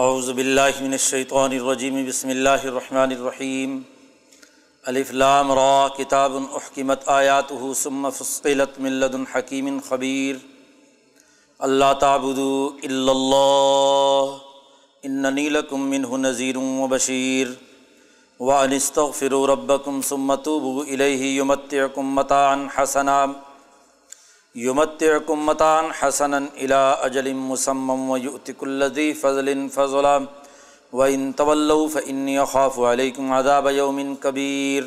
اعوذ باللہ من الشیطان الرجیم، بسم اللہ الرحمن الرحیم. الف لام را، کتاب احکمت آیات ثم فصلت من لدن حکیم خبیر. اللہ تعبدوا الا اللہ، اننی لکم منہ نذیر و بشیر. وان استغفروا ربکم ثم توبوا الیہ یمتعکم متاعا حسنا. یمتعکم متاعا حسنا الى اجل مسمم ویؤتک الذی فضل فضلا. وان تولوا فانی اخاف علیکم عذاب یوم کبیر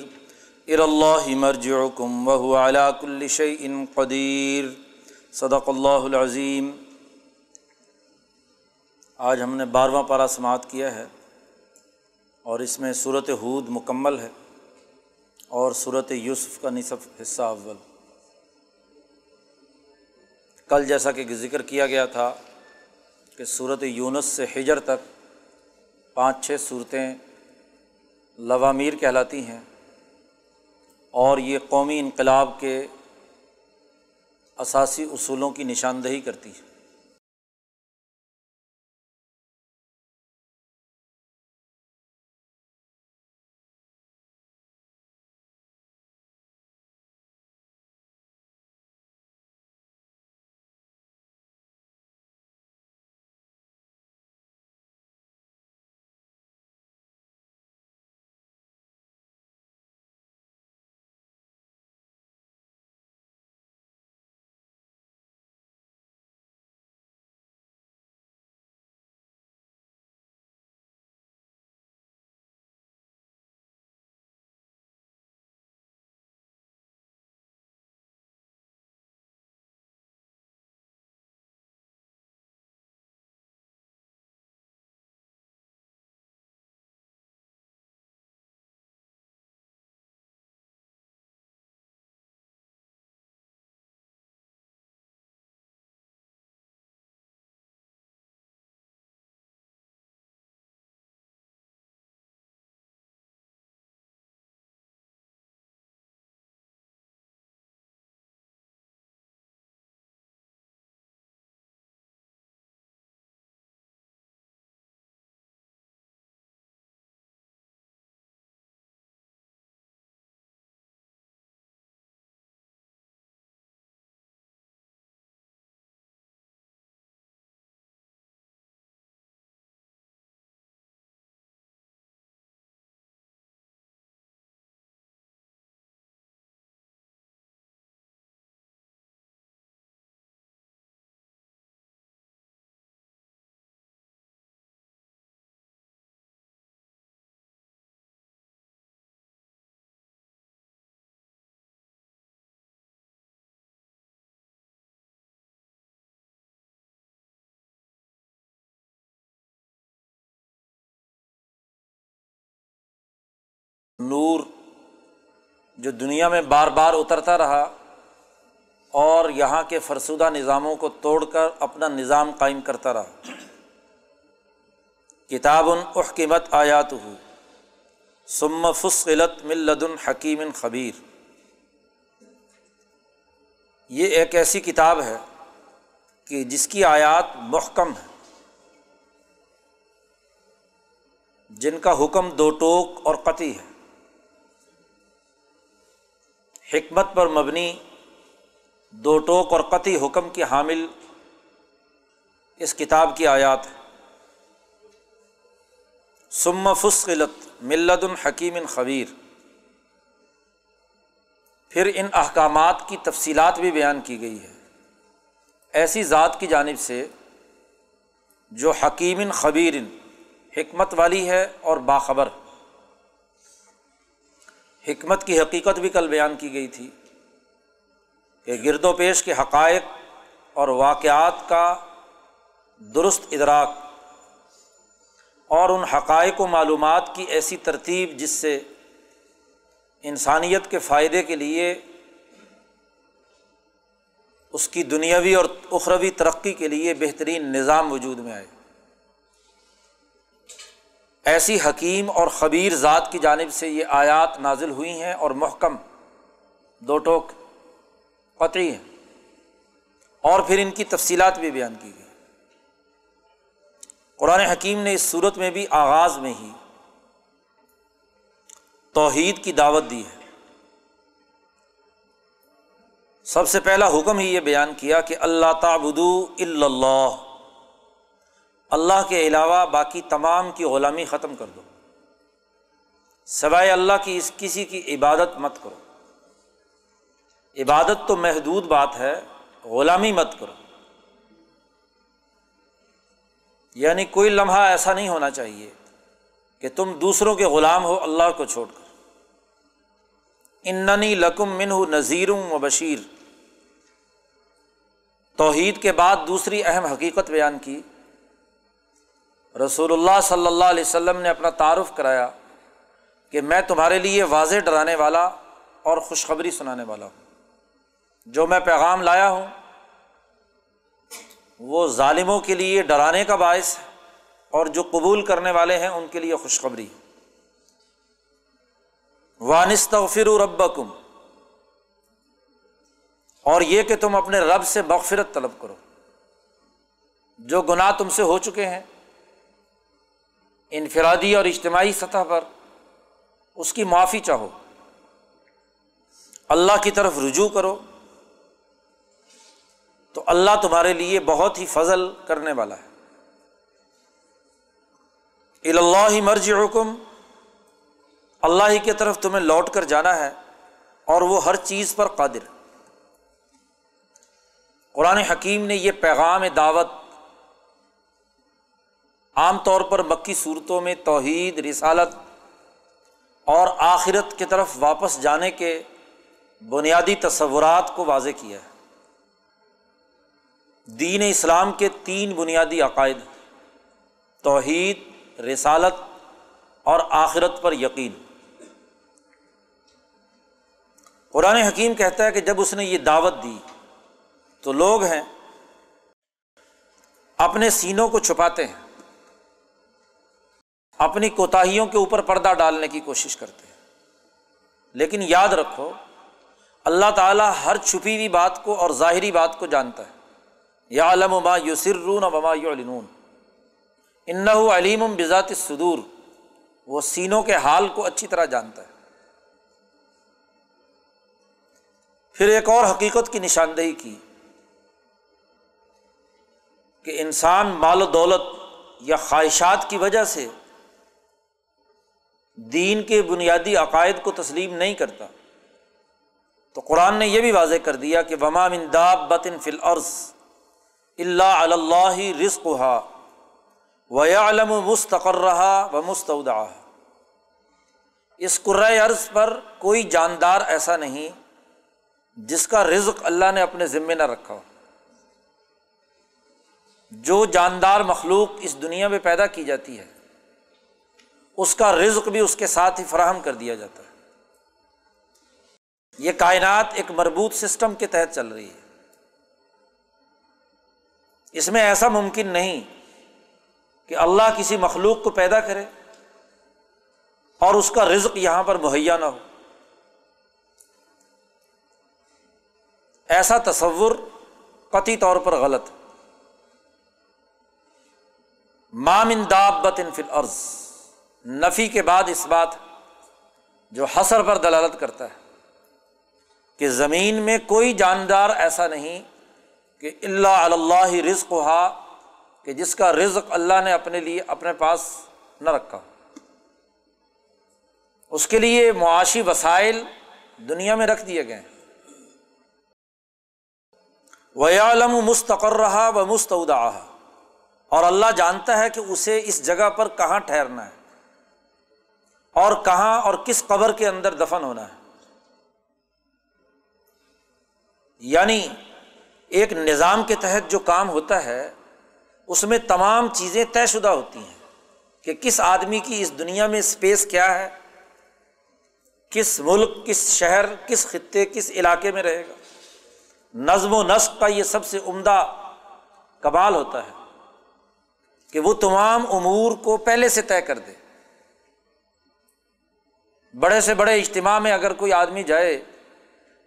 الى اللہ مرجعکم وهو على كل شیء قدیر صدق اللہ العظیم آج ہم نے بارہواں پارہ سماعت کیا ہے اور اس میں صورت حود مکمل ہے اور صورت یوسف کا نصف حصہ اول. کل جیسا کہ ذکر کیا گیا تھا کہ صورت یونس سے ہجر تک پانچ چھ صورتیں لوامیر کہلاتی ہیں اور یہ قومی انقلاب کے اساسی اصولوں کی نشاندہی کرتی ہے نور جو دنیا میں بار بار اترتا رہا اور یہاں کے فرسودہ نظاموں کو توڑ کر اپنا نظام قائم کرتا رہا۔ کتاب احکمت آیات ہو سم فصلت ملد حکیم خبیر۔ یہ ایک ایسی کتاب ہے کہ جس کی آیات محکم ہے جن کا حکم دو ٹوک اور قطعی ہے۔ حکمت پر مبنی دو ٹوک اور قطعی حکم کی حامل اس کتاب کی آیات ہے سم فصلت ملت الحکیم خبیر۔ پھر ان احکامات کی تفصیلات بھی بیان کی گئی ہے ایسی ذات کی جانب سے جو حکیم خبیر، حکمت والی ہے اور باخبر۔ حکمت کی حقیقت بھی کل بیان کی گئی تھی کہ گرد و پیش کے حقائق اور واقعات کا درست ادراک اور ان حقائق و معلومات کی ایسی ترتیب جس سے انسانیت کے فائدے کے لیے اس کی دنیاوی اور اخروی ترقی کے لیے بہترین نظام وجود میں آئے۔ ایسی حکیم اور خبیر ذات کی جانب سے یہ آیات نازل ہوئی ہیں اور محکم دو ٹوک قطعی ہیں۔ اور پھر ان کی تفصیلات بھی بیان کی گئی۔ قرآن حکیم نے اس صورت میں بھی آغاز میں ہی توحید کی دعوت دی ہے۔ سب سے پہلا حکم ہی یہ بیان کیا کہ اللہ تعبدو اللہ۔ اللہ کے علاوہ باقی تمام کی غلامی ختم کر دو۔ سوائے اللہ کی اس کسی کی عبادت مت کرو۔ عبادت تو محدود بات ہے، غلامی مت کرو۔ یعنی کوئی لمحہ ایسا نہیں ہونا چاہیے کہ تم دوسروں کے غلام ہو، اللہ کو چھوڑ کر۔ اننی لکم من نذیر و بشیر۔ توحید کے بعد دوسری اہم حقیقت بیان کی۔ رسول اللہ صلی اللہ علیہ وسلم نے اپنا تعارف کرایا کہ میں تمہارے لیے واضح ڈرانے والا اور خوشخبری سنانے والا ہوں۔ جو میں پیغام لایا ہوں، وہ ظالموں کے لیے ڈرانے کا باعث ہے اور جو قبول کرنے والے ہیں، ان کے لیے خوشخبری۔ وانستغفر ربکم اور یہ کہ تم اپنے رب سے مغفرت طلب کرو۔ جو گناہ تم سے ہو چکے ہیں انفرادی اور اجتماعی سطح پر اس کی معافی چاہو۔ اللہ کی طرف رجوع کرو۔ تو اللہ تمہارے لیے بہت ہی فضل کرنے والا ہے۔ اللہ مرض حکم اللہ ہی کی طرف تمہیں لوٹ کر جانا ہے اور وہ ہر چیز پر قادر۔ قرآن حکیم نے یہ پیغام دعوت عام طور پر مکی صورتوں میں توحید، رسالت اور آخرت کی طرف واپس جانے کے بنیادی تصورات کو واضح کیا ہے۔ دین اسلام کے تین بنیادی عقائد توحید، رسالت اور آخرت پر یقین۔ قرآن حکیم کہتا ہے کہ جب اس نے یہ دعوت دی تو لوگ ہیں، اپنے سینوں کو چھپاتے ہیں۔ اپنی کوتاہیوں کے اوپر پردہ ڈالنے کی کوشش کرتے ہیں۔ لیکن یاد رکھو، اللہ تعالیٰ ہر چھپی ہوئی بات کو اور ظاہری بات کو جانتا ہے۔ یا علم ما یسرون وما یعلنون۔ انہ دین کے بنیادی عقائد کو تسلیم نہیں کرتا۔ تو قرآن نے یہ بھی واضح کر دیا کہ وما من بطن فل عرض اللہ اللہ رزق ہا و علم مستقر رہا و مستعودہ اس قرۂۂ عرض پر کوئی جاندار ایسا نہیں جس کا رزق اللہ نے اپنے ذمے نہ رکھا ہو۔ جو جاندار مخلوق اس دنیا میں پیدا کی جاتی ہے اس کا رزق بھی اس کے ساتھ ہی فراہم کر دیا جاتا ہے۔ یہ کائنات ایک مربوط سسٹم کے تحت چل رہی ہے۔ اس میں ایسا ممکن نہیں کہ اللہ کسی مخلوق کو پیدا کرے اور اس کا رزق یہاں پر مہیا نہ ہو۔ ایسا تصور قطعی طور پر غلط۔ مامن دابت ان فل عرض نفی کے بعد اس بات جو حسر پر دلالت کرتا ہے کہ زمین میں کوئی جاندار ایسا نہیں کہ اللہ اللہ رزق ہا کہ جس کا رزق اللہ نے اپنے لیے اپنے پاس نہ رکھا اس کے لیے معاشی وسائل دنیا میں رکھ دیے گئے ہیں۔ ویالم مستقر رہا و مستعودہ اور اللہ جانتا ہے کہ اسے اس جگہ پر کہاں ٹھہرنا ہے۔ اور کہاں اور کس قبر کے اندر دفن ہونا ہے؟ یعنی ایک نظام کے تحت جو کام ہوتا ہے، اس میں تمام چیزیں طے شدہ ہوتی ہیں کہ کس آدمی کی اس دنیا میں اسپیس کیا ہے، کس ملک، کس شہر، کس خطے، کس علاقے میں رہے گا۔ نظم و نسق کا یہ سب سے عمدہ کمال ہوتا ہے کہ وہ تمام امور کو پہلے سے طے کر دے۔ بڑے سے بڑے اجتماع میں اگر کوئی آدمی جائے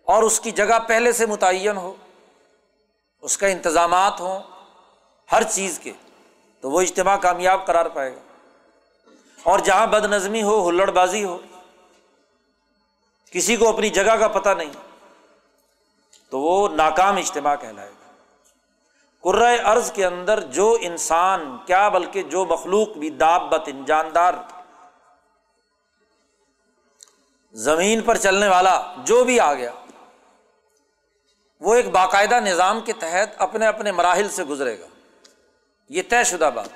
اور اس کی جگہ پہلے سے متعین ہو، اس کا انتظامات ہوں ہر چیز کے، تو وہ اجتماع کامیاب قرار پائے گا۔ اور جہاں بد نظمی ہو، ہلڑ بازی ہو، کسی کو اپنی جگہ کا پتہ نہیں، تو وہ ناکام اجتماع کہلائے گا۔ قرۂۂ ارض کے اندر جو انسان، کیا بلکہ جو مخلوق بھی داب بت جاندار زمین پر چلنے والا جو بھی آ گیا، وہ ایک باقاعدہ نظام کے تحت اپنے اپنے مراحل سے گزرے گا۔ یہ طے شدہ بات۔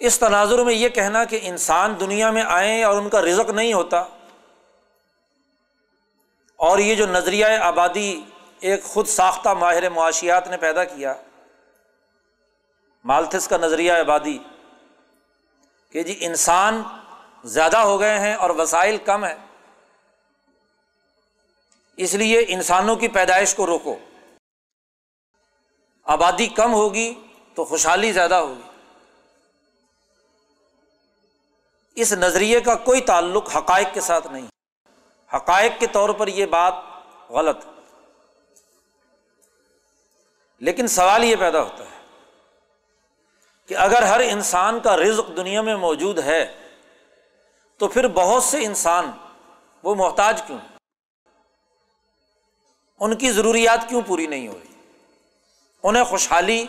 اس تناظر میں یہ کہنا کہ انسان دنیا میں آئیں اور ان کا رزق نہیں ہوتا، اور یہ جو نظریہ آبادی ایک خود ساختہ ماہر معاشیات نے پیدا کیا، مالتھس کا نظریہ آبادی کہ جی انسان زیادہ ہو گئے ہیں اور وسائل کم ہے اس لیے انسانوں کی پیدائش کو روکو۔ آبادی کم ہوگی تو خوشحالی زیادہ ہوگی۔ اس نظریے کا کوئی تعلق حقائق کے ساتھ نہیں۔ حقائق کے طور پر یہ بات غلط۔ لیکن سوال یہ پیدا ہوتا ہے کہ اگر ہر انسان کا رزق دنیا میں موجود ہے تو پھر بہت سے انسان وہ محتاج کیوں؟ ان کی ضروریات کیوں پوری نہیں ہو رہی؟ انہیں خوشحالی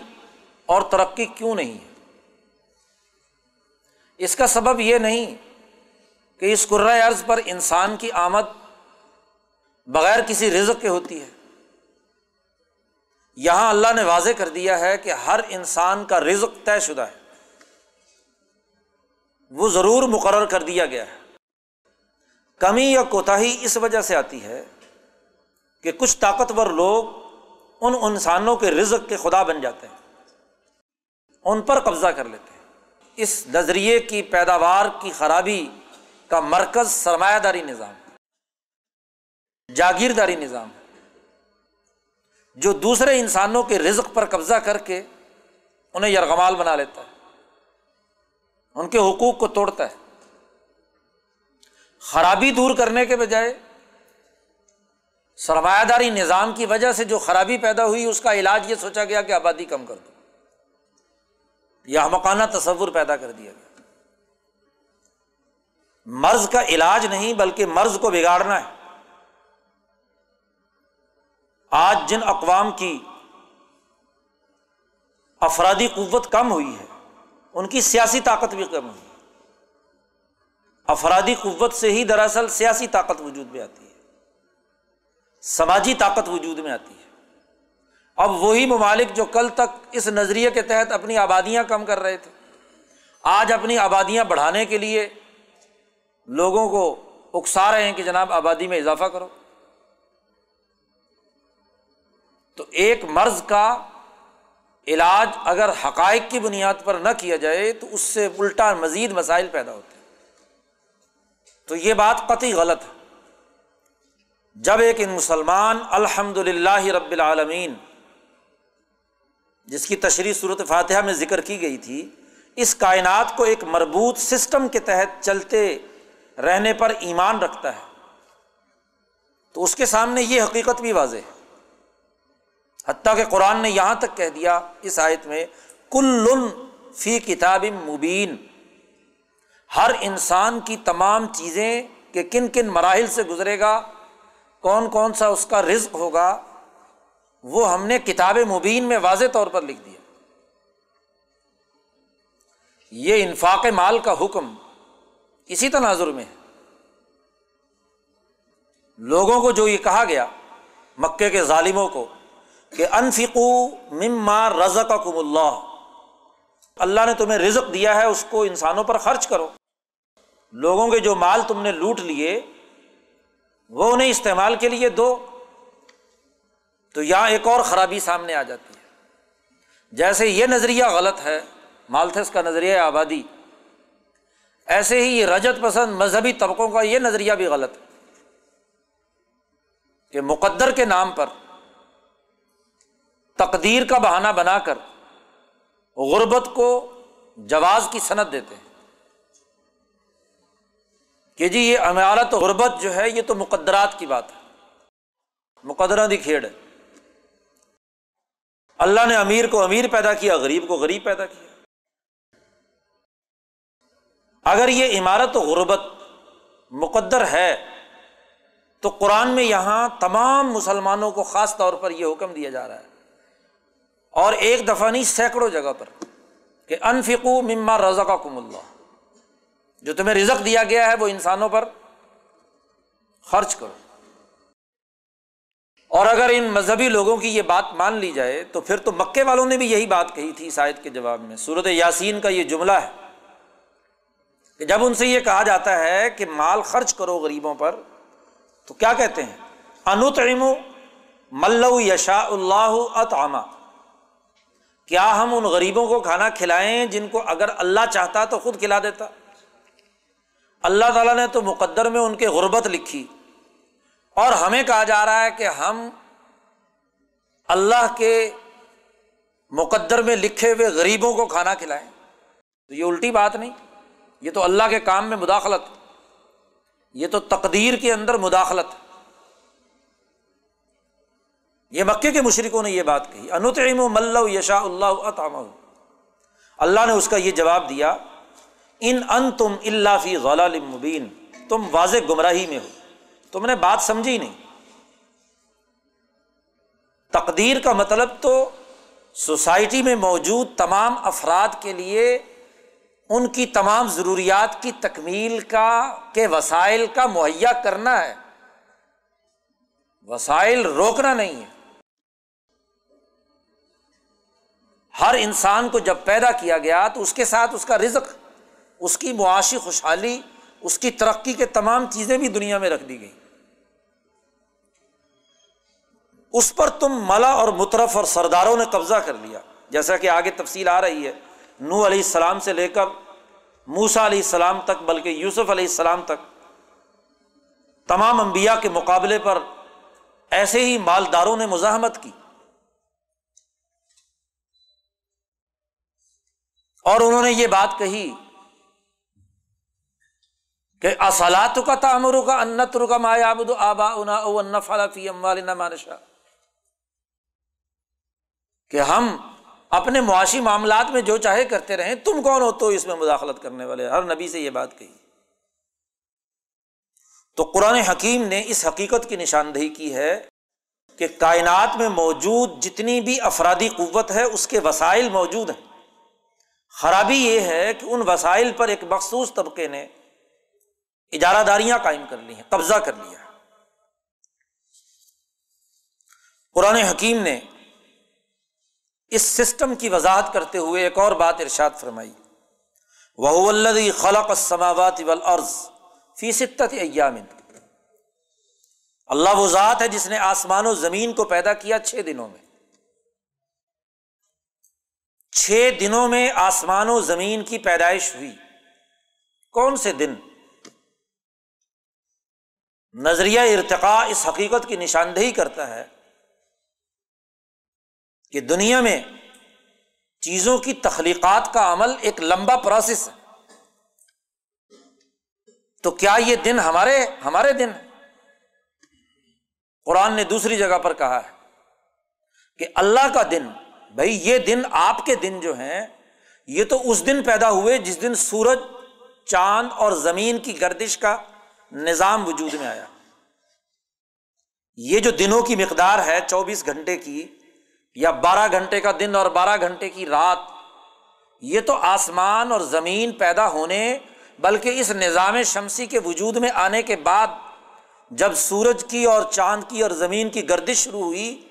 اور ترقی کیوں نہیں ہے؟ اس کا سبب یہ نہیں کہ اس قرۂۂ عرض پر انسان کی آمد بغیر کسی رزق کے ہوتی ہے۔ یہاں اللہ نے واضح کر دیا ہے کہ ہر انسان کا رزق طے شدہ ہے۔ وہ ضرور مقرر کر دیا گیا ہے۔ کمی یا کوتاہی اس وجہ سے آتی ہے کہ کچھ طاقتور لوگ ان انسانوں کے رزق کے خدا بن جاتے ہیں۔ ان پر قبضہ کر لیتے ہیں۔ اس نظریے کی پیداوار کی خرابی کا مرکز سرمایہ داری نظام، جاگیرداری نظام جو دوسرے انسانوں کے رزق پر قبضہ کر کے انہیں یرغمال بنا لیتا ہے۔ ان کے حقوق کو توڑتا ہے۔ خرابی دور کرنے کے بجائے سرمایہ داری نظام کی وجہ سے جو خرابی پیدا ہوئی، اس کا علاج یہ سوچا گیا کہ آبادی کم کر دو۔ یا مکانہ تصور پیدا کر دیا گیا۔ مرض کا علاج نہیں، بلکہ مرض کو بگاڑنا ہے۔ آج جن اقوام کی افرادی قوت کم ہوئی ہے ان کی سیاسی طاقت بھی کم ہوئی افرادی قوت سے ہی دراصل سیاسی طاقت وجود میں آتی ہے۔ سماجی طاقت وجود میں آتی ہے۔ اب وہی ممالک جو کل تک اس نظریے کے تحت اپنی آبادیاں کم کر رہے تھے، آج اپنی آبادیاں بڑھانے کے لیے لوگوں کو اکسا رہے ہیں کہ جناب آبادی میں اضافہ کرو۔ تو ایک مرض کا علاج اگر حقائق کی بنیاد پر نہ کیا جائے تو اس سے الٹا مزید مسائل پیدا ہوتے ہیں۔ تو یہ بات قطعی غلط ہے۔ جب ایک ان مسلمان الحمد للہ رب العالمین، جس کی تشریح صورت فاتحہ میں ذکر کی گئی تھی، اس کائنات کو ایک مربوط سسٹم کے تحت چلتے رہنے پر ایمان رکھتا ہے، تو اس کے سامنے یہ حقیقت بھی واضح ہے۔ حتیٰ کہ قرآن نے یہاں تک کہہ دیا اس آیت میں کل فی کتاب مبین۔ ہر انسان کی تمام چیزیں کہ کن کن مراحل سے گزرے گا، کون کون سا اس کا رزق ہوگا، وہ ہم نے کتاب مبین میں واضح طور پر لکھ دیا۔ یہ انفاق مال کا حکم اسی تناظر میں ہے۔ لوگوں کو جو یہ کہا گیا، مکے کے ظالموں کو کہ انفقو مما رزق کم اللہ۔ اللہ نے تمہیں رزق دیا ہے، اس کو انسانوں پر خرچ کرو۔ لوگوں کے جو مال تم نے لوٹ لیے، وہ انہیں استعمال کے لیے دو۔ تو یہاں ایک اور خرابی سامنے آ جاتی ہے۔ جیسے یہ نظریہ غلط ہے، مالتھس کا نظریہ آبادی۔ ایسے ہی یہ رجت پسند مذہبی طبقوں کا یہ نظریہ بھی غلط ہے کہ مقدر کے نام پر تقدیر کا بہانہ بنا کر غربت کو جواز کی صنعت دیتے ہیں۔ کہ جی یہ عمارت غربت جو ہے یہ تو مقدرات کی بات ہے۔ مقدرہ دی کھیڑ ہے۔ اللہ نے امیر کو امیر پیدا کیا، غریب کو غریب پیدا کیا۔ اگر یہ عمارت و غربت مقدر ہے، تو قرآن میں یہاں تمام مسلمانوں کو خاص طور پر یہ حکم دیا جا رہا ہے۔ اور ایک دفعہ نہیں، سینکڑوں جگہ پر، کہ انفکو مما رضا کا کم اللہ۔ جو تمہیں رزق دیا گیا ہے وہ انسانوں پر خرچ کرو۔ اور اگر ان مذہبی لوگوں کی یہ بات مان لی جائے، تو پھر تو مکے والوں نے بھی یہی بات کہی تھی شاید کے جواب میں۔ صورت یاسین کا یہ جملہ ہے کہ جب ان سے یہ کہا جاتا ہے کہ مال خرچ کرو غریبوں پر، تو کیا کہتے ہیں؟ انتعم ملو یشا اللہ اطعما کیا ہم ان غریبوں کو کھانا کھلائیں جن کو اگر اللہ چاہتا تو خود کھلا دیتا؟ اللہ تعالیٰ نے تو مقدر میں ان کے غربت لکھی۔ اور ہمیں کہا جا رہا ہے کہ ہم اللہ کے مقدر میں لکھے ہوئے غریبوں کو کھانا کھلائیں۔ تو یہ الٹی بات نہیں، یہ تو اللہ کے کام میں مداخلت۔ یہ تو تقدیر کے اندر مداخلت۔ یہ مکے کے مشرقوں نے یہ بات کہی انتعم ملو یشا اللہ اللہ نے اس کا یہ جواب دیا، ان ان تم اللہ فی غلال مبین. تم واضح گمراہی میں ہو، تم نے بات سمجھی نہیں۔ تقدیر کا مطلب تو سوسائٹی میں موجود تمام افراد کے لیے ان کی تمام ضروریات کی تکمیل کا، کے وسائل کا مہیا کرنا ہے۔ وسائل روکنا نہیں ہے۔ ہر انسان کو جب پیدا کیا گیا تو اس کے ساتھ اس کا رزق، اس کی معاشی خوشحالی، اس کی ترقی کے تمام چیزیں بھی دنیا میں رکھ دی گئی اس پر تم ملا اور مترف اور سرداروں نے قبضہ کر لیا۔ جیسا کہ آگے تفصیل آ رہی ہے نو علیہ السلام سے لے کر موسا علیہ السلام تک، بلکہ یوسف علیہ السلام تک، تمام انبیاء کے مقابلے پر ایسے ہی مالداروں نے مزاحمت کی۔ اور انہوں نے یہ بات کہی کہ اصلاط کا تعمر کا انت رکا مایا آبا انا فی مانشا کہ ہم اپنے معاشی معاملات میں جو چاہے کرتے رہیں، تم کون ہو تو اس میں مداخلت کرنے والے؟ ہر نبی سے یہ بات کہی۔ تو قرآن حکیم نے اس حقیقت کی نشاندہی کی ہے کہ کائنات میں موجود جتنی بھی افرادی قوت ہے، اس کے وسائل موجود ہیں۔ خرابی یہ ہے کہ ان وسائل پر ایک مخصوص طبقے نے اجارہ داریاں قائم کر لی ہیں، قبضہ کر لیا قرآن حکیم نے اس سسٹم کی وضاحت کرتے ہوئے ایک اور بات ارشاد فرمائی۔ وہ خلق السماوات والارض فی ستت ایام اللہ وہ ذات ہے جس نے آسمان و زمین کو پیدا کیا چھ دنوں میں۔ چھ دنوں میں آسمان و زمین کی پیدائش ہوئی۔ کون سے دن؟ نظریہ ارتقاء اس حقیقت کی نشاندہی کرتا ہے کہ دنیا میں چیزوں کی تخلیقات کا عمل ایک لمبا پروسیس ہے۔ تو کیا یہ دن ہمارے ہمارے دن قرآن نے دوسری جگہ پر کہا ہے کہ اللہ کا دن بھائی یہ دن آپ کے دن جو ہیں، یہ تو اس دن پیدا ہوئے جس دن سورج، چاند اور زمین کی گردش کا نظام وجود میں آیا۔ یہ جو دنوں کی مقدار ہے، چوبیس گھنٹے کی یا بارہ گھنٹے کا دن اور بارہ گھنٹے کی رات، یہ تو آسمان اور زمین پیدا ہونے، بلکہ اس نظام شمسی کے وجود میں آنے کے بعد، جب سورج کی اور چاند کی اور زمین کی گردش شروع ہوئی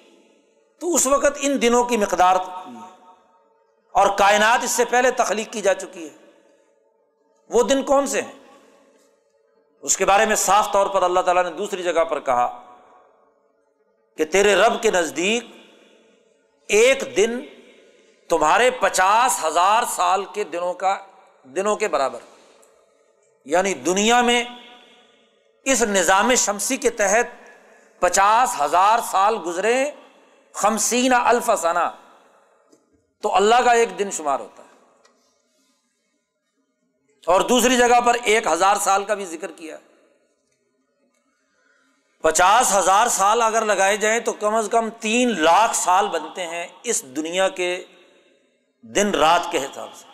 تو اس وقت ان دنوں کی مقدار اور کائنات اس سے پہلے تخلیق کی جا چکی ہے۔ وہ دن کون سے ہیں؟ اس کے بارے میں صاف طور پر اللہ تعالیٰ نے دوسری جگہ پر کہا کہ تیرے رب کے نزدیک ایک دن تمہارے پچاس ہزار سال کے دنوں کا، دنوں کے برابر۔ یعنی دنیا میں اس نظام شمسی کے تحت پچاس ہزار سال گزرے خمسین الف ثنا تو اللہ کا ایک دن شمار ہوتا ہے۔ اور دوسری جگہ پر ایک ہزار سال کا بھی ذکر کیا۔ پچاس ہزار سال اگر لگائے جائیں تو کم از کم تین لاکھ سال بنتے ہیں اس دنیا کے دن رات کے حساب سے۔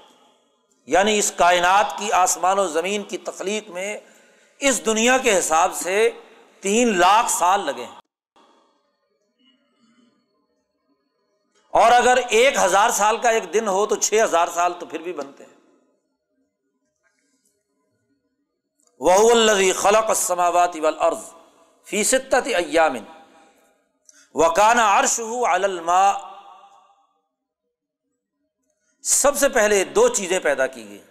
یعنی اس کائنات کی آسمان و زمین کی تخلیق میں اس دنیا کے حساب سے تین لاکھ سال لگے ہیں۔ اور اگر ایک ہزار سال کا ایک دن ہو تو چھ ہزار سال تو پھر بھی بنتے ہیں۔ وہ الزی خلق السماوات والارض فی ستت ایامن وکانا عرش ہو الماء۔ سب سے پہلے دو چیزیں پیدا کی گئی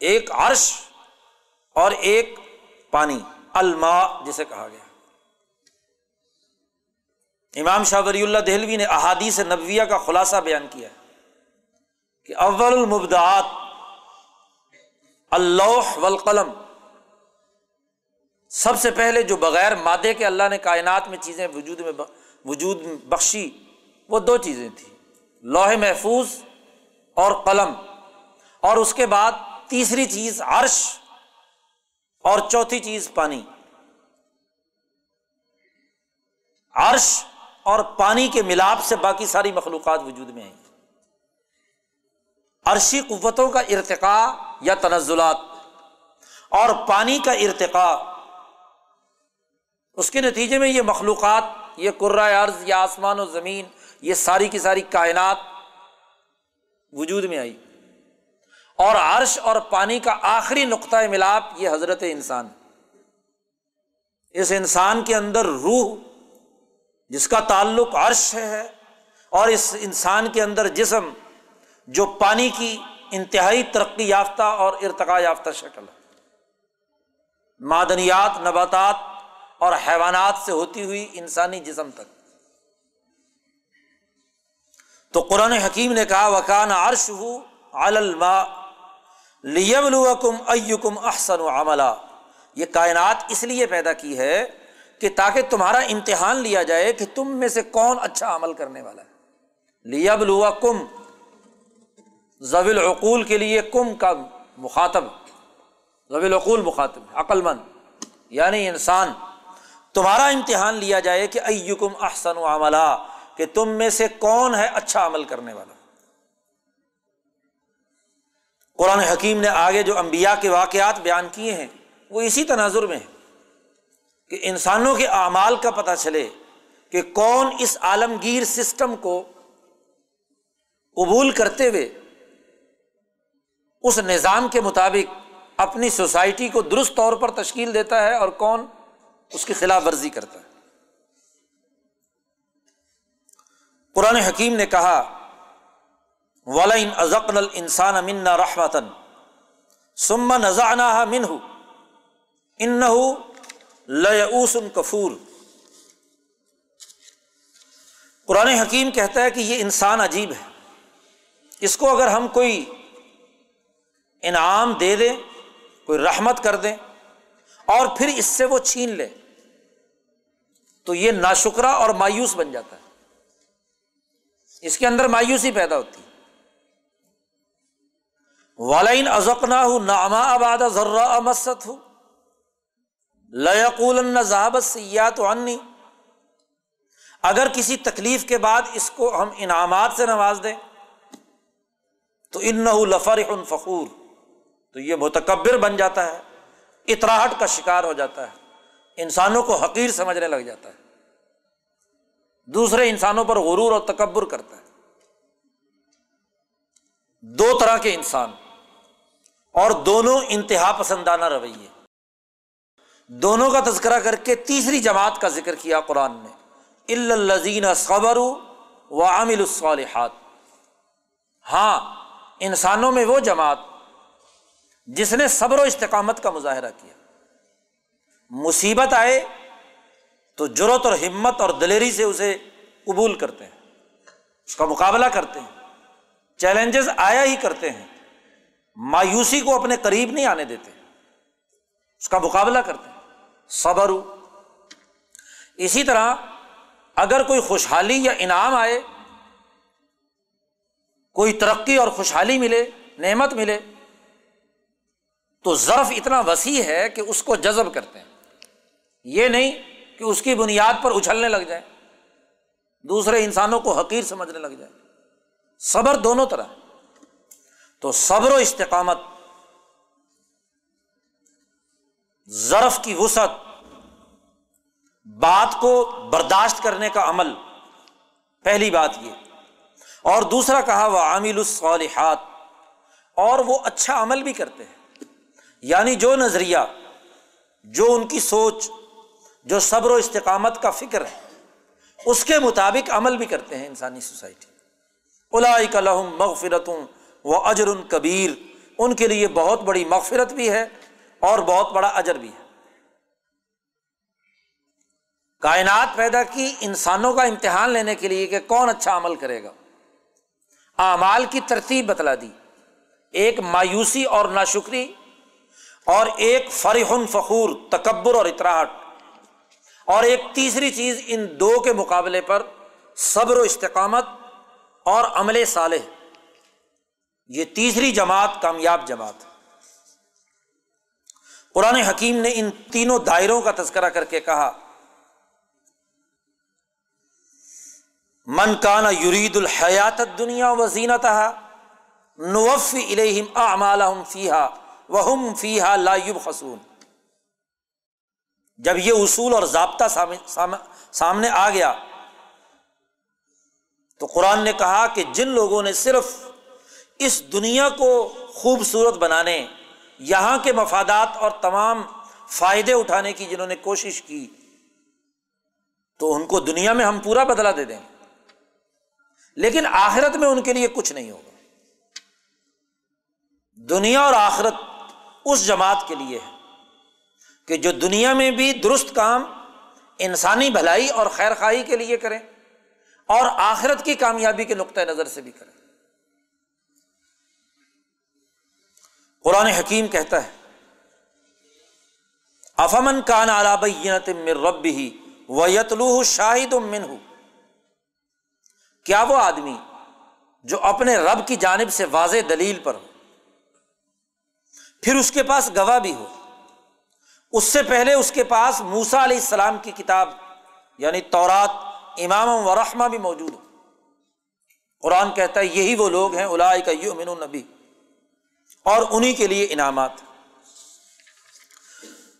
ایک عرش اور ایک پانی الما جسے کہا گیا۔ امام شاہ ولی اللہ دہلوی نے احادیث نبویہ کا خلاصہ بیان کیا ہے کہ اول المبدعات اللہ والقلم۔ سب سے پہلے جو بغیر مادے کے اللہ نے کائنات میں چیزیں وجود میں وجود بخشی، وہ دو چیزیں تھیں۔ لوہے محفوظ اور قلم۔ اور اس کے بعد تیسری چیز عرش اور چوتھی چیز پانی۔ عرش اور پانی کے ملاپ سے باقی ساری مخلوقات وجود میں آئیں عرشی قوتوں کا ارتقاء یا تنزلات۔ اور پانی کا ارتقاء۔ اس کے نتیجے میں یہ مخلوقات، یہ عرض یا آسمان و زمین، یہ ساری کی ساری کائنات وجود میں آئی۔ اور عرش اور پانی کا آخری نقطۂ ملاپ یہ حضرت انسان۔ اس انسان کے اندر روح جس کا تعلق عرش سے ہے اور اس انسان کے اندر جسم جو پانی کی انتہائی ترقی یافتہ اور ارتقا یافتہ شکل ہے۔ معدنیات، نباتات اور حیوانات سے ہوتی ہوئی انسانی جسم تک۔ تو قرآن حکیم نے کہا وکان عرش ہو علما لیبلوکم احسن عملہ یہ کائنات اس لیے پیدا کی ہے کہ تاکہ تمہارا امتحان لیا جائے کہ تم میں سے کون اچھا عمل کرنے والا ہے۔ لیبلوا کم زویل عقول کے لیے کم کا مخاطب زویل عقول مخاطب عقل مند یعنی انسان۔ تمہارا امتحان لیا جائے کہ ایکم احسن و عملہ کہ تم میں سے کون ہے اچھا عمل کرنے والا۔ قرآن حکیم نے آگے جو امبیا کے واقعات بیان کیے ہیں، وہ اسی تناظر میں ہے کہ انسانوں کے اعمال کا پتہ چلے کہ کون اس عالمگیر سسٹم کو قبول کرتے ہوئے اس نظام کے مطابق اپنی سوسائٹی کو درست طور پر تشکیل دیتا ہے اور کون اس کی خلاف ورزی کرتا ہے۔ قرآن حکیم نے کہا ولین ازقن السان امن رحمتن سما نذانہ منہ ان لسن کفور قرآن حکیم کہتا ہے کہ یہ انسان عجیب ہے۔ اس کو اگر ہم کوئی انعام دے دیں، کوئی رحمت کر دیں اور پھر اس سے وہ چھین لے، تو یہ ناشکرا اور مایوس بن جاتا ہے۔ اس کے اندر مایوسی پیدا ہوتی والین ازک نہ ہو ناما آباد ذرا امست ہو لقول ذہابت سیات عنی اگر کسی تکلیف کے بعد اس کو ہم انعامات سے نواز دیں، تو ان لفر فخور۔ تو یہ متکبر بن جاتا ہے، اطراہٹ کا شکار ہو جاتا ہے۔ انسانوں کو حقیر سمجھنے لگ جاتا ہے۔ دوسرے انسانوں پر غرور اور تکبر کرتا ہے۔ دو طرح کے انسان، اور دونوں انتہا پسندانہ رویے۔ دونوں کا تذکرہ کر کے تیسری جماعت کا ذکر کیا قرآن نے۔ الزین صبر و عامل الصالحات۔ ہاں انسانوں میں وہ جماعت جس نے صبر و استقامت کا مظاہرہ کیا۔ مصیبت آئے تو جرت اور ہمت اور دلیری سے اسے قبول کرتے ہیں۔ اس کا مقابلہ کرتے ہیں۔ چیلنجز آیا ہی کرتے ہیں۔ مایوسی کو اپنے قریب نہیں آنے دیتے۔ اس کا مقابلہ کرتے ہیں۔ صبر اسی طرح اگر کوئی خوشحالی یا انعام آئے، کوئی ترقی اور خوشحالی ملے، نعمت ملے، تو ضرف اتنا وسیع ہے کہ اس کو جذب کرتے ہیں۔ یہ نہیں کہ اس کی بنیاد پر اچھلنے لگ جائیں، دوسرے انسانوں کو حقیر سمجھنے لگ جائیں۔ صبر دونوں طرح۔ تو صبر و استقامت۔ ضرف کی وسعت، بات کو برداشت کرنے کا عمل، پہلی بات یہ۔ اور دوسرا کہا وہ عامل الصالحات۔ اور وہ اچھا عمل بھی کرتے ہیں۔ یعنی جو نظریہ، جو ان کی سوچ، جو صبر و استقامت کا فکر ہے، اس کے مطابق عمل بھی کرتے ہیں انسانی سوسائٹی۔ الحم مغفرتوں وہ اجر ان کبیر۔ ان کے لیے بہت بڑی مغفرت بھی ہے اور بہت بڑا اجر بھی ہے۔ کائنات پیدا کی انسانوں کا امتحان لینے کے لیے کہ کون اچھا عمل کرے گا۔ اعمال کی ترتیب بتلا دی۔ ایک مایوسی اور ناشکری اور ایک فرح فخور، تکبر اور اطراہٹ اور ایک تیسری چیز ان دو کے مقابلے پر صبر و استقامت اور عمل صالح۔ یہ تیسری جماعت، کامیاب جماعت۔ ہے قرآن حکیم نے ان تینوں دائروں کا تذکرہ کر کے کہا، من کانا یرید الحیات دنیا و زینت نوف الہم فیحا وہم فیحا لایب خسون جب یہ اصول اور ضابطہ سامنے آ گیا، تو قرآن نے کہا کہ جن لوگوں نے صرف اس دنیا کو خوبصورت بنانے یہاں کے مفادات اور تمام فائدے اٹھانے کی جنہوں نے کوشش کی، تو ان کو دنیا میں ہم پورا بدلا دے دیں۔ لیکن آخرت میں ان کے لیے کچھ نہیں ہوگا۔ دنیا اور آخرت اس جماعت کے لیے ہے کہ جو دنیا میں بھی درست کام، انسانی بھلائی اور خیر خواہی کے لیے کریں اور آخرت کی کامیابی کے نقطۂ نظر سے بھی کریں قرآن حکیم کہتا ہے، افمن کان مر رب ہی و یتلو شاہد من کیا وہ آدمی جو اپنے رب کی جانب سے واضح دلیل پر ہو، پھر اس کے پاس گواہ بھی ہو۔ اس سے پہلے اس کے پاس موسا علیہ السلام کی کتاب یعنی تورات، امام و رحمہ بھی موجود ہو۔ قرآن کہتا ہے، یہی وہ لوگ ہیں الائی کا یو امین النبی اور انہیں کے لیے انعامات۔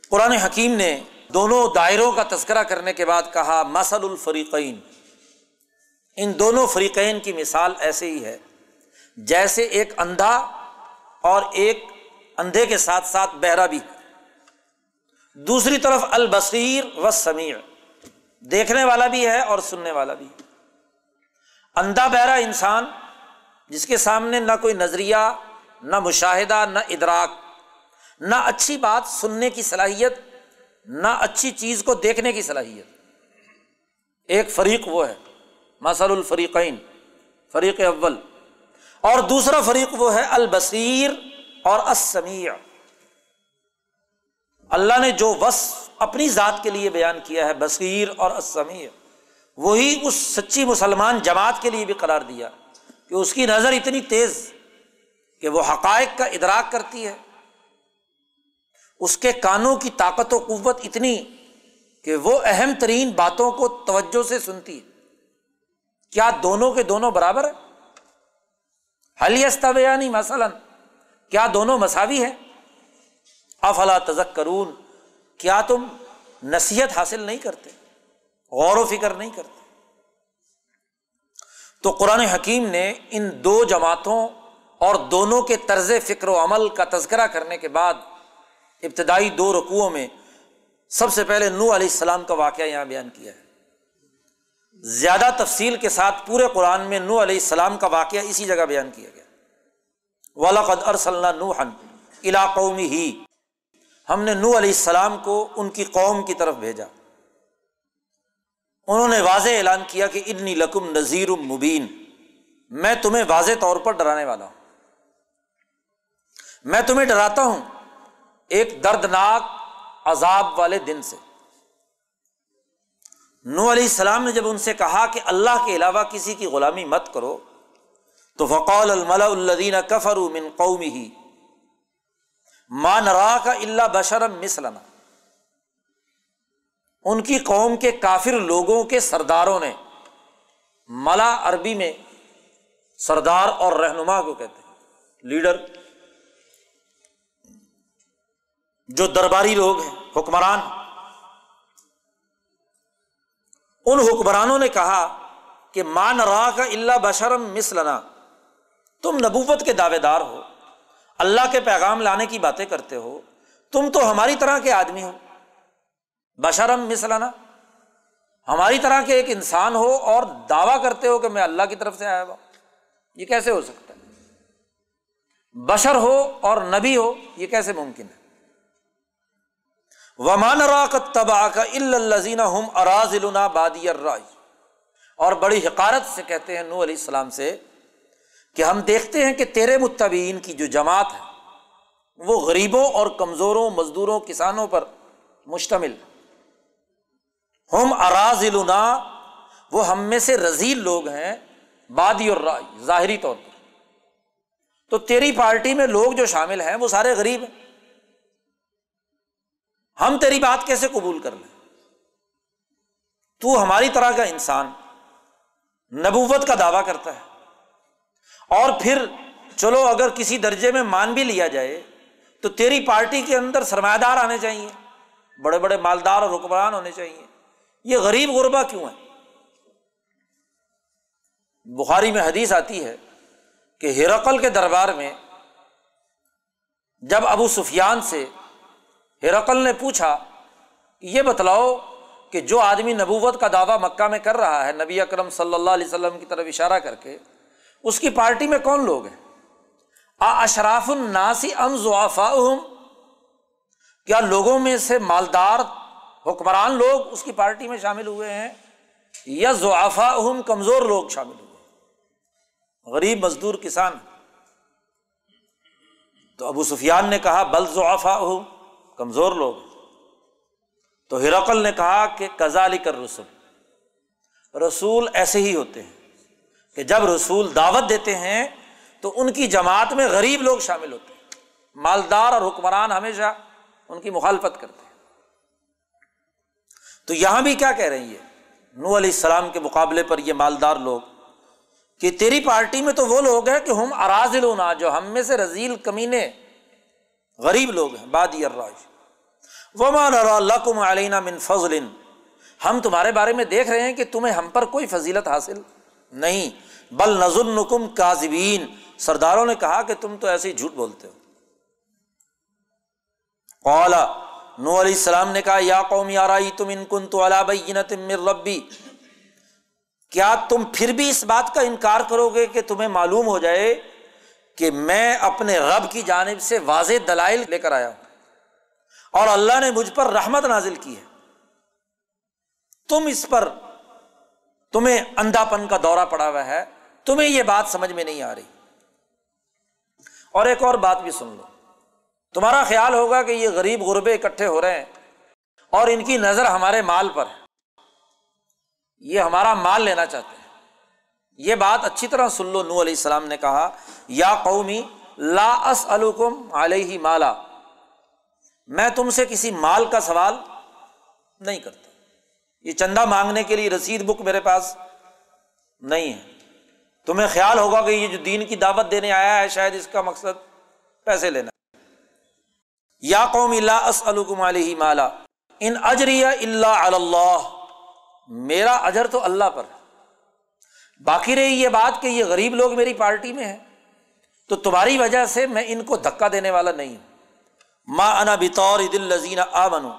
قرآن حکیم نے دونوں دائروں کا تذکرہ کرنے کے بعد کہا مسل الفریقین۔ ان دونوں فریقین کی مثال ایسے ہی ہے، جیسے ایک اندھا اور ایک اندھے کے ساتھ ساتھ بہرا بھی۔ ہے دوسری طرف البصیر و سمیع دیکھنے والا بھی ہے اور سننے والا بھی۔ اندھا بہرا انسان، جس کے سامنے نہ کوئی نظریہ نہ مشاہدہ، نہ ادراک، نہ اچھی بات سننے کی صلاحیت، نہ اچھی چیز کو دیکھنے کی صلاحیت۔ ایک فریق وہ ہے مسل الفریقین، فریق اول۔ اور دوسرا فریق وہ ہے، البصیر اور السمیع۔ اللہ نے جو وس اپنی ذات کے لیے بیان کیا ہے، بصیر اور السمیع، وہی اس سچی مسلمان جماعت کے لیے بھی قرار دیا کہ اس کی نظر اتنی تیز کہ وہ حقائق کا ادراک کرتی ہے۔ اس کے کانوں کی طاقت و قوت اتنی کہ وہ اہم ترین باتوں کو توجہ سے سنتی ہے۔ کیا دونوں کے دونوں برابر حلی مثلاً، کیا دونوں مساوی ہے افلا تزک کرون کیا تم نصیحت حاصل نہیں کرتے؟ غور و فکر نہیں کرتے؟ تو قرآن حکیم نے ان دو جماعتوں اور دونوں کے طرز فکر و عمل کا تذکرہ کرنے کے بعد ابتدائی دو رقوؤں میں سب سے پہلے نو علیہ السلام کا واقعہ یہاں بیان کیا ہے۔ زیادہ تفصیل کے ساتھ پورے قرآن میں نو علیہ السلام کا واقعہ اسی جگہ بیان کیا گیا۔ ولاقد ارسل نوحن علاقوں میں ہی ہم نے نو علیہ السلام کو ان کی قوم کی طرف بھیجا۔ انہوں نے واضح اعلان کیا کہ انی لکم نذیر مبین۔ میں تمہیں واضح طور پر ڈرانے والا ہوں۔ میں تمہیں ڈراتا ہوں ایک دردناک عذاب والے دن سے۔ نو علیہ السلام نے جب ان سے کہا کہ اللہ کے علاوہ کسی کی غلامی مت کرو، تو فقول الملا الدین کفر من قومی ہی ماں کا اللہ بشرم مسلم ان کی قوم کے کافر لوگوں کے سرداروں نے ملا عربی میں سردار اور رہنما کو کہتے ہیں، لیڈر۔ جو درباری لوگ ہیں، حکمران۔ ان حکمرانوں نے کہا کہ مان را کا اللہ بشرم مسلنا تم نبوت کے دعوے دار ہو، اللہ کے پیغام لانے کی باتیں کرتے ہو، تم تو ہماری طرح کے آدمی ہو۔ بشرم مسلنا ہماری طرح کے ایک انسان ہو اور دعویٰ کرتے ہو کہ میں اللہ کی طرف سے آیا ہوا۔ یہ کیسے ہو سکتا ہے؟ بشر ہو اور نبی ہو، یہ کیسے ممکن ہے؟ ومان راکت تباہ کا الزین ہم اراز بادی الراج اور بڑی حکارت سے کہتے ہیں نو علیہ السلام سے کہ ہم دیکھتے ہیں کہ تیرے متبین کی جو جماعت ہے، وہ غریبوں اور کمزوروں، مزدوروں، کسانوں پر مشتمل۔ ہم اراز وہ ہم میں سے رزیل لوگ ہیں بادی اور رائے ظاہری طور پر۔ تو تیری پارٹی میں لوگ جو شامل ہیں، وہ سارے غریب ہیں۔ ہم تیری بات کیسے قبول کر لیں؟ تو ہماری طرح کا انسان نبوت کا دعویٰ کرتا ہے۔ اور پھر چلو اگر کسی درجے میں مان بھی لیا جائے، تو تیری پارٹی کے اندر سرمایہ دار آنے چاہیے، بڑے بڑے مالدار اور حکمران ہونے چاہیے۔ یہ غریب غربا کیوں ہے؟ بخاری میں حدیث آتی ہے کہ ہرقل کے دربار میں جب ابو سفیان سے ہرقل نے پوچھا، یہ بتلاؤ کہ جو آدمی نبوت کا دعویٰ مکہ میں کر رہا ہے، نبی اکرم صلی اللہ علیہ وسلم کی طرف اشارہ کر کے، اس کی پارٹی میں کون لوگ ہیں؟ آ اشراف الناسی ام ضعفا کیا لوگوں میں سے مالدار حکمران لوگ اس کی پارٹی میں شامل ہوئے ہیں؟ یا ضعفا کمزور لوگ شامل ہوئے غریب مزدور کسان تو ابو سفیان نے کہا، بل ضعفا کمزور لوگ۔ تو ہرقل نے کہا کہ کزالی کر رسول رسول ایسے ہی ہوتے ہیں کہ جب رسول دعوت دیتے ہیں تو ان کی جماعت میں غریب لوگ شامل ہوتے ہیں۔ مالدار اور حکمران ہمیشہ ان کی مخالفت کرتے ہیں۔ تو یہاں بھی کیا کہہ رہی ہے نو علیہ السلام کے مقابلے پر یہ مالدار لوگ کہ تیری پارٹی میں تو وہ لوگ ہیں کہ ہم اراضل جو ہم میں سے رزیل کمینے غریب لوگ ہیں، بادی الراج ومان لکم علینہ من فضل۔ ہم تمہارے بارے میں دیکھ رہے ہیں کہ تمہیں ہم پر کوئی فضیلت حاصل نہیں۔ بل نظر نکم کاذبین سرداروں نے کہا کہ تم تو ایسے ہی جھوٹ بولتے ہو۔ اولا نو علیہ السلام نے کہا، یا قومی آرائی تم ان کن تو من ربی۔ کیا تم پھر بھی اس بات کا انکار کرو گے کہ تمہیں معلوم ہو جائے کہ میں اپنے رب کی جانب سے واضح دلائل لے کر آیا ہوں۔ اور اللہ نے مجھ پر رحمت نازل کی ہے۔ تم اس پر تمہیں اندھا پن کا دورہ پڑا ہوا ہے۔ تمہیں یہ بات سمجھ میں نہیں آ رہی۔ اور ایک اور بات بھی سن لو۔ تمہارا خیال ہوگا کہ یہ غریب غربے اکٹھے ہو رہے ہیں اور ان کی نظر ہمارے مال پر ہے۔ یہ ہمارا مال لینا چاہتے ہیں۔ یہ بات اچھی طرح سن لو نو علیہ السلام نے کہا، یا قومی، لا الکم علیہ مالا۔ میں تم سے کسی مال کا سوال نہیں کرتا۔ یہ چندہ مانگنے کے لیے رسید بک میرے پاس نہیں ہے۔ تمہیں خیال ہوگا کہ یہ جو دین کی دعوت دینے آیا ہے، شاید اس کا مقصد پیسے لینا یا قوم اللہ اسلکم علیہ مالا۔ ان اجریا اللہ اللہ۔ میرا اجر تو اللہ پر باقی رہی یہ بات کہ یہ غریب لوگ میری پارٹی میں ہیں۔ تو تمہاری وجہ سے میں ان کو دھکا دینے والا نہیں ہوں۔ ماں انا بطور دل لذین آ بنو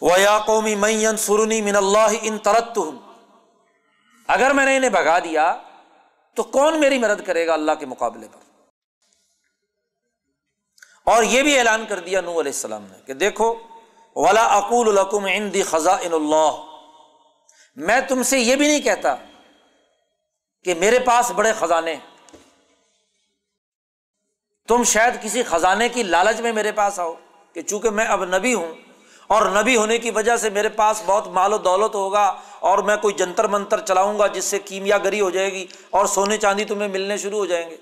و یا قومی میں سرنی من اللہ ان ترت اگر میں نے انہیں بھگا دیا، تو کون میری مدد کرے گا اللہ کے مقابلے پر؟ اور یہ بھی اعلان کر دیا نو علیہ السلام نے کہ دیکھو، ولا اقول القم اندی خزاں اللہ میں تم سے یہ بھی نہیں کہتا کہ میرے پاس بڑے خزانے تم شاید کسی خزانے کی لالچ میں میرے پاس آؤ کہ چونکہ میں اب نبی ہوں اور نبی ہونے کی وجہ سے میرے پاس بہت مال و دولت ہوگا اور میں کوئی جنتر منتر چلاؤں گا جس سے کیمیا گری ہو جائے گی اور سونے چاندی تمہیں ملنے شروع ہو جائیں گے۔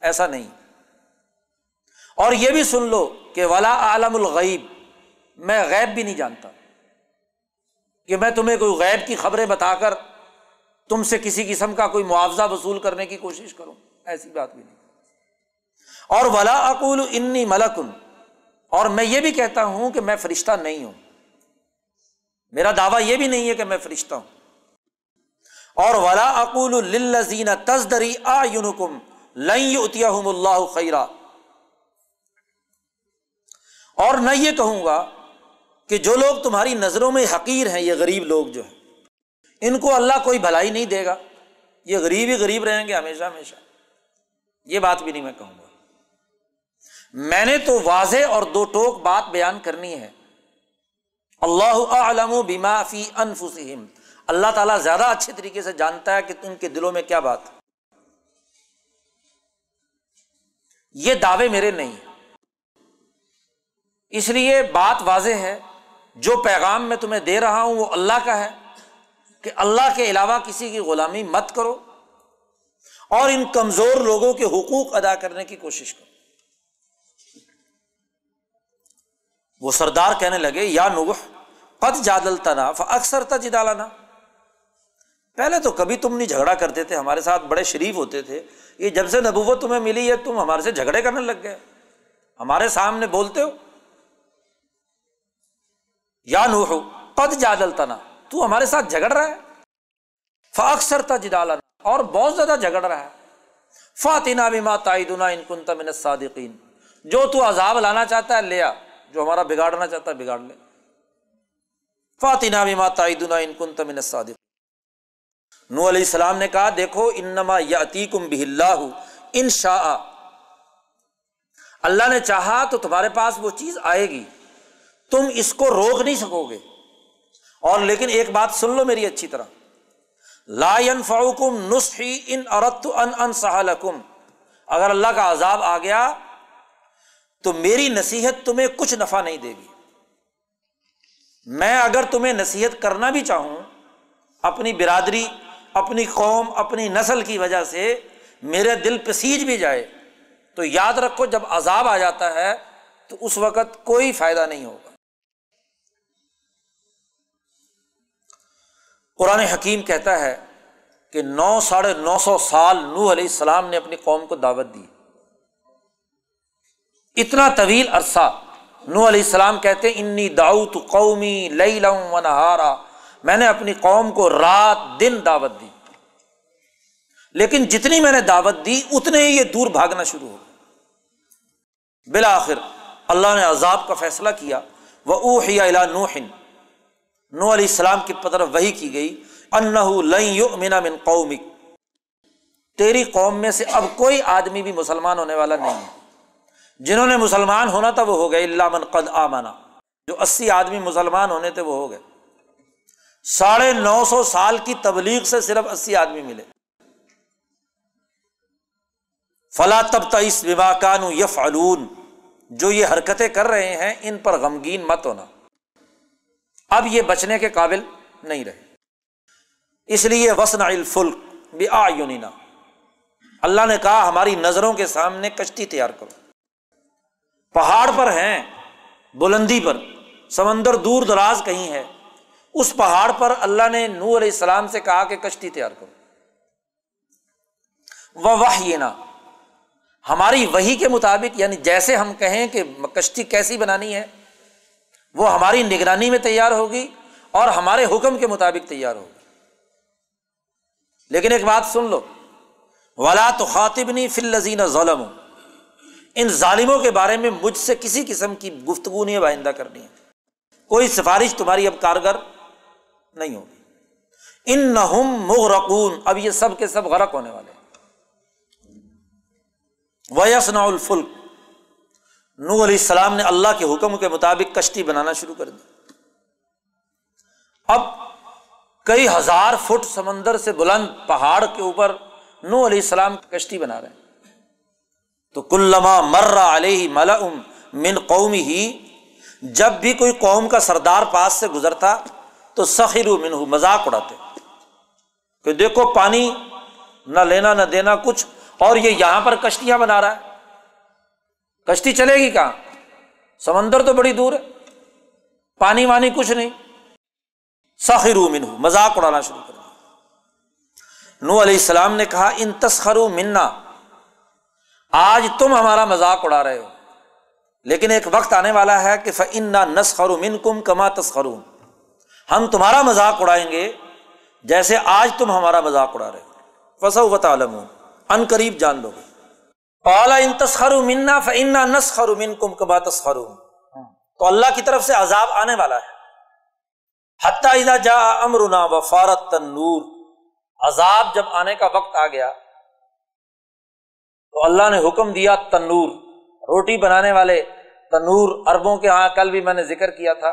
ایسا نہیں۔ اور یہ بھی سن لو کہ ولا عالم الغیب میں غیب بھی نہیں جانتا۔ کہ میں تمہیں کوئی غیب کی خبریں بتا کر تم سے کسی قسم کا کوئی معاوضہ وصول کرنے کی کوشش کروں، ایسی بات بھی نہیں۔ اور ولا اقول انی ملکن اور میں یہ بھی کہتا ہوں کہ میں فرشتہ نہیں ہوں۔ میرا دعویٰ یہ بھی نہیں ہے کہ میں فرشتہ ہوں۔ اور ولا اقول للذین تزدری اعینکم لن یؤتیہم اللہ خیرا اور میں یہ کہوں گا کہ جو لوگ تمہاری نظروں میں حقیر ہیں، یہ غریب لوگ جو ہیں، ان کو اللہ کوئی بھلائی نہیں دے گا۔ یہ غریب ہی غریب رہیں گے ہمیشہ ہمیشہ۔ یہ بات بھی نہیں میں کہوں گا۔ میں نے تو واضح اور دو ٹوک بات بیان کرنی ہے۔ اللہ علم و بیما فی انفسم اللہ تعالیٰ زیادہ اچھے طریقے سے جانتا ہے کہ ان کے دلوں میں کیا بات۔ یہ دعوے میرے نہیں۔ اس لیے بات واضح ہے۔ جو پیغام میں تمہیں دے رہا ہوں وہ اللہ کا ہے کہ اللہ کے علاوہ کسی کی غلامی مت کرو اور ان کمزور لوگوں کے حقوق ادا کرنے کی کوشش کرو۔ وہ سردار کہنے لگے، یا نوح، قد جادل تنا اکثر تھا جدالانا پہلے تو کبھی تم نہیں جھگڑا کرتے تھے، ہمارے ساتھ بڑے شریف ہوتے تھے۔ یہ جب سے نبوت تمہیں ملی ہے تم ہمارے سے جھگڑے کرنے لگ گئے۔ ہمارے سامنے بولتے ہو یا نوح، قد جادل تو ہمارے ساتھ جھگڑ رہا ہے۔ فاکثر تھا جدالانا اور بہت زیادہ جھگڑ رہا ہے۔ فاتینہ بھی ماں تائیدنا ان کن تمن صادقین جو تو عذاب لانا چاہتا ہے لیا جو ہمارا بگاڑنا چاہتا ہے، بگاڑ لے۔ فاتینہ بھی ماتا ان کن تمن صادق نو علیہ السلام نے کہا، دیکھو، انما یاتی کم اللہ، ان شاء۔ اللہ نے چاہا تو تمہارے پاس وہ چیز آئے گی۔ تم اس کو روک نہیں سکو گے۔ اور لیکن ایک بات سن لو میری اچھی طرح۔ لا فاؤکم نسخی ان ارت ان ان سہلکم اگر اللہ کا عذاب آ گیا تو میری نصیحت تمہیں کچھ نفع نہیں دے گی۔ میں اگر تمہیں نصیحت کرنا بھی چاہوں، اپنی برادری، اپنی قوم، اپنی نسل کی وجہ سے میرے دل پسیج بھی جائے، تو یاد رکھو جب عذاب آ جاتا ہے تو اس وقت کوئی فائدہ نہیں ہوگا۔ قرآن حکیم کہتا ہے کہ نو ساڑھے نو سو سال نو علیہ السلام نے اپنی قوم کو دعوت دی۔ اتنا طویل عرصہ نو علیہ السلام کہتے انی داؤت قومی لئی لوں نہارا میں نے اپنی قوم کو رات دن دعوت دی۔ لیکن جتنی میں نے دعوت دی، اتنے ہی یہ دور بھاگنا شروع ہو بالآخر اللہ نے عذاب کا فیصلہ کیا۔ وہ اوہ نوحن نو علیہ السلام کی طرف وہی کی گئی ان من قومک۔ تیری قوم میں سے اب کوئی آدمی بھی مسلمان ہونے والا نہیں ہے۔ جنہوں نے مسلمان ہونا تھا وہ ہو گئے اللہ من قد آمانا جو اسی آدمی مسلمان ہونے تھے وہ ہو گئے۔ ساڑھے نو سو سال کی تبلیغ سے صرف اسی آدمی ملے۔ فلا تب تئیس کانو یف جو یہ حرکتیں کر رہے ہیں، ان پر غمگین مت ہونا۔ اب یہ بچنے کے قابل نہیں رہے۔ اس لیے وسن الفلک بھی آ اللہ نے کہا، ہماری نظروں کے سامنے کشتی تیار کرو۔ پہاڑ پر ہیں، بلندی پر۔ سمندر دور دراز کہیں ہے۔ اس پہاڑ پر اللہ نے نور علیہ السلام سے کہا کہ کشتی تیار کرو۔ وہ یہ نا ہماری وہی کے مطابق یعنی جیسے ہم کہیں کہ کشتی کیسی بنانی ہے وہ ہماری نگرانی میں تیار ہوگی اور ہمارے حکم کے مطابق تیار ہوگی۔ لیکن ایک بات سن لو۔ ولا تو خاطب نہیں فل لذین ظلم ان ظالموں کے بارے میں مجھ سے کسی قسم کی گفتگو نہیں بائندہ کرنی ہے۔ کوئی سفارش تمہاری اب کارگر نہیں ہوگی۔ ان نہ مغرقون۔ اب یہ سب کے سب غرق ہونے والے ویسنا الفلک نو علیہ السلام نے اللہ کے حکم کے مطابق کشتی بنانا شروع کر دی۔ اب کئی ہزار فٹ سمندر سے بلند پہاڑ کے اوپر نو علیہ السلام کشتی بنا رہے ہیں۔ تو کلما مرا علیہ ملا من قومی ہی جب بھی کوئی قوم کا سردار پاس سے گزرتا تو سخیر من مذاق اڑاتے۔ کہ دیکھو پانی نہ لینا نہ دینا کچھ، اور یہ یہاں پر کشتیاں بنا رہا ہے۔ کشتی چلے گی کہاں؟ سمندر تو بڑی دور ہے۔ پانی وانی کچھ نہیں۔ سخرو من مذاق اڑانا شروع کر دیا۔ نو علیہ السلام نے کہا، ان تسخرو منا۔ آج تم ہمارا مذاق اڑا رہے ہو۔ لیکن ایک وقت آنے والا ہے کہ فن نسخر من کم کما تسخرون۔ ہم تمہارا مذاق اڑائیں گے جیسے آج تم ہمارا مذاق اڑا رہے ہو۔ فصو و تعلم ان قریب جان لو۔ گے پالا ان تسخر منا فنا نسخر من کم کما تسخر تو اللہ کی طرف سے عذاب آنے والا ہے۔ حتیٰ اذا جا امرنا و فارت تنور عذاب جب آنے کا وقت آ گیا، تو اللہ نے حکم دیا تنور۔ روٹی بنانے والے تنور اربوں کے یہاں کل بھی میں نے ذکر کیا تھا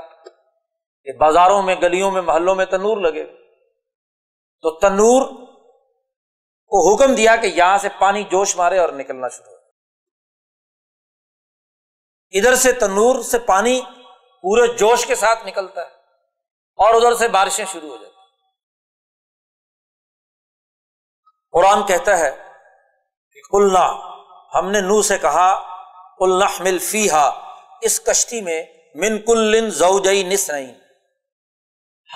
کہ بازاروں میں، گلیوں میں، محلوں میں تنور لگے۔ تو تنور کو حکم دیا کہ یہاں سے پانی جوش مارے اور نکلنا شروع ہو۔ ادھر سے تنور سے پانی پورے جوش کے ساتھ نکلتا ہے اور ادھر سے بارشیں شروع ہو جاتی قرآن کہتا ہے کہ کلنا ہم نے نو سے کہا کلنا مل فی اس کشتی میں من کل زوجئی نس نہیں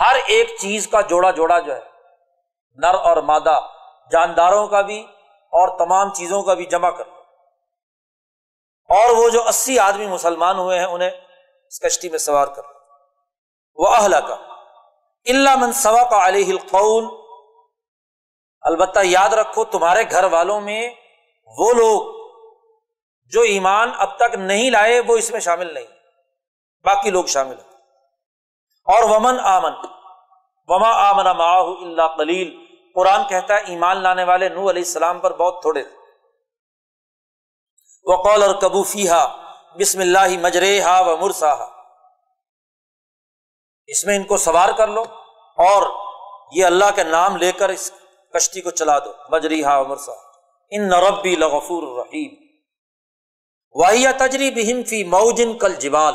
ہر ایک چیز کا جوڑا جوڑا جو ہے، نر اور مادہ جانداروں کا بھی اور تمام چیزوں کا بھی جمع کر اور وہ جو اسی آدمی مسلمان ہوئے ہیں، انہیں اس کشتی میں سوار کر وہ اہلا کا اللہ من سوا کا علیہ القول۔ البتہ یاد رکھو، تمہارے گھر والوں میں وہ لوگ جو ایمان اب تک نہیں لائے، وہ اس میں شامل نہیں۔ باقی لوگ شامل ہیں۔ اور ومن آمن۔ وما آمن ماہ اللہ کلیل قرآن کہتا ہے، ایمان لانے والے نو علیہ السلام پر بہت تھوڑے تھے۔ وقول اور کبوفی ہا بسم اللہ مجرے ہا و مرسا اس میں ان کو سوار کر لو اور یہ اللہ کے نام لے کر اس کشتی کو چلا دو مجری ہا و مرسا ان نربی لغفور رحیم۔ واحیہ تجری بہم فی موجن کل جبال۔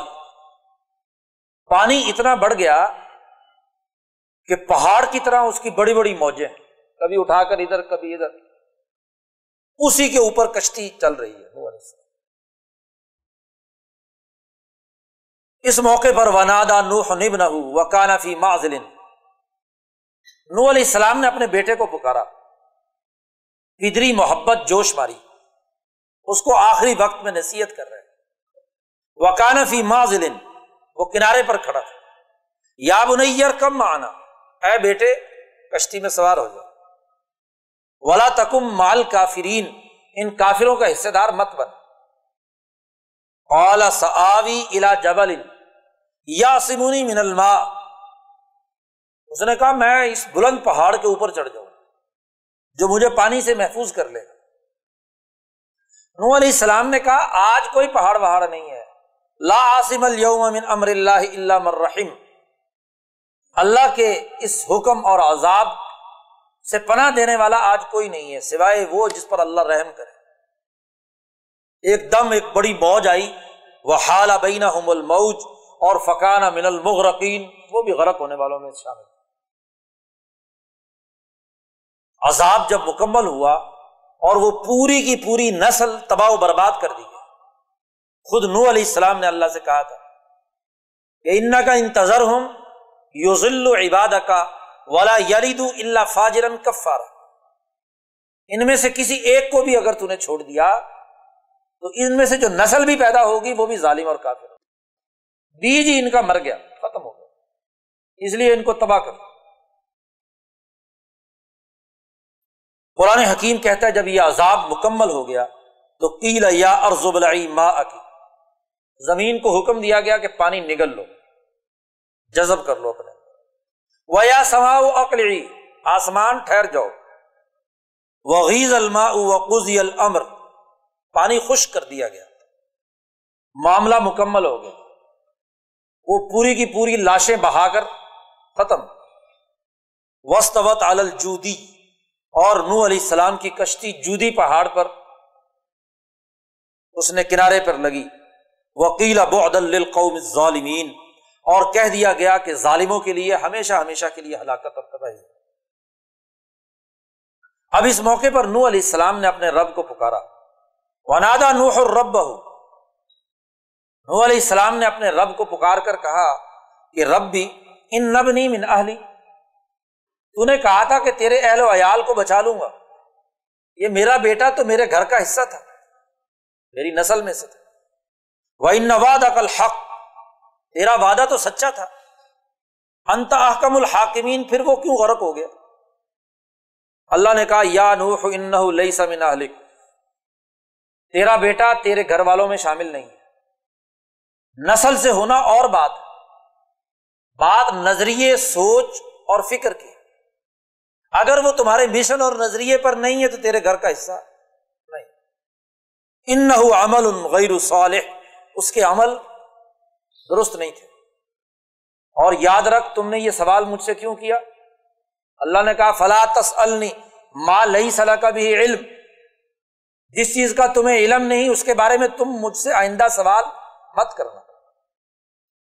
پانی اتنا بڑھ گیا کہ پہاڑ کی طرح اس کی بڑی بڑی موجیں۔ کبھی اٹھا کر ادھر، کبھی ادھر۔ اسی کے اوپر کشتی چل رہی ہے اس موقع پر ونادا نوح نب نہ وکانا فی معذل نو علیہ السلام نے اپنے بیٹے کو پکارا۔ پدری محبت جوش ماری۔ اس کو آخری وقت میں نصیحت کر رہے وکانا فی معذل وہ کنارے پر کھڑا تھا۔ یا بنیر کم آنا اے بیٹے، کشتی میں سوار ہو جاؤ ولا تکم مال کافرین ان کافروں کا حصے دار مت بن اولا ساوی الا جبل یا سمونی من الما اس نے کہا، میں اس بلند پہاڑ کے اوپر چڑھ جاؤں، جو مجھے پانی سے محفوظ کر لے نو علیہ السلام نے کہا، آج کوئی پہاڑ وہاڑ نہیں ہے۔ لا عاصم اليوم من امر اللہ اللہ مرحم اللہ کے اس حکم اور عذاب سے پناہ دینے والا آج کوئی نہیں ہے، سوائے وہ جس پر اللہ رحم کرے۔ ایک دم ایک بڑی موج آئی وہ حال بین الموج اور فقانہ من المغرقین وہ بھی غرق ہونے والوں میں شامل۔ عذاب جب مکمل ہوا اور وہ پوری کی پوری نسل تباہ و برباد کر دی گئی۔ خود نو علیہ السلام نے اللہ سے کہا تھا کہ ان کا انتظر ہوں یوزل عباد کا ولا یریدو اللہ فاجرن کفارا ان میں سے کسی ایک کو بھی اگر تھی چھوڑ دیا، تو ان میں سے جو نسل بھی پیدا ہوگی، وہ بھی ظالم اور کافر بیج ہی ان کا مر گیا، ختم ہو گیا۔ اس لیے ان کو تباہ کر۔ قرآن حکیم کہتا ہے، جب یہ عذاب مکمل ہو گیا، تو کیل یا ارزب ما اکی زمین کو حکم دیا گیا کہ پانی نگل لو، جذب کر لو اپنے وہ یا سما اکڑی آسمان ٹھہر جاؤ۔ وغیز الما وقوزی المر پانی خشک کر دیا گیا۔ معاملہ مکمل ہو گیا۔ وہ پوری کی پوری لاشیں بہا کر ختم۔ وسط الجودی اور نو علیہ السلام کی کشتی جودی پہاڑ پر اس نے کنارے پر لگی۔ وکیل بعد القوم ظالمین اور کہہ دیا گیا کہ ظالموں کے لیے ہمیشہ ہمیشہ کے لیے ہلاکت اور تباہی اب اس موقع پر نو علیہ السلام نے اپنے رب کو پکارا۔ ونادا نوح اور رب نو علیہ السلام نے اپنے رب کو پکار کر کہا کہ رب بھی ان نب نہیں من اہلی۔ تو نے کہا تھا کہ تیرے اہل و عیال کو بچا لوں گا۔ یہ میرا بیٹا تو میرے گھر کا حصہ تھا، میری نسل میں سے تھا۔ وہ نواد عقل حق تیرا وعدہ تو سچا تھا۔ انت احکم الحاکمین، پھر وہ کیوں غرق ہو گیا؟ اللہ نے کہا، یا نوح ان لئی سمن تیرا بیٹا تیرے گھر والوں میں شامل نہیں ہے۔ نسل سے ہونا اور بات بات نظریے، سوچ اور فکر کی۔ اگر وہ تمہارے مشن اور نظریے پر نہیں ہے، تو تیرے گھر کا حصہ نہیں۔ ان عمل غیر صالح۔ اس کے عمل درست نہیں تھے۔ اور یاد رکھ، تم نے یہ سوال مجھ سے کیوں کیا؟ اللہ نے کہا، فلا تس ماں لئی صلاح کا بھی علم۔ جس چیز کا تمہیں علم نہیں، اس کے بارے میں تم مجھ سے آئندہ سوال مت کرنا۔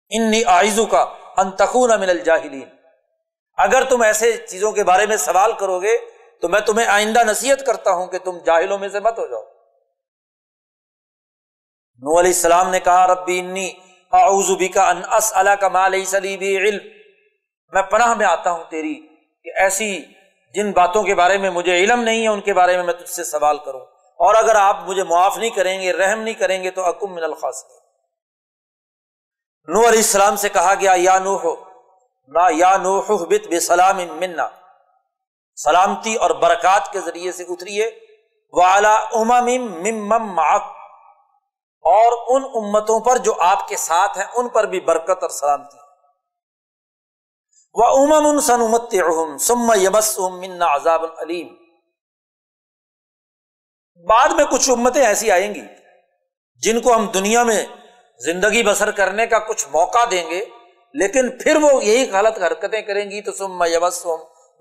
انی آئزو کا انتخون من الجاہلین۔ اگر تم ایسے چیزوں کے بارے میں سوال کرو گے، تو میں تمہیں آئندہ نصیحت کرتا ہوں کہ تم جاہلوں میں سے مت ہو جاؤ۔ نو علیہ السلام نے کہا، ربی انی اعوذ کا ان اللہ کا مال علم۔ میں پناہ میں آتا ہوں تیری کہ ایسی جن باتوں کے بارے میں مجھے علم نہیں ہے، ان کے بارے میں میں تجھ سے سوال کروں۔ اور اگر آپ مجھے معاف نہیں کریں گے، رحم نہیں کریں گے، تو اکم من الخاص نو علیہ السلام سے کہا گیا، یا نو ہو یا نوح بت بے سلام منا۔ سلامتی اور برکات کے ذریعے سے اتریے۔ والا امم اور ان امتوں پر جو آپ کے ساتھ ہیں، ان پر بھی برکت اور سلامتی۔ وہ امم ان سن سم یمس منا عذاب العلیم بعد میں کچھ امتیں ایسی آئیں گی، جن کو ہم دنیا میں زندگی بسر کرنے کا کچھ موقع دیں گے، لیکن پھر وہ یہی غلط حرکتیں کریں گی تو سم یبس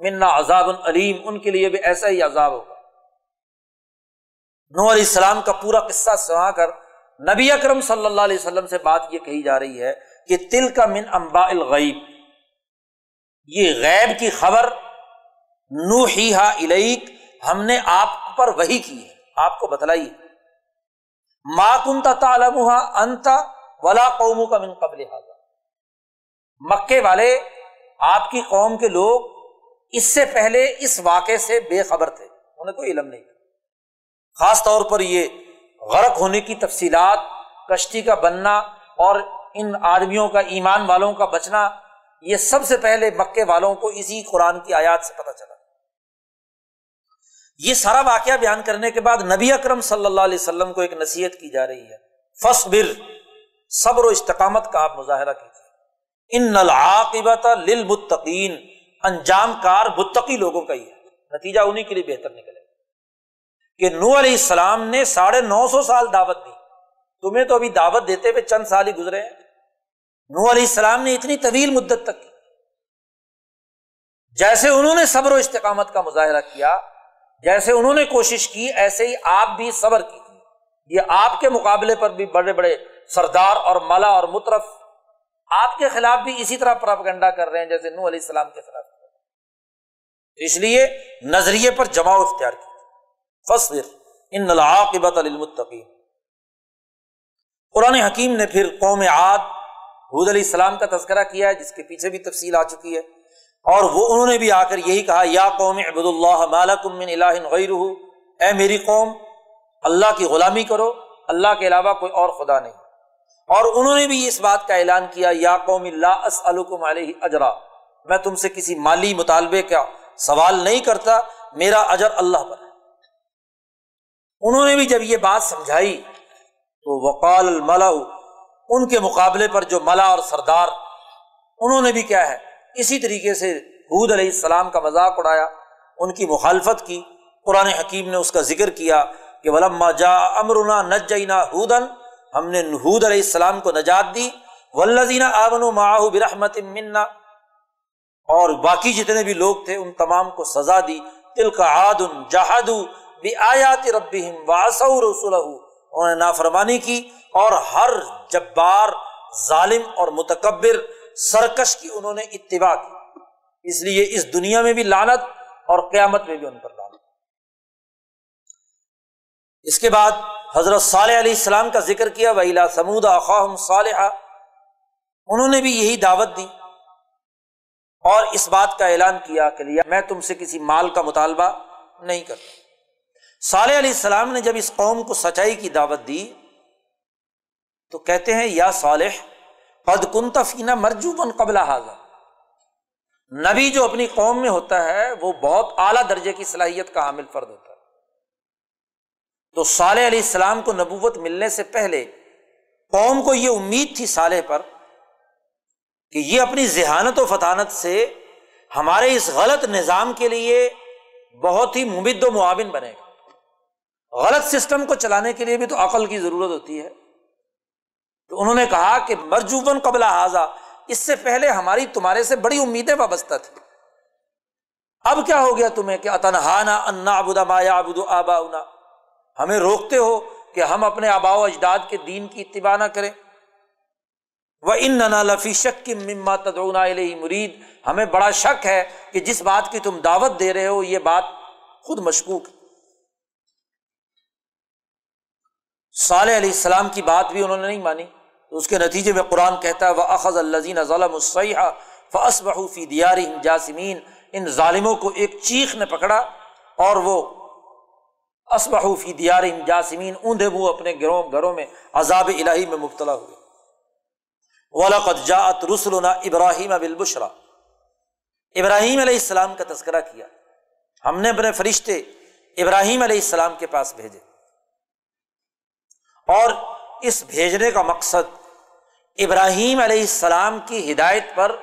منا عذاب العلیم ان کے لیے بھی ایسا ہی عذاب ہوگا۔ نو علیہ السلام کا پورا قصہ سنا کر نبی اکرم صلی اللہ علیہ وسلم سے بات یہ کہی جا رہی ہے کہ تل کا من امبا الغیب، یہ غیب کی خبر نو ہی ہا الیک، ہم نے آپ پر وہی کی ہے، آپ کو بتلائی ماں کنتا تعلم انتا ولا قوموں کا من قبل حاضر مکے والے، آپ کی قوم کے لوگ اس سے پہلے اس واقعے سے بے خبر تھے انہیں کوئی علم نہیں۔ خاص طور پر یہ غرق ہونے کی تفصیلات، کشتی کا بننا اور ان آدمیوں کا، ایمان والوں کا بچنا، یہ سب سے پہلے مکے والوں کو اسی قرآن کی آیات سے پتہ چلا۔ یہ سارا واقعہ بیان کرنے کے بعد نبی اکرم صلی اللہ علیہ وسلم کو ایک نصیحت کی جا رہی ہے۔ فصبر صبر و استقامت کا آپ مظاہرہ کیجیے۔ ان العاقبت للمتقین، انجام کار متقی لوگوں کا ہی ہے۔ نتیجہ انہیں کے لیے بہتر نکلے۔ کہ نو علیہ السلام نے ساڑھے نو سو سال دعوت دی۔ تمہیں تو ابھی دعوت دیتے ہوئے چند سال ہی گزرے ہیں۔ نو علیہ السلام نے اتنی طویل مدت تک کی۔ جیسے انہوں نے صبر و استقامت کا مظاہرہ کیا، جیسے انہوں نے کوشش کی، ایسے ہی آپ بھی صبر کی یہ آپ کے مقابلے پر بھی بڑے بڑے سردار اور ملا اور مترف آپ کے خلاف بھی اسی طرح پراپگنڈا کر رہے ہیں جیسے نو علیہ السلام کے خلاف۔ اس لیے نظریے پر جماؤ اختیار کی فصر ان العاقبت المتقین قرآن حکیم نے پھر قوم عاد، حود علیہ السلام کا تذکرہ کیا ہے جس کے پیچھے بھی تفصیل آ چکی ہے۔ اور وہ انہوں نے بھی آ کر یہی کہا، یا قوم عبد اللہ مالکم من الہ غیر اے میری قوم، اللہ کی غلامی کرو، اللہ کے علاوہ کوئی اور خدا نہیں۔ اور انہوں نے بھی اس بات کا اعلان کیا، یا قوم اللہ اسلکم علیہ اجرا۔ میں تم سے کسی مالی مطالبے کا سوال نہیں کرتا، میرا اجر اللہ پر ہے۔ انہوں نے بھی جب یہ بات سمجھائی تو وقال الملا ان کے مقابلے پر جو ملا اور سردار، انہوں نے بھی کیا ہے، اسی طریقے سے حود علیہ السلام کا مذاق اڑایا، ان کی مخالفت کی، قرآن حکیم نے اس کا ذکر کیا کہ ولما جا امرنا نجینا ہودن ہم نے نحود علیہ السلام کو نجات دی ولزینہ آمن معاہ برحمت منا۔ اور باقی جتنے بھی لوگ تھے، ان تمام کو سزا دی تل کا عاد جہاد بھی آیات رب واسع رسول انہوں نے نافرمانی کی اور ہر جبار، ظالم اور متکبر، سرکش کی انہوں نے اتباع کی۔ اس لیے اس دنیا میں بھی لانت اور قیامت میں بھی ان پر لانت اس کے بعد حضرت صالح علیہ السلام کا ذکر کیا ویلا سمود اخاہم صالحہ انہوں نے بھی یہی دعوت دی اور اس بات کا اعلان کیا کہ لیا، میں تم سے کسی مال کا مطالبہ نہیں کرتا۔ صالح علیہ السلام نے جب اس قوم کو سچائی کی دعوت دی، تو کہتے ہیں، یا صالح، قد کن تفینہ مرجو بن قبل حاضر نبی جو اپنی قوم میں ہوتا ہے، وہ بہت اعلیٰ درجے کی صلاحیت کا حامل فرد ہوتا ہے۔ تو صالح علیہ السلام کو نبوت ملنے سے پہلے قوم کو یہ امید تھی صالح پر کہ یہ اپنی ذہانت و فطانت سے ہمارے اس غلط نظام کے لیے بہت ہی ممد و معاون بنے گا۔ غلط سسٹم کو چلانے کے لیے بھی تو عقل کی ضرورت ہوتی ہے۔ تو انہوں نے کہا کہ مرجوبن قبل حاضہ اس سے پہلے ہماری تمہارے سے بڑی امیدیں وابستہ تھیں۔ اب کیا ہو گیا تمہیں کہ اتنہانا انا ابودا مایا ابود آبا ہمیں روکتے ہو کہ ہم اپنے آبا و اجداد کے دین کی اتباع نہ کریں۔ وہ ان ننا لفی شک کی مما تدونا مرید ہمیں بڑا شک ہے کہ جس بات کی تم دعوت دے رہے ہو، یہ بات خود مشکوک صالح علیہ السلام کی بات بھی انہوں نے نہیں مانی۔ تو اس کے نتیجے میں قرآن کہتا ہے وہ اخذ الزین ظلم السیح فس بحفی دیاری جاسمین ان ظالموں کو ایک چیخ نے پکڑا اور وہ اسبحفی دیار جاسمین اوندھے منہ اپنے گھروں گھروں میں عذاب الہی میں مبتلا ہوئے۔ ولاقت جات رسول ابراہیم اب ابراہیم علیہ السلام کا تذکرہ کیا۔ ہم نے اپنے فرشتے ابراہیم علیہ السلام کے پاس بھیجے۔ اور اس بھیجنے کا مقصد ابراہیم علیہ السلام کی ہدایت پر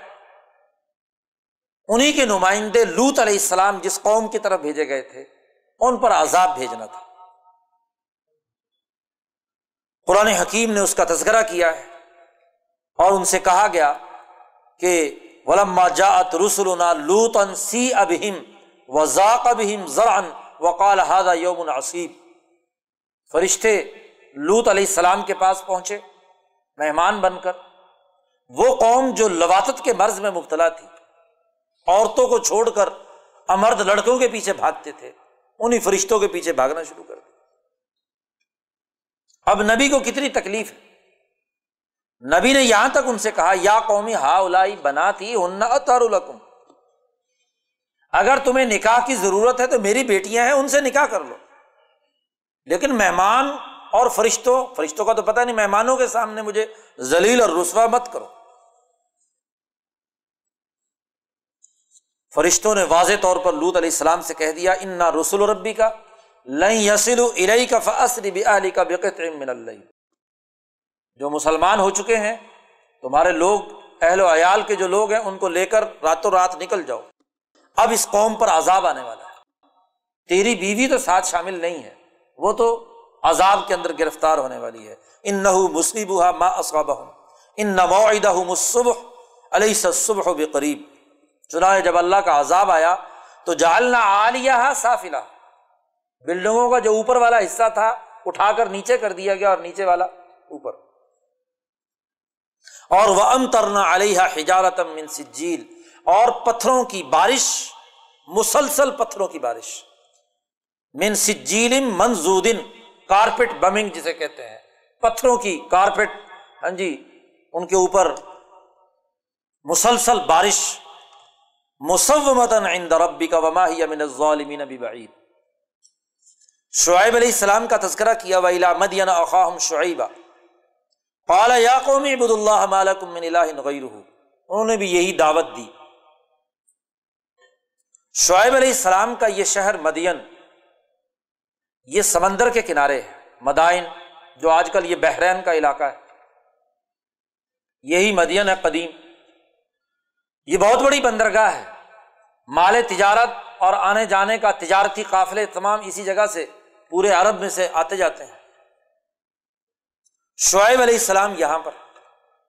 انہیں کے نمائندے لوت علیہ السلام جس قوم کی طرف بھیجے گئے تھے، ان پر عذاب بھیجنا تھا۔ قرآن حکیم نے اس کا تذکرہ کیا ہے اور ان سے کہا گیا کہ ولما جاءت رسولنا لوتا سی ابہم وزاق ابہم زرعن وقال هذا یوم عصیب۔ فرشتے لوت علیہ السلام کے پاس پہنچے، مہمان بن کر۔ وہ قوم جو لواتت کے مرض میں مبتلا تھی، عورتوں کو چھوڑ کر امرد لڑکوں کے پیچھے بھاگتے تھے انہیں فرشتوں کے پیچھے بھاگنا شروع کر دیا۔ اب نبی کو کتنی تکلیف ہے۔ نبی نے یہاں تک ان سے کہا، یا قومی ہا الائی بنا تھی الکم اگر تمہیں نکاح کی ضرورت ہے تو میری بیٹیاں ہیں، ان سے نکاح کر لو۔ لیکن مہمان اور فرشتوں فرشتوں کا تو پتا نہیں، مہمانوں کے سامنے مجھے ذلیل اور رسوا مت کرو۔ فرشتوں نے واضح طور پر لوت علیہ السلام سے کہہ دیا ان نہ رسول ربی کا لئی یسل کا فصری کا بقت من اللہ جو مسلمان ہو چکے ہیں، تمہارے لوگ، اہل و عیال کے جو لوگ ہیں، ان کو لے کر راتوں رات نکل جاؤ۔ اب اس قوم پر عذاب آنے والا ہے۔ تیری بیوی تو ساتھ شامل نہیں ہے، وہ تو عذاب کے اندر گرفتار ہونے والی ہے۔ ان نہ مصیب ماں اصابہ ان نموعدہ مصبح علیہ صبح بے قریب چنانچہ جب اللہ کا عذاب آیا، تو جالنا عالیہ صافلہ بلڈنگوں کا جو اوپر والا حصہ تھا، اٹھا کر نیچے کر دیا گیا اور نیچے والا اوپر۔ اور وہ ام ترنا علیہ حجارت من سجیل اور پتھروں کی بارش، مسلسل پتھروں کی بارش۔ من سجیل منزودن کارپیٹ بمنگ جسے کہتے ہیں، پتھروں کی کارپیٹ ہاں جی ان کے اوپر مسلسل بارش مسومتن عند ربی کا وما ہی من الظالمین بعید شعیب علیہ السلام کا تذکرہ کیا ویلا مدین اخاہم شعیبہ قال یا قوم عبد اللہ مالکم من الہ غیرہ انہوں نے بھی یہی دعوت دی۔ شعیب علیہ السلام کا یہ شہر مدین یہ سمندر کے کنارے ہے مدائن، جو آج کل یہ بحرین کا علاقہ ہے۔ یہی مدین ہے قدیم۔ یہ بہت بڑی بندرگاہ ہے۔ مال تجارت اور آنے جانے کا تجارتی قافلے تمام اسی جگہ سے پورے عرب میں سے آتے جاتے ہیں۔ شعیب علیہ السلام یہاں پر،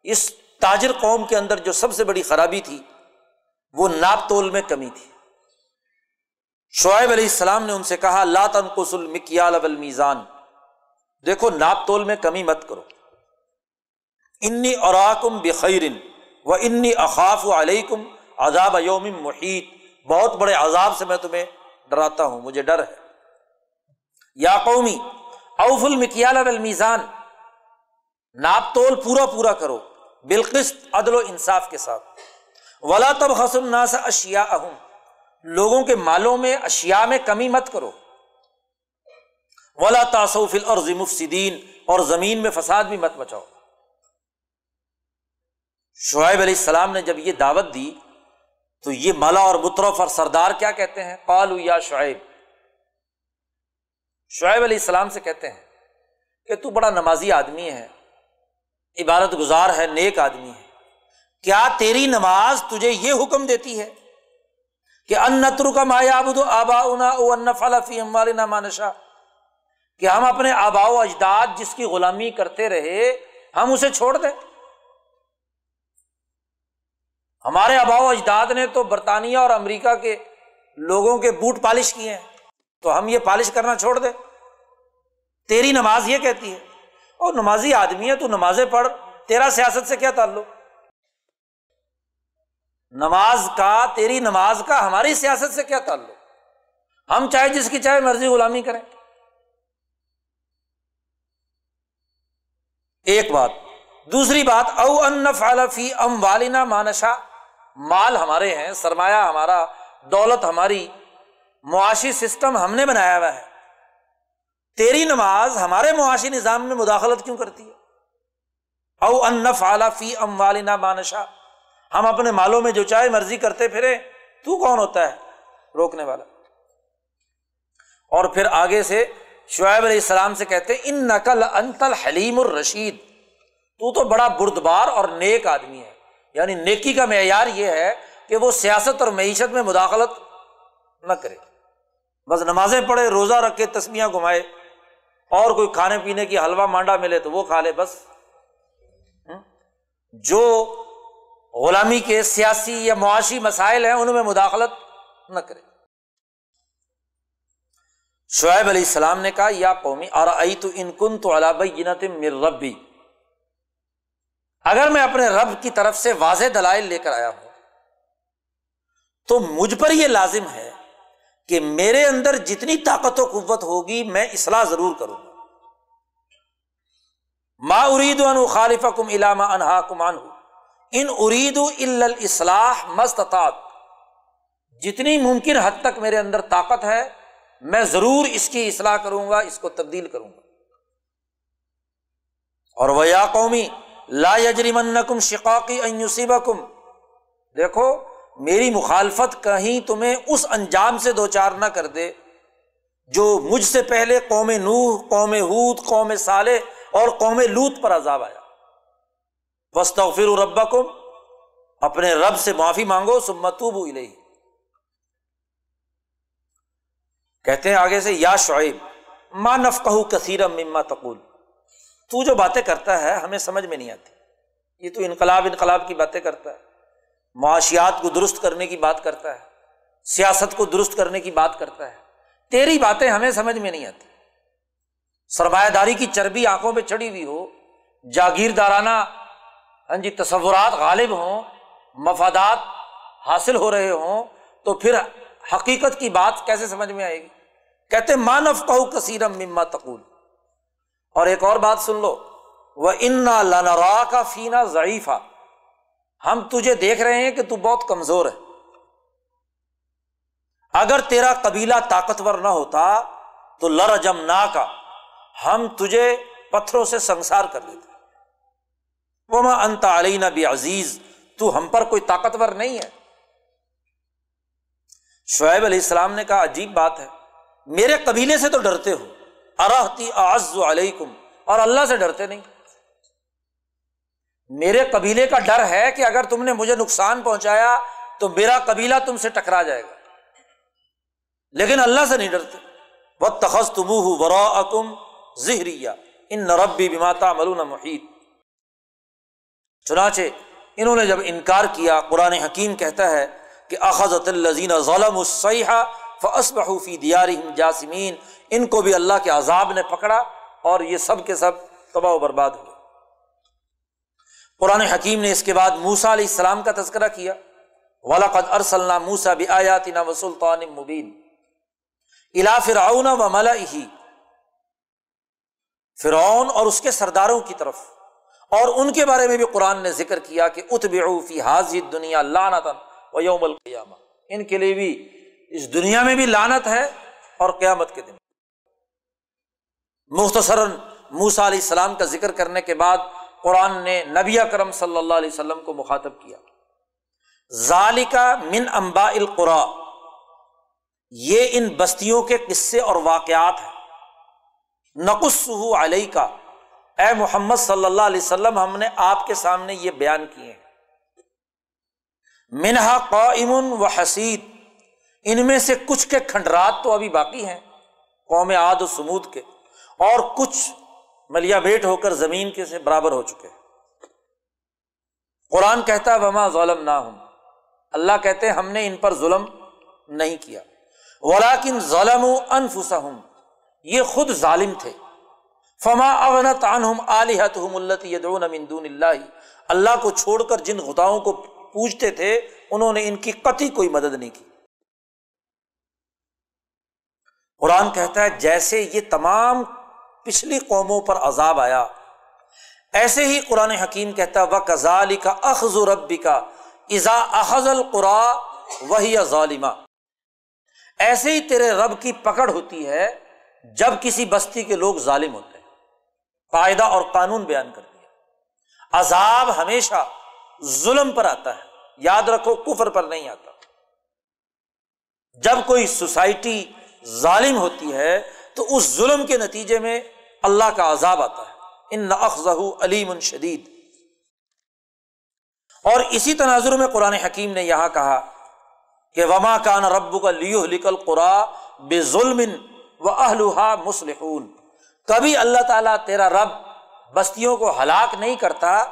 اس تاجر قوم کے اندر جو سب سے بڑی خرابی تھی، وہ ناپ تول میں کمی تھی۔ شعیب علیہ السلام نے ان سے کہا لاتن قسل مکیال اب دیکھو، ناپ تول میں کمی مت کرو۔ انی اوراکم بخیرن و انی اخاف علیکم عذاب یوم محیط۔ بہت بڑے عذاب سے میں تمہیں ڈراتا ہوں، مجھے ڈر ہے۔ یا قومی اوف المکیال المیزان ناپ تول پورا پورا کرو بالقست عدل و انصاف کے ساتھ۔ ولا تب حسن ناس اشیا اہم لوگوں کے مالوں میں اشیا میں کمی مت کرو۔ ولا تاثل اور مفصدین اور زمین میں فساد بھی مت بچاؤ شعیب علیہ السلام نے جب یہ دعوت دی، تو یہ ملا اور مترف اور سردار کیا کہتے ہیں؟ پالو یا شعیب۔ شعیب علیہ السلام سے کہتے ہیں کہ تو بڑا نمازی آدمی ہے عبارت گزار ہے، نیک آدمی ہے۔ کیا تیری نماز تجھے یہ حکم دیتی ہے کہ ان نتر کا مایا آبا انا فلفی مانشا کہ ہم اپنے آبا و اجداد جس کی غلامی کرتے رہے، ہم اسے چھوڑ دیں۔ ہمارے آبا و اجداد نے تو برطانیہ اور امریکہ کے لوگوں کے بوٹ پالش کیے ہیں۔ تو ہم یہ پالش کرنا چھوڑ دیں۔ تیری نماز یہ کہتی ہے، اور نمازی آدمی ہے، تو نمازیں پڑھ۔ تیرا سیاست سے کیا تعلق؟ نماز کا، تیری نماز کا ہماری سیاست سے کیا تعلق؟ ہم چاہے جس کی چاہے مرضی غلامی کریں۔ ایک بات، دوسری بات، او ان فی ام والنا مانشا مال ہمارے ہیں، سرمایہ ہمارا، دولت ہماری، معاشی سسٹم ہم نے بنایا ہوا ہے۔ تیری نماز ہمارے معاشی نظام میں مداخلت کیوں کرتی ہے؟ او ان فعلا فی ام والنا مانشا ہم اپنے مالوں میں جو چاہے مرضی کرتے پھرے تو کون ہوتا ہے؟ روکنے والا۔ اور پھر آگے سے شعیب علیہ السلام سے کہتے ان نقل انتل حلیم الرشید۔ تو تو بڑا بردبار اور نیک آدمی ہے۔ یعنی نیکی کا معیار یہ ہے کہ وہ سیاست اور معیشت میں مداخلت نہ کرے۔ بس نمازیں پڑھے، روزہ رکھے تسمیاں گھمائے۔ اور کوئی کھانے پینے کی حلوہ مانڈا ملے تو وہ کھا لے بس۔ جو غلامی کے سیاسی یا معاشی مسائل ہیں ان میں مداخلت نہ کرے شعیب علیہ السلام نے کہا، یا قومی اور تو ان کن تو علاب مر ربی اگر میں اپنے رب کی طرف سے واضح دلائل لے کر آیا ہوں، تو مجھ پر یہ لازم ہے کہ میرے اندر جتنی طاقت و قوت ہوگی، میں اصلاح ضرور کروں گا۔ ما ارید ان خالف کم علامہ انہا کمان ہوں ان ارید الاصلاح مستطاط جتنی ممکن حد تک میرے اندر طاقت ہے، میں ضرور اس کی اصلاح کروں گا، اس کو تبدیل کروں گا۔ اور وہ یا قومی، لا یجری من کم شقاقی ایوسیبہ کم دیکھو، میری مخالفت کہیں تمہیں اس انجام سے دو چار نہ کر دے، جو مجھ سے پہلے قوم نوح، قوم ہود، قوم صالح اور قوم لوت پر عذاب آیا۔ وسطر ربا کم اپنے رب سے معافی مانگو سمتوب الہی کہتے ہیں آگے سے، یا شعیب ماں نف کثیر مما تقول۔ تو جو باتیں کرتا ہے، ہمیں سمجھ میں نہیں آتی۔ یہ تو انقلاب انقلاب کی باتیں کرتا ہے۔ معاشیات کو درست کرنے کی بات کرتا ہے۔ سیاست کو درست کرنے کی بات کرتا ہے۔ تیری باتیں ہمیں سمجھ میں نہیں آتی۔ سرمایہ داری کی چربی آنکھوں پہ چڑھی ہوئی ہو، جاگیردارانہ ہاں جی تصورات غالب ہوں، مفادات حاصل ہو رہے ہوں، تو پھر حقیقت کی بات کیسے سمجھ میں آئے گی؟ کہتے مانف کہ کثیرم مما تقول. اور ایک اور بات سن لو وہ انا لنرا کا فینا ضعیفہ ہم تجھے دیکھ رہے ہیں کہ تو بہت کمزور ہے۔ اگر تیرا قبیلہ طاقتور نہ ہوتا، تو لر جم نا کا ہم تجھے پتھروں سے سنسار کر دیتے۔ وہ انتا علینہ بھی عزیز تو ہم پر کوئی طاقتور نہیں ہے۔ شعیب علیہ السلام نے کہا، عجیب بات ہے۔ میرے قبیلے سے تو ڈرتے ہو۔ ارحتی آز علیکم، اور اللہ سے ڈرتے نہیں۔ میرے قبیلے کا ڈر ہے کہ اگر تم نے مجھے نقصان پہنچایا، تو میرا قبیلہ تم سے ٹکرا جائے گا۔ لیکن اللہ سے نہیں ڈرتے۔ وہ تخص تبو برا اکم زہریا ان نربی بماتا ملون محیط چنانچہ انہوں نے جب انکار کیا، قرآن حکیم کہتا ہے کہ اخذت الزین ظلم السیحہ فی دیارہم جاسمین، ان کو بھی اللہ کے عذاب نے پکڑا اور یہ سب کے سب تباہ و برباد ہوئے قرآن حکیم نے اس کے بعد موسا علیہ السلام کا تذکرہ کیا۔ ولاقد ارسل موسا بھی آیات و سلطان مبین۔ الا فرعون و ملا فرعون اور اس کے سرداروں کی طرف۔ اور ان کے بارے میں بھی قرآن نے ذکر کیا کہ فی حاضر دنیا لانت و یوم القیامہ۔ ان کے لیے بھی اس دنیا میں بھی لانت ہے اور قیامت کے دن۔ مختصر موسا علیہ السلام کا ذکر کرنے کے بعد قرآن نے نبی کرم صلی اللہ علیہ وسلم کو مخاطب کیا۔ ذالکا من امبا القرا۔ یہ ان بستیوں کے قصے اور واقعات ہیں۔ نقص علیہ کا اے محمد صلی اللہ علیہ وسلم، ہم نے آپ کے سامنے یہ بیان کیے ہیں۔ منہا قائم و حسید، ان میں سے کچھ کے کھنڈرات تو ابھی باقی ہیں، قوم عاد و سمود کے، اور کچھ ملیا بیٹ ہو کر زمین کے سے برابر ہو چکے۔ قرآن کہتا وما ظلم نہ ہوں اللہ کہتے ہم نے ان پر ظلم نہیں کیا۔ ولاکن ظلم انفسا ہوں یہ خود ظالم تھے۔ فما اغنت عنہم آلہتہم اللتی یدعون من دون اللہ۔ اللہ کو چھوڑ کر جن غداؤں کو پوچھتے تھے، انہوں نے ان کی قطعی کوئی مدد نہیں کی۔ قرآن کہتا ہے، جیسے یہ تمام پچھلی قوموں پر عذاب آیا، ایسے ہی قرآن حکیم کہتا و کزالی کا اخذ و ربی کا ازا اخذ القرا وہی ظالمہ ایسے ہی تیرے رب کی پکڑ ہوتی ہے جب کسی بستی کے لوگ ظالم ہوتے ہیں۔ قاعدہ اور قانون بیان کر دیا۔ عذاب ہمیشہ ظلم پر آتا ہے۔ یاد رکھو، کفر پر نہیں آتا۔ جب کوئی سوسائٹی ظالم ہوتی ہے، تو اس ظلم کے نتیجے میں اللہ کا عذاب آتا ہے۔ ان نقزہ علیم شدید۔ اور اسی تناظر میں قرآن حکیم نے یہاں کہا کہ وما کان رب کا لیو لکل قرا بے ظلم و اہلحا مسلحون کبھی اللہ تعالیٰ تیرا رب بستیوں کو ہلاک نہیں کرتا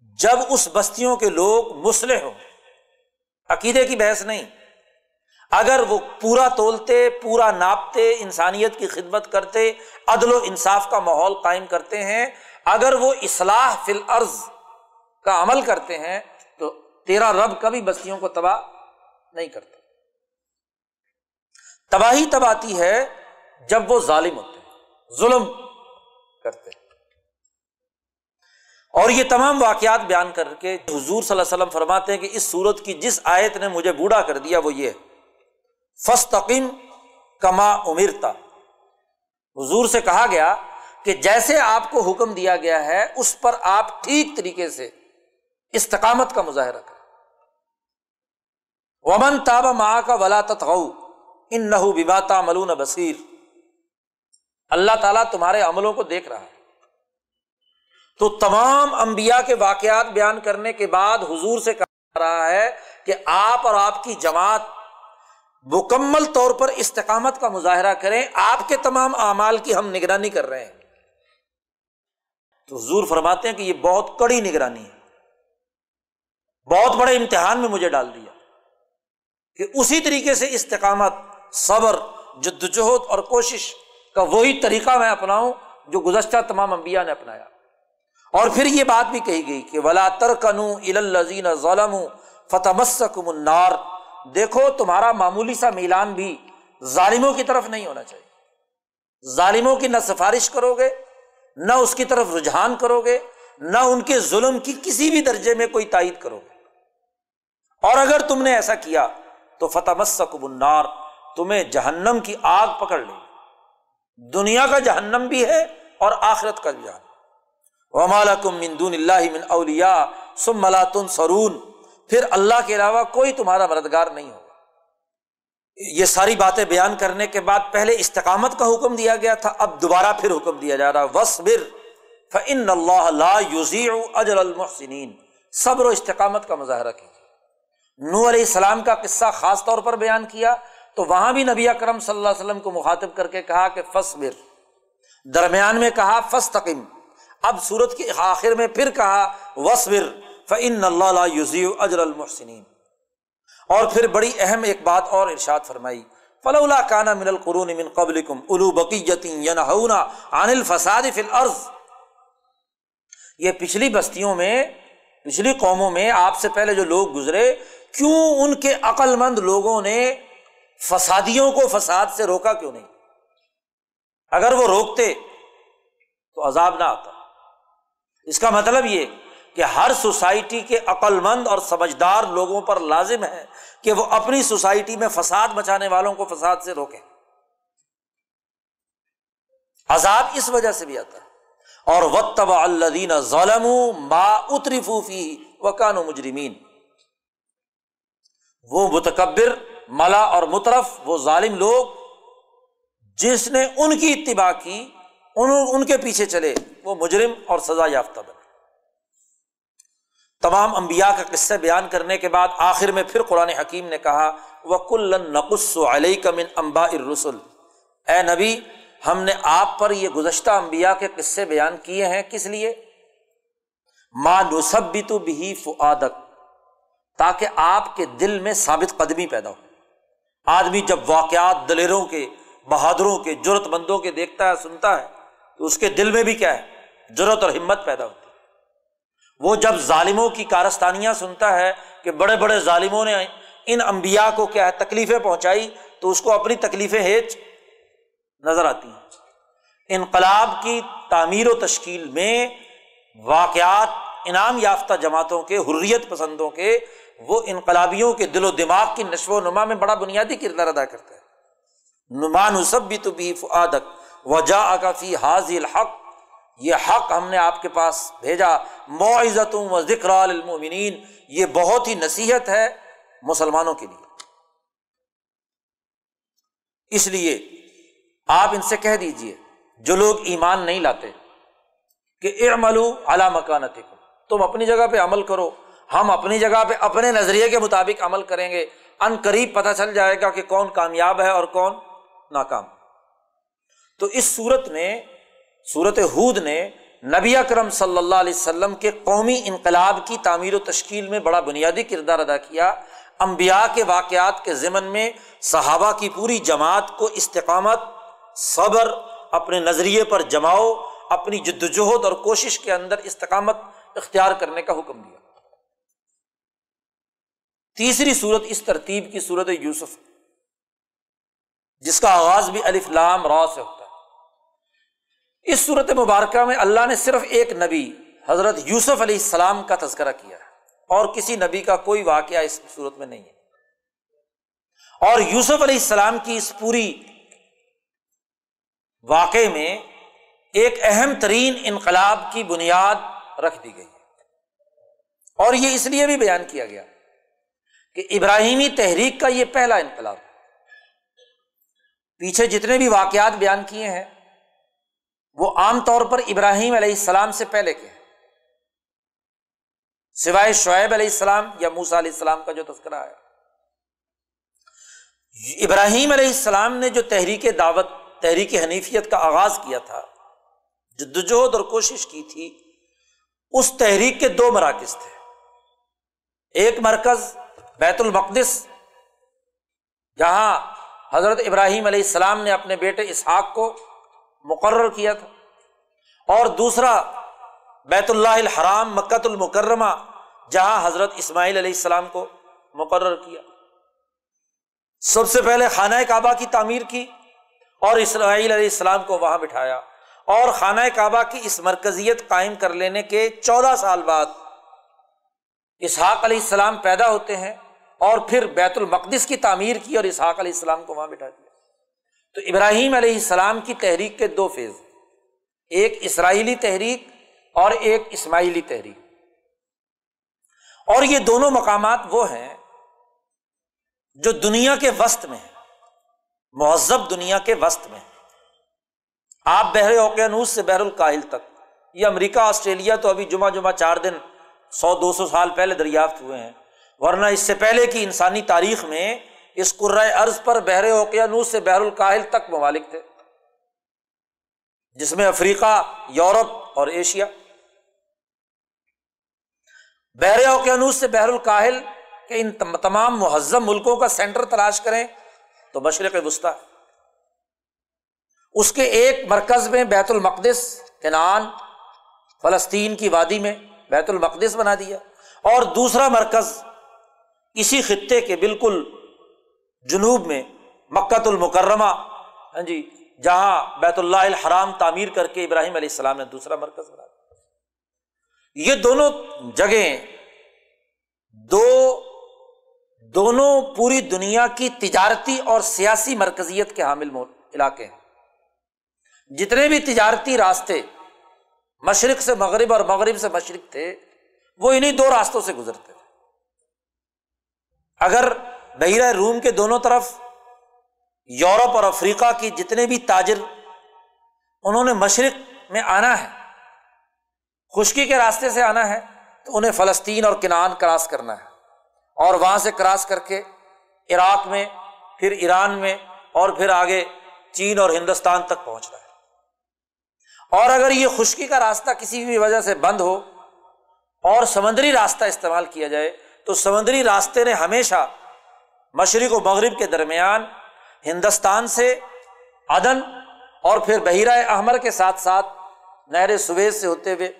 جب اس بستیوں کے لوگ مسلح ہوں۔ عقیدے کی بحث نہیں۔ اگر وہ پورا تولتے، پورا ناپتے، انسانیت کی خدمت کرتے، عدل و انصاف کا ماحول قائم کرتے ہیں، اگر وہ اصلاح فی الارض کا عمل کرتے ہیں، تو تیرا رب کبھی بستیوں کو تباہ نہیں کرتا۔ تباہی تب آتی ہے جب وہ ظالم ہوتے ظلم کرتے ہیں۔ اور یہ تمام واقعات بیان کر کے حضور صلی اللہ علیہ وسلم فرماتے ہیں کہ اس صورت کی جس آیت نے مجھے بوڑھا کر دیا وہ یہ ہے۔ فستقم کما امرتا حضور سے کہا گیا کہ جیسے آپ کو حکم دیا گیا ہے، اس پر آپ ٹھیک طریقے سے استقامت کا مظاہرہ کریں۔ ومن تاب ماں کا ولا تتغو ان نہ بباتا ملون بصیر اللہ تعالیٰ تمہارے عملوں کو دیکھ رہا ہے۔ تو تمام انبیاء کے واقعات بیان کرنے کے بعد حضور سے کہا رہا ہے کہ آپ اور آپ کی جماعت مکمل طور پر استقامت کا مظاہرہ کریں۔ آپ کے تمام اعمال کی ہم نگرانی کر رہے ہیں۔ تو حضور فرماتے ہیں کہ یہ بہت کڑی نگرانی ہے۔ بہت بڑے امتحان میں مجھے ڈال دیا۔ کہ اسی طریقے سے استقامت، صبر، جدوجہد اور کوشش کا وہی طریقہ میں اپناؤں جو گزشتہ تمام انبیاء نے اپنایا۔ اور پھر یہ بات بھی کہی گئی کہ ولا ترکنو الزین ظلم فتح النار۔ دیکھو، تمہارا معمولی سا میلان بھی ظالموں کی طرف نہیں ہونا چاہیے۔ ظالموں کی نہ سفارش کرو گے، نہ اس کی طرف رجحان کرو گے، نہ ان کے ظلم کی کسی بھی درجے میں کوئی تائید کرو گے۔ اور اگر تم نے ایسا کیا تو فتح مسکب النار، تمہیں جہنم کی آگ پکڑ لے دنیا کا جہنم بھی ہے اور آخرت کا جہنم ومالا کم مندون اللہ من اولیا سم ملاتن سرون پھر اللہ کے علاوہ کوئی تمہارا مددگار نہیں ہوگا۔ یہ ساری باتیں بیان کرنے کے بعد پہلے استقامت کا حکم دیا گیا تھا، اب دوبارہ پھر حکم دیا جا رہا وصبر فن اللہ لا اجر المحسنین صبر و استقامت کا مظاہرہ کیجیے نور علیہ السلام کا قصہ خاص طور پر بیان کیا۔ تو وہاں بھی نبی اکرم صلی اللہ علیہ وسلم کو مخاطب کر کے کہا کہ فصبر درمیان میں کہا فستقم اب سورت کے آخر میں پھر کہا وصبر فعن اللہ یوزیو اجر المحسنین اور پھر بڑی اہم ایک بات اور ارشاد فرمائی۔ فلولا کانا من القرون من قبل الو بقیتی عن الفساد فی الارض یہ پچھلی بستیوں میں، پچھلی قوموں میں آپ سے پہلے جو لوگ گزرے، کیوں ان کے عقل مند لوگوں نے فسادیوں کو فساد سے روکا کیوں نہیں؟ اگر وہ روکتے تو عذاب نہ آتا۔ اس کا مطلب یہ کہ ہر سوسائٹی کے عقل مند اور سمجھدار لوگوں پر لازم ہے کہ وہ اپنی سوسائٹی میں فساد مچانے والوں کو فساد سے روکیں۔ عذاب اس وجہ سے بھی آتا ہے۔ اور وطب اللہ ظلم ما اتری فوفی وکان و مجرمین وہ متکبر ملا اور مترف وہ ظالم لوگ جس نے ان کی اتباع کی، ان ان کے پیچھے چلے، وہ مجرم اور سزا یافتہ بنے۔ تمام انبیاء کا قصہ بیان کرنے کے بعد آخر میں پھر قرآن حکیم نے کہا وہ کل نقص علیہ کمن امبا ارسول اے نبی، ہم نے آپ پر یہ گزشتہ انبیاء کے قصے بیان کیے ہیں کس لیے؟ ماں نصب بھی تو بھی فعادت تاکہ آپ کے دل میں ثابت قدمی پیدا ہو۔ آدمی جب واقعات دلیروں کے، بہادروں کے جرت مندوں کے دیکھتا ہے، سنتا ہے، تو اس کے دل میں بھی کیا ہے؟ ضرورت اور ہمت پیدا ہوتی ہے۔ وہ جب ظالموں کی کارستانیاں سنتا ہے کہ بڑے بڑے ظالموں نے ان انبیاء کو کیا ہے، تکلیفیں پہنچائی، تو اس کو اپنی تکلیفیں ہیچ نظر آتی ہیں۔ انقلاب کی تعمیر و تشکیل میں واقعات انعام یافتہ جماعتوں کے، حریت پسندوں کے وہ انقلابیوں کے دل و دماغ کی نشو و نما میں بڑا بنیادی کردار ادا کرتا ہے۔ نمان اسب بھی تو بھی فعادت وجا اکافی حاضی الحق۔ یہ حق ہم نے آپ کے پاس بھیجا۔ معزت و ذکر المومنین یہ بہت ہی نصیحت ہے مسلمانوں کے لیے۔ اس لیے آپ ان سے کہہ دیجیے جو لوگ ایمان نہیں لاتے، کہ اعملو اعلی مکانت تم اپنی جگہ پہ عمل کرو۔ ہم اپنی جگہ پہ اپنے نظریے کے مطابق عمل کریں گے۔ ان قریب پتہ چل جائے گا کہ کون کامیاب ہے اور کون ناکام۔ تو اس صورت میں صورت حود نے نبی اکرم صلی اللہ علیہ وسلم کے قومی انقلاب کی تعمیر و تشکیل میں بڑا بنیادی کردار ادا کیا۔ امبیا کے واقعات کے ضمن میں صحابہ کی پوری جماعت کو استقامت، صبر، اپنے نظریے پر جماؤ، اپنی جد وجہد اور کوشش کے اندر استقامت اختیار کرنے کا حکم دیا۔ تیسری صورت اس ترتیب کی صورت یوسف۔ جس کا آغاز بھی الف لام را سے ہوتا ہے۔ اس صورت مبارکہ میں اللہ نے صرف ایک نبی، حضرت یوسف علیہ السلام کا تذکرہ کیا ہے۔ اور کسی نبی کا کوئی واقعہ اس صورت میں نہیں ہے۔ اور یوسف علیہ السلام کی اس پوری واقعے میں ایک اہم ترین انقلاب کی بنیاد رکھ دی گئی اور یہ اس لیے بھی بیان کیا گیا۔ کہ ابراہیمی تحریک کا یہ پہلا انقلاب پیچھے جتنے بھی واقعات بیان کیے ہیں، وہ عام طور پر ابراہیم علیہ السلام سے پہلے کے ہیں۔ سوائے شعیب علیہ السلام یا موسا علیہ السلام کا جو تذکرہ ہے۔ ابراہیم علیہ السلام نے جو تحریک دعوت، تحریک حنیفیت کا آغاز کیا تھا، جدوجہد اور کوشش کی تھی، اس تحریک کے دو مراکز تھے۔ ایک مرکز بیت المقدس۔ جہاں حضرت ابراہیم علیہ السلام نے اپنے بیٹے اسحاق کو مقرر کیا تھا۔ اور دوسرا، بیت اللہ الحرام مکت المکرمہ، جہاں حضرت اسماعیل علیہ السلام کو مقرر کیا۔ سب سے پہلے خانہ کعبہ کی تعمیر کی اور اسرائیل علیہ السلام کو وہاں بٹھایا۔ اور خانہ کعبہ کی اس مرکزیت قائم کر لینے کے چودہ سال بعد اسحاق علیہ السلام پیدا ہوتے ہیں۔ اور پھر بیت المقدس کی تعمیر کی اور اسحاق علیہ السلام کو وہاں بٹھا دیا۔ تو ابراہیم علیہ السلام کی تحریک کے دو فیز ایک اسرائیلی تحریک اور ایک اسماعیلی تحریک۔ اور یہ دونوں مقامات وہ ہیں جو دنیا کے وسط میں ہیں۔ مہذب دنیا کے وسط میں آپ بحر اوقیانوس سے بحر الکاہل تک یہ امریکہ، آسٹریلیا تو ابھی جمعہ جمعہ چار دن، سو دو سو سال پہلے دریافت ہوئے ہیں۔ ورنہ اس سے پہلے کی انسانی تاریخ میں اس قرۂۂ ارض پر بحر اوقیانوس سے بحر الکاہل تک ممالک تھے، جس میں افریقہ، یورپ اور ایشیا۔ بحر اوقیانوس سے بحر الکاہل کے ان تمام مہذب ملکوں کا سینٹر تلاش کریں تو مشرق وسطی۔ اس کے ایک مرکز میں بیت المقدس کنان فلسطین کی وادی میں بیت المقدس بنا دیا۔ اور دوسرا مرکز اسی خطے کے بالکل جنوب میں مکت المکرمہ ہاں جی جہاں بیت اللہ الحرام تعمیر کر کے ابراہیم علیہ السلام نے دوسرا مرکز بنا دیا۔ یہ دونوں جگہیں، دو، دونوں پوری دنیا کی تجارتی اور سیاسی مرکزیت کے حامل علاقے ہیں۔ جتنے بھی تجارتی راستے مشرق سے مغرب اور مغرب سے مشرق تھے، وہ انہیں دو راستوں سے گزرتے۔ اگر بحیرہ روم کے دونوں طرف یورپ اور افریقہ کی جتنے بھی تاجر انہوں نے مشرق میں آنا ہے، خشکی کے راستے سے آنا ہے، تو انہیں فلسطین اور کنان کراس کرنا ہے۔ اور وہاں سے کراس کر کے عراق میں، پھر ایران میں، اور پھر آگے چین اور ہندوستان تک پہنچنا ہے۔ اور اگر یہ خشکی کا راستہ کسی بھی وجہ سے بند ہو اور سمندری راستہ استعمال کیا جائے تو سمندری راستے نے ہمیشہ مشرق و مغرب کے درمیان، ہندوستان سے عدن اور پھر بحیرہ احمر کے ساتھ ساتھ نہر سویز سے ہوتے ہوئے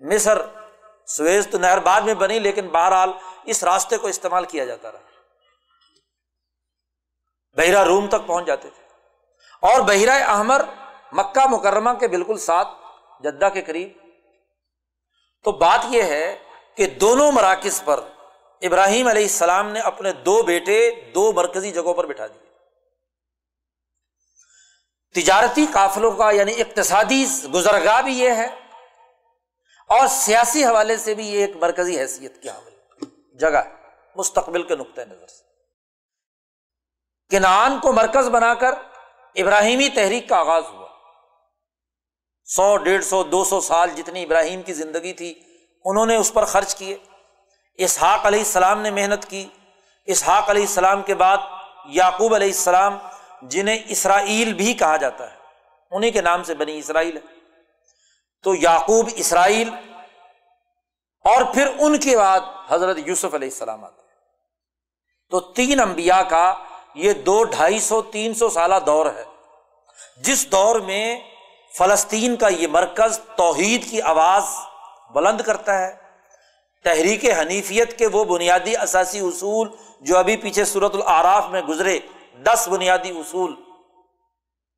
مصر، سویز تو نہر بعد میں بنی لیکن بہرحال اس راستے کو استعمال کیا جاتا رہا۔ بحیرہ روم تک پہنچ جاتے تھے۔ اور بحیرہ احمر مکہ مکرمہ کے بالکل ساتھ، جدہ کے قریب۔ تو بات یہ ہے کہ دونوں مراکز پر ابراہیم علیہ السلام نے اپنے دو بیٹے دو مرکزی جگہوں پر بٹھا دیے۔ تجارتی قافلوں کا یعنی اقتصادی گزرگاہ بھی یہ ہے اور سیاسی حوالے سے بھی یہ ایک مرکزی حیثیت کی حامل جگہ ہے مستقبل کے نقطۂ نظر سے۔ کنان کو مرکز بنا کر ابراہیمی تحریک کا آغاز ہوا۔ سو، ڈیڑھ سو، دو سو سال جتنی ابراہیم کی زندگی تھی، انہوں نے اس پر خرچ کیے۔ اسحاق علیہ السلام نے محنت کی۔ اسحاق علیہ السلام کے بعد یعقوب علیہ السلام، جنہیں اسرائیل بھی کہا جاتا ہے انہیں کے نام سے بنی اسرائیل ہے۔ تو یعقوب، اسرائیل اور پھر ان کے بعد حضرت یوسف علیہ السلام آتے تو تین انبیاء کا یہ دو ڈھائی سو، تین سو سالہ دور ہے۔ جس دور میں فلسطین کا یہ مرکز توحید کی آواز بلند کرتا ہے۔ تحریک حنیفیت کے وہ بنیادی اثاثی اصول جو ابھی پیچھے صورت العراف میں گزرے، دس بنیادی اصول۔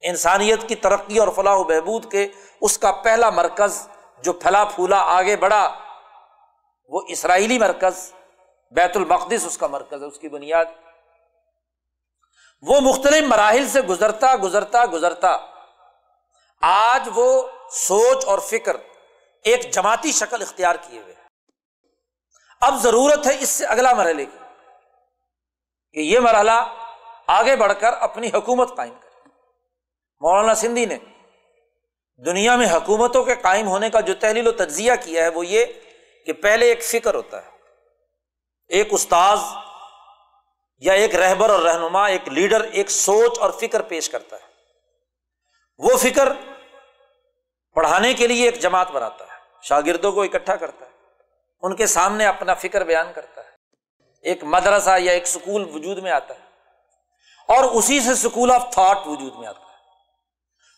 انسانیت کی ترقی اور فلاح و بہبود کے اس کا پہلا مرکز جو پھلا پھولا آگے بڑھا، وہ اسرائیلی مرکز، بیت المقدس اس کا مرکز ہے، اس کی بنیاد۔ وہ مختلف مراحل سے گزرتا گزرتا گزرتا۔ آج وہ سوچ اور فکر ایک جماعتی شکل اختیار کیے ہوئے۔ اب ضرورت ہے اس سے اگلا مرحلے کی کہ یہ مرحلہ آگے بڑھ کر اپنی حکومت قائم کرے۔ مولانا سندھی نے دنیا میں حکومتوں کے قائم ہونے کا جو تحلیل و تجزیہ کیا ہے وہ یہ کہ پہلے ایک فکر ہوتا ہے۔ ایک استاذ یا ایک رہبر اور رہنما، ایک لیڈر ایک سوچ اور فکر پیش کرتا ہے۔ وہ فکر پڑھانے کے لیے ایک جماعت بناتا ہے، شاگردوں کو اکٹھا کرتا ہے۔ ان کے سامنے اپنا فکر بیان کرتا ہے۔ ایک مدرسہ یا ایک اسکول وجود میں آتا ہے اور اسی سے اسکول آف تھاٹ وجود میں آتا ہے۔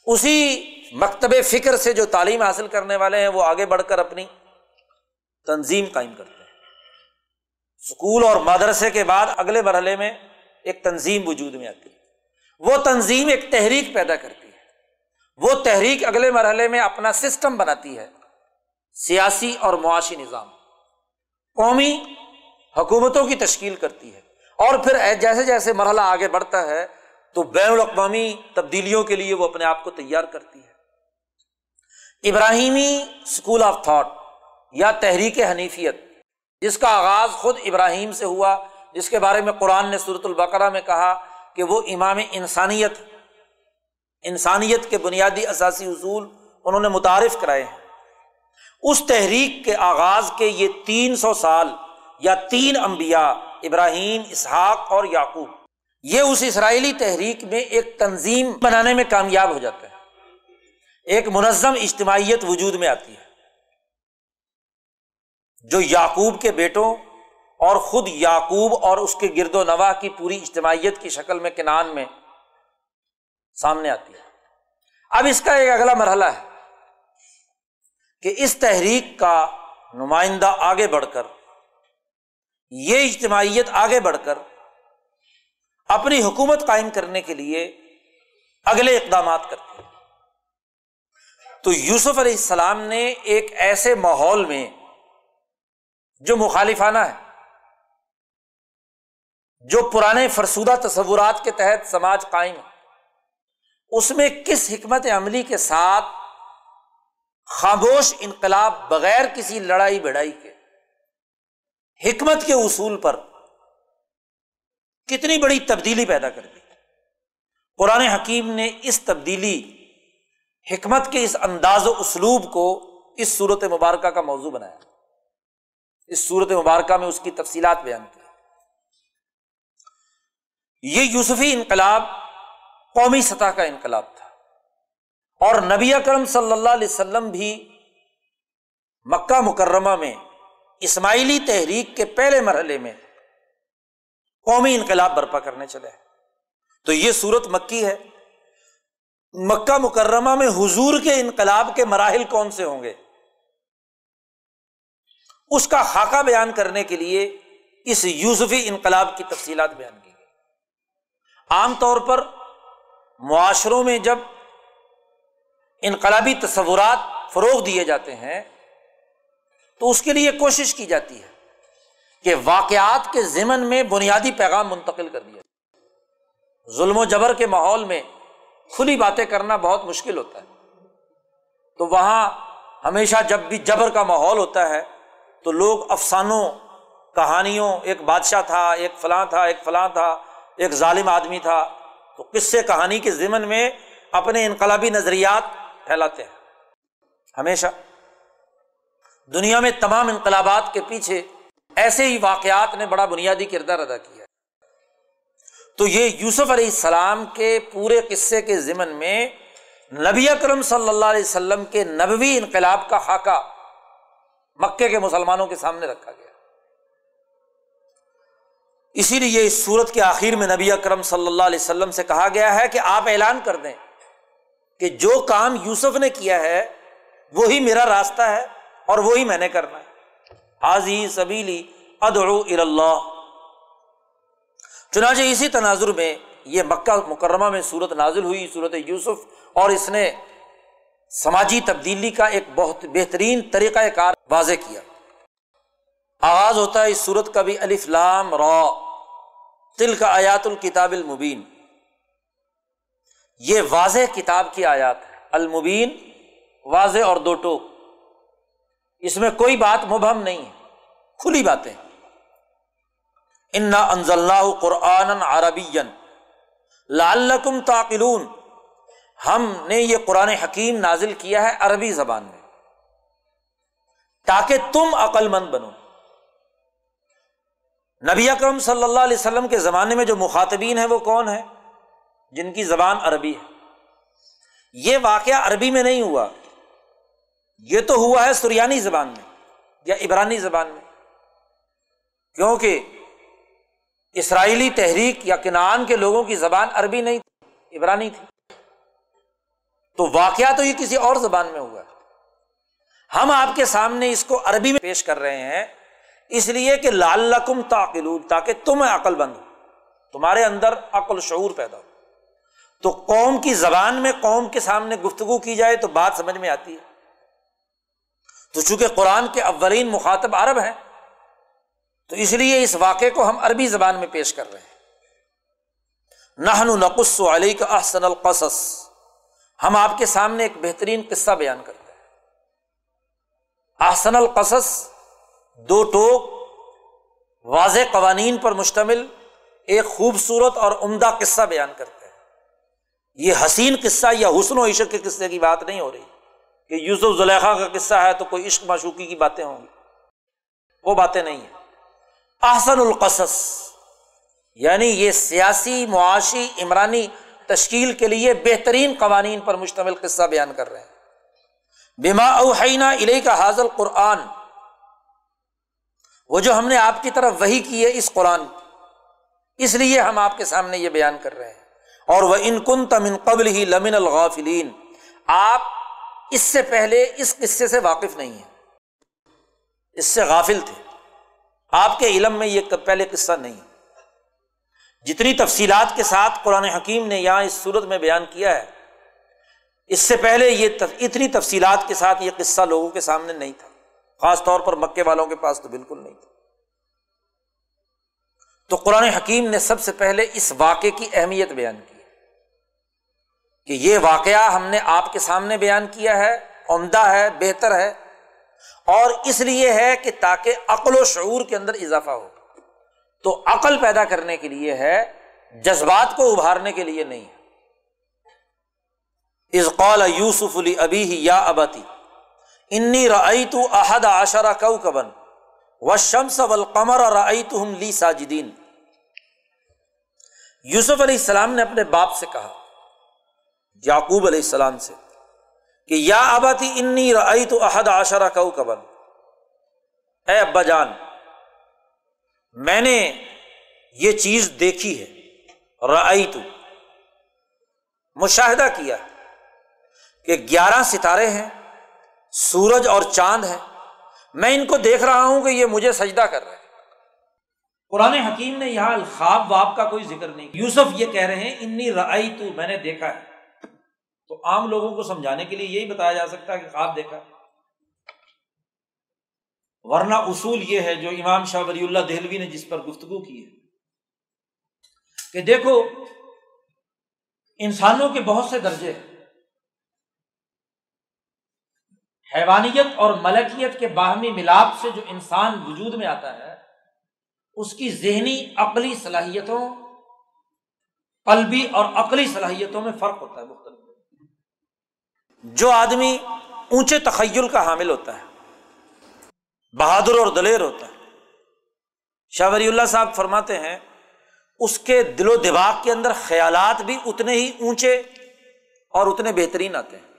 اسی مکتب فکر سے جو تعلیم حاصل کرنے والے ہیں وہ آگے بڑھ کر اپنی تنظیم قائم کرتے ہیں۔ اسکول اور مدرسے کے بعد اگلے مرحلے میں ایک تنظیم وجود میں آتی ہے۔ وہ تنظیم ایک تحریک پیدا کرتی ہے۔ وہ تحریک اگلے مرحلے میں اپنا سسٹم بناتی ہے۔ سیاسی اور معاشی نظام۔ قومی حکومتوں کی تشکیل کرتی ہے۔ اور پھر جیسے جیسے مرحلہ آگے بڑھتا ہے، تو بین الاقوامی تبدیلیوں کے لیے وہ اپنے آپ کو تیار کرتی ہے۔ ابراہیمی اسکول آف تھاٹ یا تحریک حنیفیت، جس کا آغاز خود ابراہیم سے ہوا، جس کے بارے میں قرآن نے صورت البقرہ میں کہا کہ وہ امام انسانیت انسانیت کے بنیادی اثاثی اصول انہوں نے متعارف کرائے ہیں۔ اس تحریک کے آغاز کے یہ تین سو سال یا تین امبیا ابراہیم، اسحاق اور یعقوب، یہ اس اسرائیلی تحریک میں ایک تنظیم بنانے میں کامیاب ہو جاتا ہے ایک منظم اجتماعیت وجود میں آتی ہے۔ جو یعقوب کے بیٹوں اور خود یعقوب اور اس کے گرد و نواح کی پوری اجتماعیت کی شکل میں کنان میں سامنے آتی ہے۔ اب اس کا ایک اگلا مرحلہ ہے۔ کہ اس تحریک کا نمائندہ آگے بڑھ کر، یہ اجتماعیت آگے بڑھ کر، اپنی حکومت قائم کرنے کے لیے اگلے اقدامات کرتے ہیں۔ تو یوسف علیہ السلام نے ایک ایسے ماحول میں جو مخالفانہ ہے، جو پرانے فرسودہ تصورات کے تحت سماج قائم ہے، اس میں کس حکمت عملی کے ساتھ خاموش انقلاب بغیر کسی لڑائی بڑائی کے۔ حکمت کے اصول پر کتنی بڑی تبدیلی پیدا کر دی۔ قرآن حکیم نے اس تبدیلی، حکمت کے اس انداز و اسلوب کو اس صورت مبارکہ کا موضوع بنایا۔ اس صورت مبارکہ میں اس کی تفصیلات بیان کی۔ یہ یوسفی انقلاب قومی سطح کا انقلاب تھا۔ اور نبی اکرم صلی اللہ علیہ وسلم بھی مکہ مکرمہ میں اسماعیلی تحریک کے پہلے مرحلے میں قومی انقلاب برپا کرنے چلے تو یہ صورت مکی ہے۔ مکہ مکرمہ میں حضور کے انقلاب کے مراحل کون سے ہوں گے؟ اس کا خاکہ بیان کرنے کے لیے اس یوسفی انقلاب کی تفصیلات بیان کی گئی۔ عام طور پر معاشروں میں جب انقلابی تصورات فروغ دیے جاتے ہیں، تو اس کے لیے کوشش کی جاتی ہے کہ واقعات کے ضمن میں بنیادی پیغام منتقل کر دیا ظلم و جبر کے ماحول میں کھلی باتیں کرنا بہت مشکل ہوتا ہے۔ تو وہاں ہمیشہ جب بھی جبر کا ماحول ہوتا ہے، تو لوگ افسانوں، کہانیوں، ایک بادشاہ تھا، ایک فلاں تھا، ایک فلاں تھا، ایک ظالم آدمی تھا، تو قصے کہانی کے ضمن میں اپنے انقلابی نظریات پھیلاتے ہیں۔ ہمیشہ۔ دنیا میں تمام انقلابات کے پیچھے ایسے ہی واقعات نے بڑا بنیادی کردار ادا کیا تو یہ یوسف علیہ السلام کے پورے قصے کے ضمن میں نبی اکرم صلی اللہ علیہ وسلم کے نبوی انقلاب کا خاکہ مکے کے مسلمانوں کے سامنے رکھا گیا۔ اسی لیے اس صورت کے آخر میں نبی اکرم صلی اللہ علیہ وسلم سے کہا گیا ہے کہ آپ اعلان کر دیں۔ کہ جو کام یوسف نے کیا ہے، وہی میرا راستہ ہے اور وہی میں نے کرنا ہے۔ حاضی سبیلی ادعو اللہ چنانچہ اسی تناظر میں یہ مکہ مکرمہ میں صورت نازل ہوئی، صورت یوسف، اور اس نے سماجی تبدیلی کا ایک بہت بہترین طریقہ کار واضح کیا۔ آغاز ہوتا ہے اس صورت کا بھی الف لام را۔ تل کا آیات الکتاب المبین۔ یہ واضح کتاب کی آیات ہے المبین، واضح اور دو ٹوک۔ اس میں کوئی بات مبہم نہیں ہے۔ کھلی باتیں۔ انا انزل قرآن عربی لعلکم تاقلون ہم نے یہ قرآن حکیم نازل کیا ہے عربی زبان میں۔ تاکہ تم عقل مند بنو۔ نبی اکرم صلی اللہ علیہ وسلم کے زمانے میں جو مخاطبین ہیں وہ کون ہے جن کی زبان عربی ہے۔ یہ واقعہ عربی میں نہیں ہوا۔ یہ تو ہوا ہے سریانی زبان میں یا عبرانی زبان میں۔ کیونکہ اسرائیلی تحریک یا کنان کے لوگوں کی زبان عربی نہیں تھی، عبرانی تھی۔ تو واقعہ تو یہ کسی اور زبان میں ہوا ہے۔ ہم آپ کے سامنے اس کو عربی میں پیش کر رہے ہیں۔ اس لیے کہ لال لقم تاقل تاکہ تم عقل بند ہو۔ تمہارے اندر عقل شعور پیدا ہو۔ تو قوم کی زبان میں قوم کے سامنے گفتگو کی جائے تو بات سمجھ میں آتی ہے۔ تو چونکہ قرآن کے اولین مخاطب عرب ہیں، تو اس لیے اس واقعے کو ہم عربی زبان میں پیش کر رہے ہیں۔ نہن نقص علی کا احسن القصص۔ ہم آپ کے سامنے ایک بہترین قصہ بیان کرتے ہیں۔ احسن القصص دو ٹوک واضح قوانین پر مشتمل، ایک خوبصورت اور عمدہ قصہ بیان کرتے ہیں۔ یہ حسین قصہ یا حسن و عشق کے قصے کی بات نہیں ہو رہی۔ کہ یوسف زلیخا کا قصہ ہے تو کوئی عشق معشوقی کی باتیں ہوں گی۔ وہ باتیں نہیں ہیں۔ احسن القصص یعنی یہ سیاسی، معاشی، عمرانی تشکیل کے لیے بہترین قوانین پر مشتمل قصہ بیان کر رہے ہیں۔ بما اوحینا علیہ کا حاضل قرآن وہ جو ہم نے آپ کی طرف وہی کی ہے اس قرآن اس لیے ہم آپ کے سامنے یہ بیان کر رہے ہیں۔ اور وہ ان کن تمن قبل ہی لمن الغافلین آپ اس سے پہلے اس قصے سے واقف نہیں ہے اس سے غافل تھے۔ آپ کے علم میں یہ پہلے قصہ نہیں۔ جتنی تفصیلات کے ساتھ قرآن حکیم نے یہاں اس صورت میں بیان کیا ہے، اس سے پہلے یہ اتنی تفصیلات کے ساتھ یہ قصہ لوگوں کے سامنے نہیں تھا۔ خاص طور پر مکے والوں کے پاس تو بالکل نہیں تھا۔ تو قرآن حکیم نے سب سے پہلے اس واقعے کی اہمیت بیان کی۔ کہ یہ واقعہ ہم نے آپ کے سامنے بیان کیا ہے، عمدہ ہے، بہتر ہے۔ اور اس لیے ہے کہ تاکہ عقل و شعور کے اندر اضافہ ہو۔ تو عقل پیدا کرنے کے لیے ہے، جذبات کو ابھارنے کے لیے نہیں۔ از قول یوسف علی ابھی ہی یا ابتی، انی رعی تو احد آشرا کو کبن و شمس و القمر رعی تو ہم لی ساجدین۔ یوسف علیہ السلام نے اپنے باپ سے کہا یعقوب علیہ السلام سے کہ یا ابتی انی رعی تو احد آشرا کو کبن اے ابا جان، میں نے یہ چیز دیکھی ہے رعی تو مشاہدہ کیا کہ گیارہ ستارے ہیں، سورج اور چاند ہے میں ان کو دیکھ رہا ہوں کہ یہ مجھے سجدہ کر رہے ہیں۔ قرآن حکیم نے یہاں خواب واب کا کوئی ذکر نہیں۔ یوسف یہ کہہ رہے ہیں، انی رعی تو میں نے دیکھا ہے۔ تو عام لوگوں کو سمجھانے کے لیے یہی بتایا جا سکتا ہے کہ خواب دیکھا۔ ورنہ اصول یہ ہے جو امام شاہ ولی اللہ دہلوی نے جس پر گفتگو کی ہے کہ دیکھو، انسانوں کے بہت سے درجے حیوانیت اور ملکیت کے باہمی ملاپ سے جو انسان وجود میں آتا ہے، اس کی ذہنی عقلی صلاحیتوں، قلبی اور عقلی صلاحیتوں میں فرق ہوتا ہے مختلف۔ جو آدمی اونچے تخیل کا حامل ہوتا ہے، بہادر اور دلیر ہوتا ہے۔ شاہ ولی اللہ صاحب فرماتے ہیں، اس کے دل و دماغ کے اندر خیالات بھی اتنے ہی اونچے اور اتنے بہترین آتے ہیں۔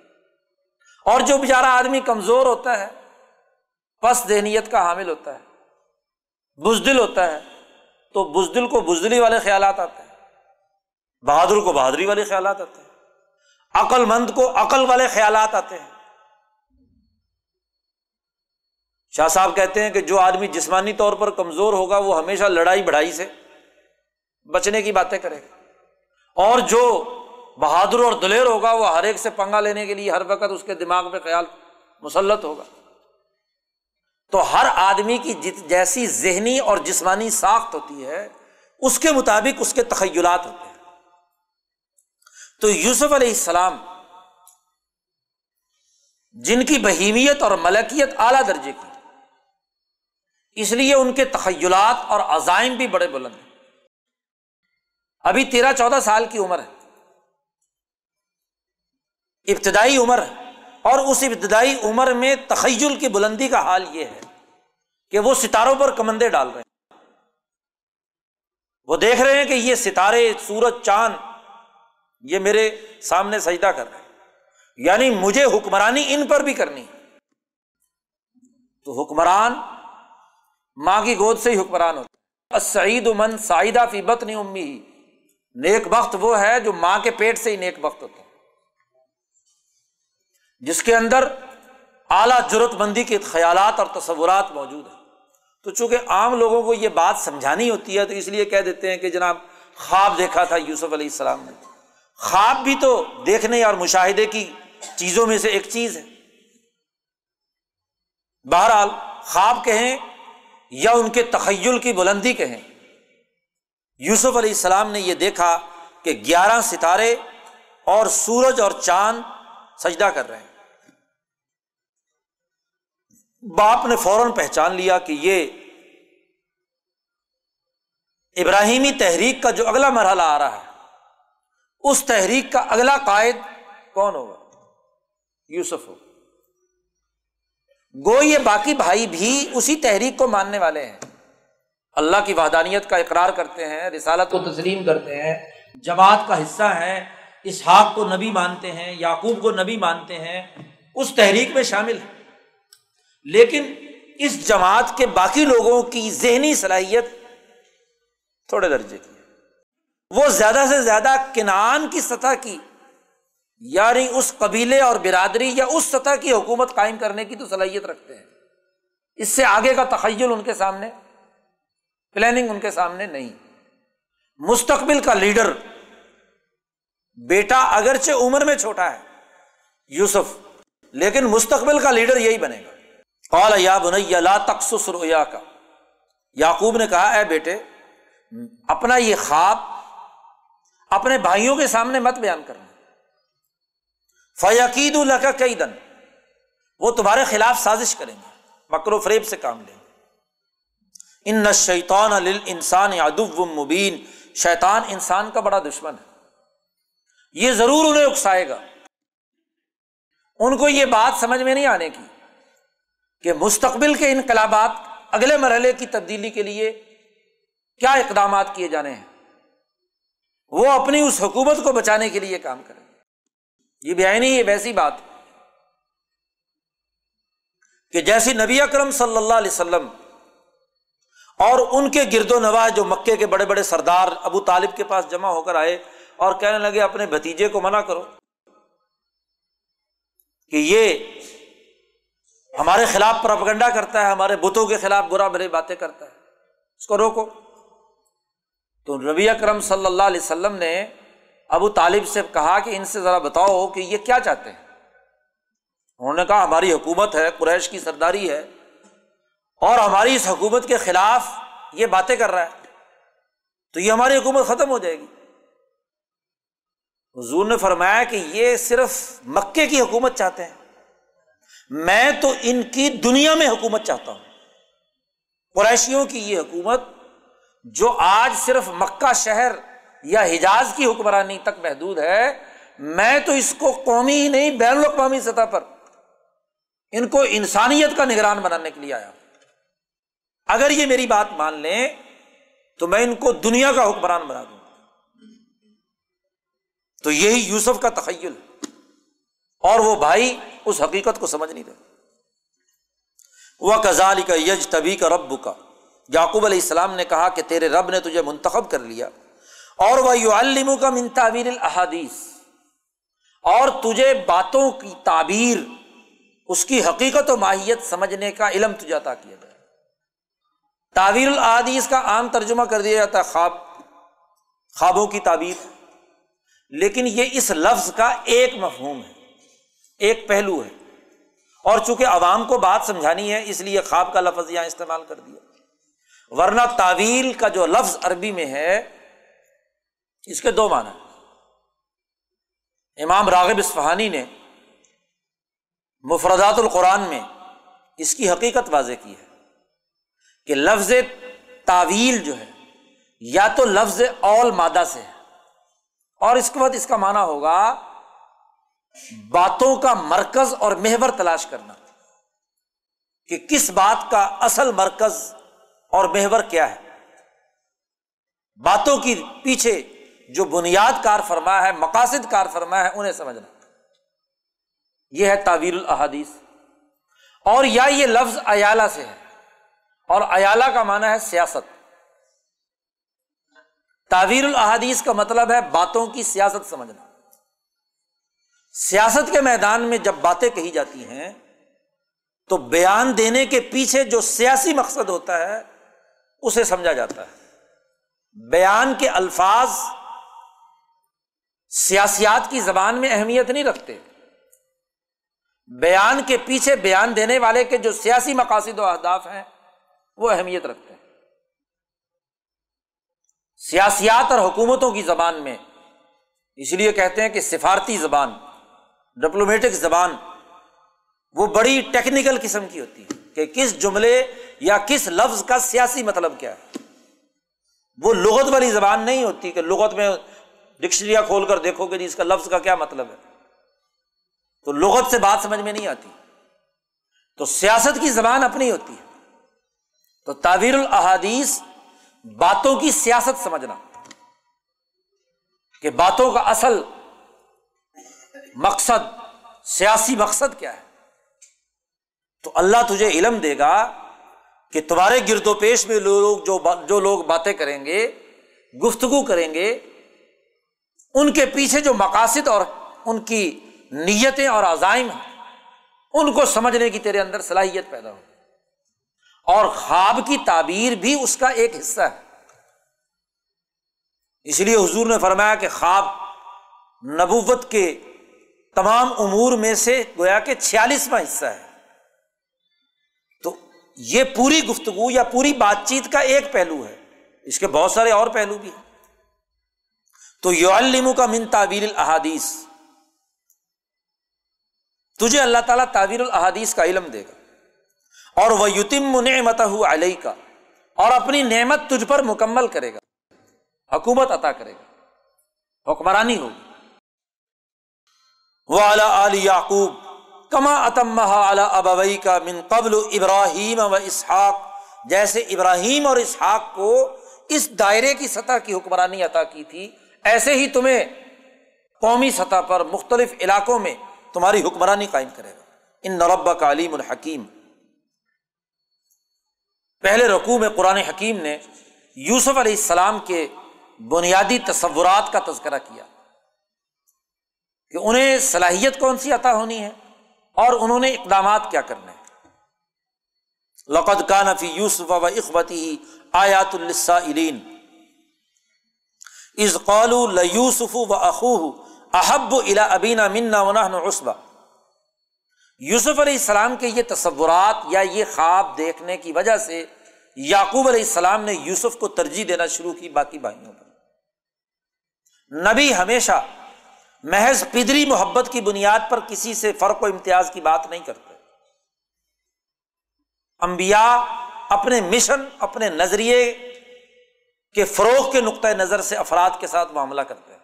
اور جو بیچارہ آدمی کمزور ہوتا ہے، پس ذہنیت کا حامل ہوتا ہے، بزدل ہوتا ہے، تو بزدل کو بزدلی والے خیالات آتے ہیں، بہادر کو بہادری والے خیالات آتے ہیں۔ عقل مند کو عقل والے خیالات آتے ہیں۔ شاہ صاحب کہتے ہیں کہ جو آدمی جسمانی طور پر کمزور ہوگا وہ ہمیشہ لڑائی بڑھائی سے بچنے کی باتیں کرے گا۔ اور جو بہادر اور دلیر ہوگا وہ ہر ایک سے پنگا لینے کے لیے ہر وقت اس کے دماغ میں خیال مسلط ہوگا۔ تو ہر آدمی کی جیسی ذہنی اور جسمانی ساخت ہوتی ہے، اس کے مطابق اس کے تخیلات ہوتے ہیں۔ تو یوسف علیہ السلام، جن کی بہیمیت اور ملکیت اعلیٰ درجے کی، اس لیے ان کے تخیلات اور عزائم بھی بڑے بلند ہیں۔ ابھی تیرہ چودہ سال کی عمر ہے۔ ابتدائی عمر ہے۔ اور اس ابتدائی عمر میں تخیل کی بلندی کا حال یہ ہے کہ وہ ستاروں پر کمندے ڈال رہے ہیں۔ وہ دیکھ رہے ہیں کہ یہ ستارے، سورج، چاند یہ میرے سامنے سجدہ کر رہے ہیں۔ یعنی مجھے حکمرانی ان پر بھی کرنی تو حکمران ماں کی گود سے ہی حکمران ہوتا سعید من سعیدہ فی بطن امی۔ ہی نیک وقت وہ ہے جو ماں کے پیٹ سے ہی نیک وقت ہوتا ہے جس کے اندر اعلیٰ ضرورت مندی کے خیالات اور تصورات موجود ہیں۔ تو چونکہ عام لوگوں کو یہ بات سمجھانی ہوتی ہے تو اس لیے کہہ دیتے ہیں کہ جناب خواب دیکھا تھا یوسف علیہ السلام نے۔ خواب بھی تو دیکھنے اور مشاہدے کی چیزوں میں سے ایک چیز ہے۔ بہرحال خواب کہیں یا ان کے تخیل کی بلندی کہیں۔ یوسف علیہ السلام نے یہ دیکھا کہ گیارہ ستارے اور سورج اور چاند سجدہ کر رہے ہیں۔ باپ نے فوراً پہچان لیا کہ یہ ابراہیمی تحریک کا جو اگلا مرحلہ آ رہا ہے۔ اس تحریک کا اگلا قائد کون ہوگا؟ یوسف ہو گو یہ باقی بھائی بھی اسی تحریک کو ماننے والے ہیں۔ اللہ کی وحدانیت کا اقرار کرتے ہیں، رسالت کو تسلیم کرتے ہیں، جماعت کا حصہ ہے اسحاق کو نبی مانتے ہیں، یعقوب کو نبی مانتے ہیں، اس تحریک میں شامل ہے لیکن اس جماعت کے باقی لوگوں کی ذہنی صلاحیت تھوڑے درجے کی۔ وہ زیادہ سے زیادہ کنان کی سطح کی یعنی اس قبیلے اور برادری یا اس سطح کی حکومت قائم کرنے کی تو صلاحیت رکھتے ہیں۔ اس سے آگے کا تخیل ان کے سامنے پلاننگ ان کے سامنے نہیں۔ مستقبل کا لیڈر، بیٹا اگرچہ عمر میں چھوٹا ہے، یوسف، لیکن مستقبل کا لیڈر یہی بنے گا۔ قال، یا بنیا لا تخصص رویا کا یعقوب نے کہا، اے بیٹے، اپنا یہ خواب اپنے بھائیوں کے سامنے مت بیان کرنا۔ فیقید اللہ کا کئی دن وہ تمہارے خلاف سازش کریں گے۔ مکر و فریب سے کام لیں۔ گے ان شیطان انسان ادب مبین شیطان انسان کا بڑا دشمن ہے۔ یہ ضرور انہیں اکسائے گا۔ ان کو یہ بات سمجھ میں نہیں آنے کی کہ مستقبل کے انقلابات اگلے مرحلے کی تبدیلی کے لیے کیا اقدامات کیے جانے ہیں۔ وہ اپنی اس حکومت کو بچانے کے لیے کام کریں۔ یہ بھی نہیں یہ ویسی بات۔ کہ جیسی نبی اکرم صلی اللہ علیہ وسلم اور ان کے گرد و نواز جو مکے کے بڑے بڑے سردار ابو طالب کے پاس جمع ہو کر آئے اور کہنے لگے، اپنے بھتیجے کو منع کرو کہ یہ ہمارے خلاف پرپگنڈا کرتا ہے، ہمارے بتوں کے خلاف برا بری باتیں کرتا ہے۔ اس کو روکو۔ تو ربی اکرم صلی اللہ علیہ وسلم نے ابو طالب سے کہا کہ ان سے ذرا بتاؤ کہ یہ کیا چاہتے ہیں؟ انہوں نے کہا، ہماری حکومت ہے، قریش کی سرداری ہے اور ہماری اس حکومت کے خلاف یہ باتیں کر رہا ہے۔ تو یہ ہماری حکومت ختم ہو جائے گی۔ حضور نے فرمایا کہ یہ صرف مکے کی حکومت چاہتے ہیں۔ میں تو ان کی دنیا میں حکومت چاہتا ہوں۔ قریشیوں کی یہ حکومت جو آج صرف مکہ شہر یا حجاز کی حکمرانی تک محدود ہے، میں تو اس کو قومی ہی نہیں، بین الاقوامی سطح پر ان کو انسانیت کا نگران بنانے کے لیے آیا اگر یہ میری بات مان لیں، تو میں ان کو دنیا کا حکمران بنا دوں۔ تو یہی یوسف کا تخیل۔ اور وہ بھائی اس حقیقت کو سمجھ نہیں رہے۔ وہ کزالی کا یج تبھی کا رب کا یعقوب علیہ السلام نے کہا کہ تیرے رب نے تجھے منتخب کر لیا اور وہ یو الم کا من تعبیر الحادیث اور تجھے باتوں کی تعبیر، اس کی حقیقت و ماہیت سمجھنے کا علم تجھے عطا کیا گیا تعبیر الحادیث کا عام ترجمہ کر دیا جاتا ہے خواب، خوابوں کی تعبیر۔ لیکن یہ اس لفظ کا ایک مفہوم ہے، ایک پہلو ہے۔ اور چونکہ عوام کو بات سمجھانی ہے، اس لیے خواب کا لفظ یہاں استعمال کر دیا۔ ورنہ تعویل کا جو لفظ عربی میں ہے، اس کے دو معنی امام راغب اسفہانی نے مفردات القرآن میں اس کی حقیقت واضح کی ہے کہ لفظ تعویل جو ہے، یا تو لفظ اول مادہ سے ہے، اور اس کے بعد اس کا معنی ہوگا باتوں کا مرکز اور محور تلاش کرنا، کہ کس بات کا اصل مرکز اور محور کیا ہے؟ باتوں کی پیچھے جو بنیاد کار فرما ہے، مقاصد کار فرما ہے، انہیں سمجھنا۔ یہ ہے تعویر الحادیث اور یا یہ لفظ ایالہ سے ہے۔ اور ایالہ کا معنی ہے سیاست۔ تعویر الحادیث کا مطلب ہے باتوں کی سیاست سمجھنا۔ سیاست کے میدان میں جب باتیں کہی جاتی ہیں، تو بیان دینے کے پیچھے جو سیاسی مقصد ہوتا ہے اسے سمجھا جاتا ہے۔ بیان کے الفاظ سیاسیات کی زبان میں اہمیت نہیں رکھتے۔ بیان کے پیچھے بیان دینے والے کے جو سیاسی مقاصد و اہداف ہیں، وہ اہمیت رکھتے ہیں۔ سیاسیات اور حکومتوں کی زبان میں، اس لیے کہتے ہیں کہ سفارتی زبان، ڈپلومیٹک زبان، وہ بڑی ٹیکنیکل قسم کی ہوتی ہے۔ کہ کس جملے یا کس لفظ کا سیاسی مطلب کیا ہے؟ وہ لغت والی زبان نہیں ہوتی کہ لغت میں ڈکشنریاں کھول کر دیکھو کہ جی اس کا لفظ کا کیا مطلب ہے۔ تو لغت سے بات سمجھ میں نہیں آتی۔ تو سیاست کی زبان اپنی ہوتی ہے۔ تو تعویر الحادیث باتوں کی سیاست سمجھنا۔ کہ باتوں کا اصل مقصد، سیاسی مقصد کیا ہے؟ تو اللہ تجھے علم دے گا کہ تمہارے گرد و پیش میں لوگ جو جو لوگ باتیں کریں گے، گفتگو کریں گے، ان کے پیچھے جو مقاصد اور ان کی نیتیں اور عزائم ہیں، ان کو سمجھنے کی تیرے اندر صلاحیت پیدا ہو۔ اور خواب کی تعبیر بھی اس کا ایک حصہ ہے۔ اس لیے حضور نے فرمایا کہ خواب نبوت کے تمام امور میں سے گویا کہ چھیالیسواں حصہ ہے۔ یہ پوری گفتگو یا پوری بات چیت کا ایک پہلو ہے۔ اس کے بہت سارے اور پہلو بھی ہیں۔ تو یو الم کا من تعبیر الحادیث تجھے اللہ تعالیٰ تعبیر الحادیث کا علم دے گا۔ اور وہ یتم نعمت علیہ کا اور اپنی نعمت تجھ پر مکمل کرے گا۔ حکومت عطا کرے گا۔ حکمرانی ہوگی۔ وہ اعلیٰ علی یعقوب۔ کما اتم ابوئی کا من قبل ابراہیم و اسحاق، جیسے ابراہیم اور اسحاق کو اس دائرے کی سطح کی حکمرانی عطا کی تھی، ایسے ہی تمہیں قومی سطح پر مختلف علاقوں میں تمہاری حکمرانی قائم کرے گا۔ ان نربا کا علیم الحکیم۔ پہلے رقوع میں قرآن حکیم نے یوسف علیہ السلام کے بنیادی تصورات کا تذکرہ کیا کہ انہیں صلاحیت کون سی عطا ہونی ہے؟ اور انہوں نے اقدامات کیا کرنے لقد کا نفی یوسف و اخبتی آیات السائلین از قالو لیوسف و اخو احب الا ابینا منا ونحن عصبہ۔ یوسف علیہ السلام کے یہ تصورات یا یہ خواب دیکھنے کی وجہ سے یعقوب علیہ السلام نے یوسف کو ترجیح دینا شروع کی باقی بھائیوں پر۔ نبی ہمیشہ محض پدری محبت کی بنیاد پر کسی سے فرق و امتیاز کی بات نہیں کرتے۔ امبیا اپنے مشن، اپنے نظریے کے فروغ کے نقطۂ نظر سے افراد کے ساتھ معاملہ کرتے ہیں۔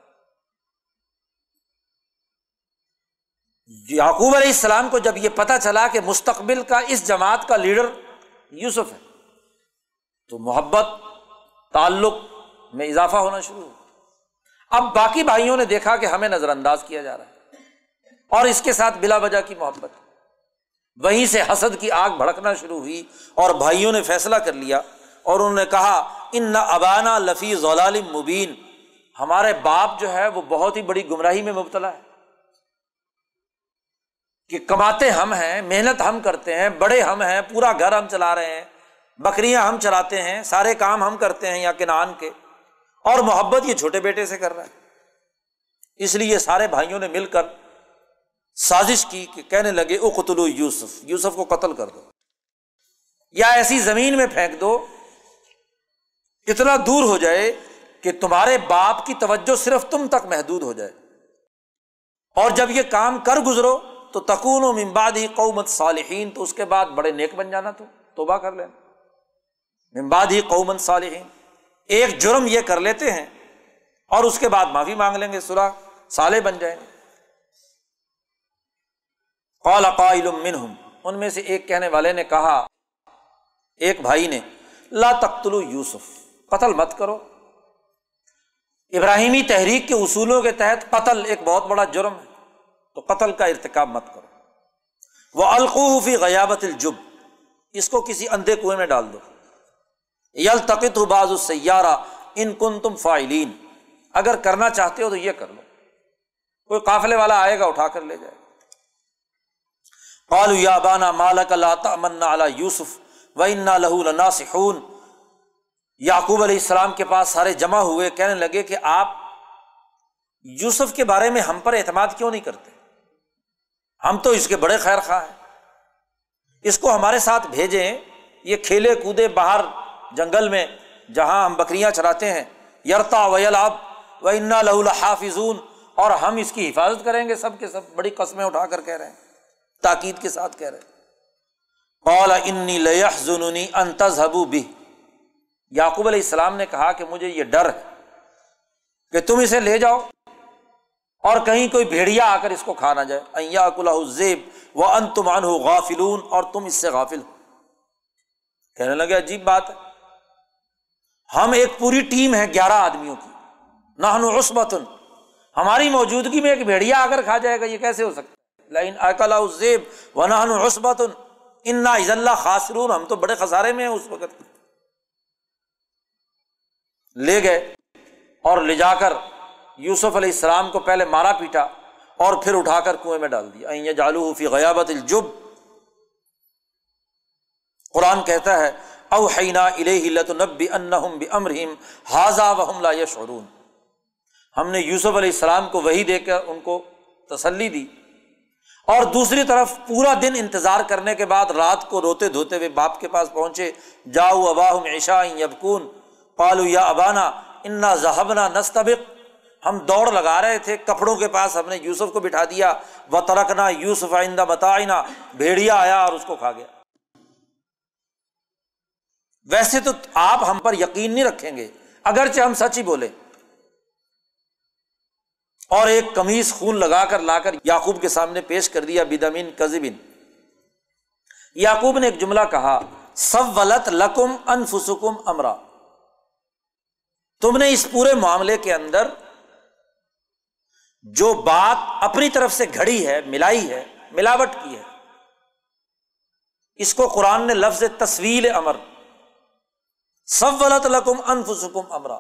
یعقوب علیہ السلام کو جب یہ پتا چلا کہ مستقبل کا، اس جماعت کا لیڈر یوسف ہے، تو محبت، تعلق میں اضافہ ہونا شروع ہو اب باقی بھائیوں نے دیکھا کہ ہمیں نظر انداز کیا جا رہا ہے اور اس کے ساتھ بلا وجہ کی محبت۔ وہیں سے حسد کی آگ بھڑکنا شروع ہوئی اور بھائیوں نے فیصلہ کر لیا اور انہوں نے کہا، ان نہ ابانا لفی ضلال مبین۔ ہمارے باپ جو ہے وہ بہت ہی بڑی گمراہی میں مبتلا ہے۔ کہ کماتے ہم ہیں، محنت ہم کرتے ہیں، بڑے ہم ہیں، پورا گھر ہم چلا رہے ہیں، بکریاں ہم چلاتے ہیں، سارے کام ہم کرتے ہیں یا کنان کے۔ اور محبت یہ چھوٹے بیٹے سے کر رہا ہے۔ اس لیے سارے بھائیوں نے مل کر سازش کی کہ کہنے لگے او قتل یوسف یوسف کو قتل کر دو۔ یا ایسی زمین میں پھینک دو، اتنا دور ہو جائے کہ تمہارے باپ کی توجہ صرف تم تک محدود ہو جائے۔ اور جب یہ کام کر گزرو، تو تکون و ممباد ہی قومت صالحین، تو اس کے بعد بڑے نیک بن جانا تو توبہ کر لینا۔ ممباد ہی قومت صالحین۔ ایک جرم یہ کر لیتے ہیں اور اس کے بعد معافی مانگ لیں گے سراغ سالے بن جائیں گے۔ قال قائل منہم، ان میں سے ایک کہنے والے نے کہا، ایک بھائی نے، لا تختلو یوسف، قتل مت کرو۔ ابراہیمی تحریک کے اصولوں کے تحت قتل ایک بہت بڑا جرم ہے، تو قتل کا ارتکاب مت کرو۔ وہ القوفی غیابت الجب اس کو کسی اندھے کنویں میں ڈال دو۔ یل تقت ہو باز سیارہ ان کن تم فائلین اگر کرنا چاہتے ہو تو یہ کر لو۔ کوئی قافلے والا آئے گا، اٹھا کر لے جائے قالو یا بانا مالک اللہ منا یوسف و انا لہو لنا سکون یعقوب علیہ السلام کے پاس سارے جمع ہوئے، کہنے لگے کہ آپ یوسف کے بارے میں ہم پر اعتماد کیوں نہیں کرتے؟ ہم تو اس کے بڑے خیر خواہ ہیں۔ اس کو ہمارے ساتھ بھیجیں، یہ کھیلے کودے باہر جنگل میں جہاں ہم بکریاں چراتے ہیں، یرتا ویل آب و انا حافظون اور ہم اس کی حفاظت کریں گے، سب کے سب بڑی قسمیں اٹھا کر کہہ رہے ہیں، تاکید کے ساتھ کہہ رہے قولا انی لنی انتظبو بھی یعقوب علیہ السلام نے کہا کہ مجھے یہ ڈر ہے کہ تم اسے لے جاؤ اور کہیں کوئی بھیڑیا آ کر اس کو کھا نہ جائے۔ اکلا زیب وہ ان تم ہو غافلون اور تم اس سے غافل ہو۔ کہنے لگے، عجیب بات ہے۔ ہم ایک پوری ٹیم ہے گیارہ آدمیوں کی۔ نہ عصبت ہماری موجودگی میں ایک بھیڑیا آ کر کھا جائے گا، یہ کیسے ہو سکتا ہے؟ زیب و نہ عصبت ان عز اللہ خاصرون ہم تو بڑے خسارے میں ہیں اس وقت۔ لے گئے اور لے جا کر یوسف علیہ السلام کو پہلے مارا پیٹا اور پھر اٹھا کر کنویں میں ڈال دیا۔ جالو فی غیابت الجب۔ قرآن کہتا ہے او حینا نبی امرحیم حاضا وحم لا یشعرون۔ ہم نے یوسف علیہ السلام کو وہی دے کر ان کو تسلی دی۔ اور دوسری طرف پورا دن انتظار کرنے کے بعد رات کو روتے دھوتے ہوئے باپ کے پاس پہنچے۔ جاؤ اباہ عشا یبکون۔ پالو یا ابانا، انا ذہبنا نستبق۔ ہم دوڑ لگا رہے تھے، کپڑوں کے پاس ہم نے یوسف کو بٹھا دیا۔ و ترکنا یوسف آئندہ بتائنا بھیڑیا آیا اور اس کو کھا گیا۔ ویسے تو آپ ہم پر یقین نہیں رکھیں گے۔ اگرچہ ہم سچ ہی بولے اور ایک کمیز خون لگا کر لا کر یعقوب کے سامنے پیش کر دیا بدمین کزبن یعقوب نے ایک جملہ کہا سب ولت لکم انفسکم امرا تم نے اس پورے معاملے کے اندر جو بات اپنی طرف سے گھڑی ہے، ملائی ہے، ملاوٹ کی ہے، اس کو قرآن نے لفظ تصویل امر سب لکم انفسکم امرا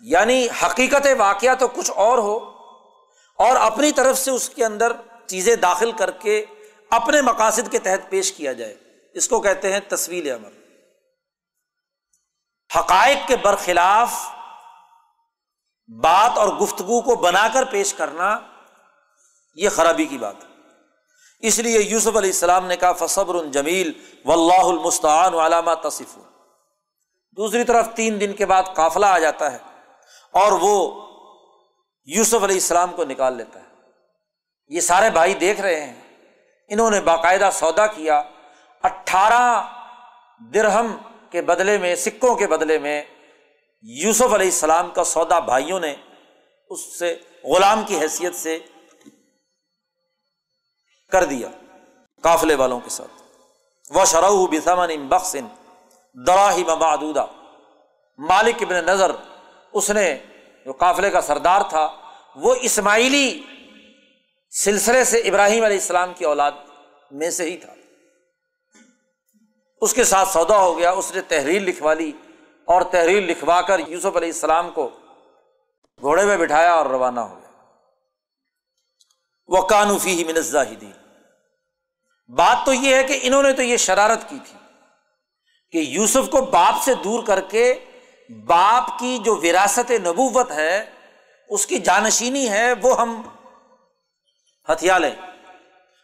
یعنی حقیقت واقعہ تو کچھ اور ہو اور اپنی طرف سے اس کے اندر چیزیں داخل کر کے اپنے مقاصد کے تحت پیش کیا جائے۔ اس کو کہتے ہیں تصویر امر۔ حقائق کے برخلاف بات اور گفتگو کو بنا کر پیش کرنا یہ خرابی کی بات ہے۔ اس لیے یوسف علیہ السلام نے کہا، فصبر جمیل و اللہ المستعان علامہ تصف دوسری طرف تین دن کے بعد قافلہ آ جاتا ہے اور وہ یوسف علیہ السلام کو نکال لیتا ہے۔ یہ سارے بھائی دیکھ رہے ہیں۔ انہوں نے باقاعدہ سودا کیا۔ اٹھارہ درہم کے بدلے میں، سکوں کے بدلے میں یوسف علیہ السلام کا سودا بھائیوں نے اس سے، غلام کی حیثیت سے کر دیا قافلے والوں کے ساتھ۔ وہ شرح بسمن بخشن دراہی مبادہ مالک ابن نظر، اس نے جو قافلے کا سردار تھا، وہ اسماعیلی سلسلے سے ابراہیم علیہ السلام کی اولاد میں سے ہی تھا۔ اس کے ساتھ سودا ہو گیا، اس نے تحریر لکھوا لی اور تحریر لکھوا کر یوسف علیہ السلام کو گھوڑے میں بٹھایا اور روانہ ہو گیا۔ وہ کانوفی ہی منزا ہی دی بات تو یہ ہے کہ انہوں نے تو یہ شرارت کی تھی۔ کہ یوسف کو باپ سے دور کر کے باپ کی جو وراثت نبوت ہے، اس کی جانشینی ہے، وہ ہم ہتھیار لیں۔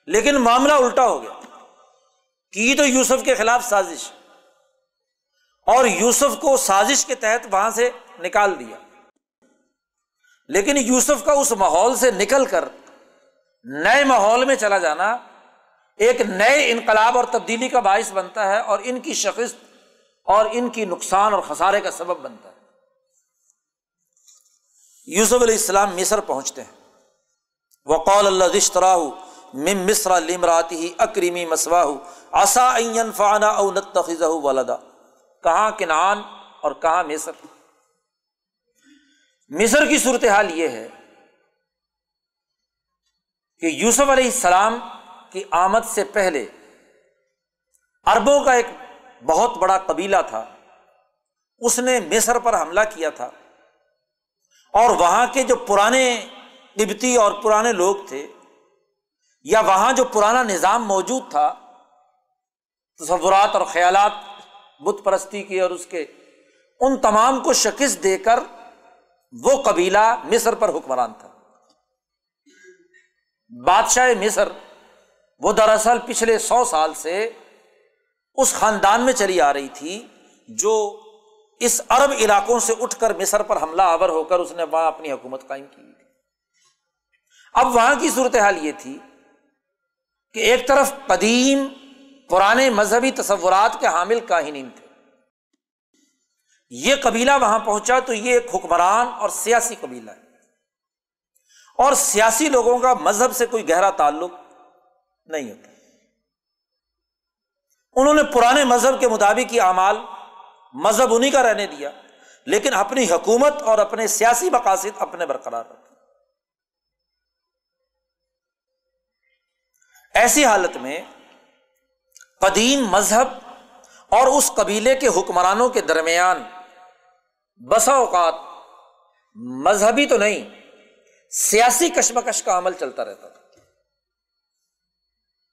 لیکن معاملہ الٹا ہو گیا۔ کی تو یوسف کے خلاف سازش۔ اور یوسف کو سازش کے تحت وہاں سے نکال دیا۔ لیکن یوسف کا اس ماحول سے نکل کر نئے ماحول میں چلا جانا ایک نئے انقلاب اور تبدیلی کا باعث بنتا ہے اور ان کی شخص اور ان کی نقصان اور خسارے کا سبب بنتا ہے۔ یوسف علیہ السلام مصر پہنچتے ہیں۔ وقول اللہ رشترا مم مصر لمراتی ہی اکریمی مسوا آسا فانا او نتخذ ولدا۔ کہاں کنان اور کہاں مصر؟ مصر کی صورتحال یہ ہے کہ یوسف علیہ السلام کی آمد سے پہلے اربوں کا ایک بہت بڑا قبیلہ تھا۔ اس نے مصر پر حملہ کیا تھا۔ اور وہاں کے جو پرانے قبتی اور پرانے لوگ تھے یا وہاں جو پرانا نظام موجود تھا، تصورات اور خیالات بت پرستی کی اور اس کے، ان تمام کو شکست دے کر وہ قبیلہ مصر پر حکمران تھا۔ بادشاہ مصر وہ دراصل پچھلے سو سال سے اس خاندان میں چلی آ رہی تھی جو اس عرب علاقوں سے اٹھ کر مصر پر حملہ آور ہو کر اس نے وہاں اپنی حکومت قائم کی تھی۔ اب وہاں کی صورتحال یہ تھی کہ ایک طرف قدیم پرانے مذہبی تصورات کے حامل کاہنین تھے۔ یہ قبیلہ وہاں پہنچا تو یہ ایک حکمران اور سیاسی قبیلہ ہے۔ اور سیاسی لوگوں کا مذہب سے کوئی گہرا تعلق نہیں ہوتا انہوں نے پرانے مذہب کے مطابق ہی اعمال مذہب انہیں کا رہنے دیا، لیکن اپنی حکومت اور اپنے سیاسی مقاصد اپنے برقرار رکھے۔ ایسی حالت میں قدیم مذہب اور اس قبیلے کے حکمرانوں کے درمیان بسا اوقات مذہبی تو نہیں، سیاسی کشمکش کا عمل چلتا رہتا تھا۔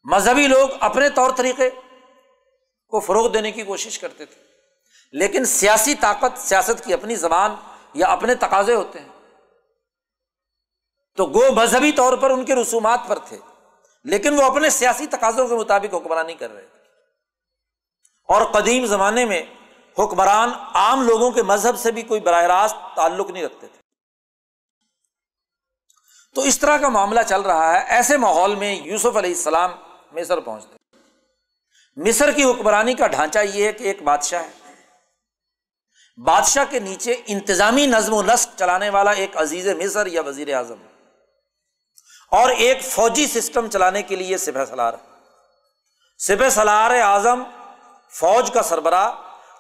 مذہبی لوگ اپنے طور طریقے کو فروغ دینے کی کوشش کرتے تھے۔ لیکن سیاسی طاقت سیاست کی اپنی زبان یا اپنے تقاضے ہوتے ہیں۔ تو گو مذہبی طور پر ان کے رسومات پر تھے، لیکن وہ اپنے سیاسی تقاضوں کے مطابق حکمرانی کر رہے تھے۔ اور قدیم زمانے میں حکمران عام لوگوں کے مذہب سے بھی کوئی براہ راست تعلق نہیں رکھتے تھے۔ تو اس طرح کا معاملہ چل رہا ہے۔ ایسے ماحول میں یوسف علیہ السلام مصر پہنچتے مصر کی حکمرانی کا ڈھانچہ یہ ہے کہ ایک بادشاہ ہے۔ بادشاہ کے نیچے انتظامی نظم و نسق چلانے والا ایک عزیز مصر یا وزیر اعظم اور ایک فوجی سسٹم چلانے کے لیے سپہ سلار سپہ سلار اعظم فوج کا سربراہ،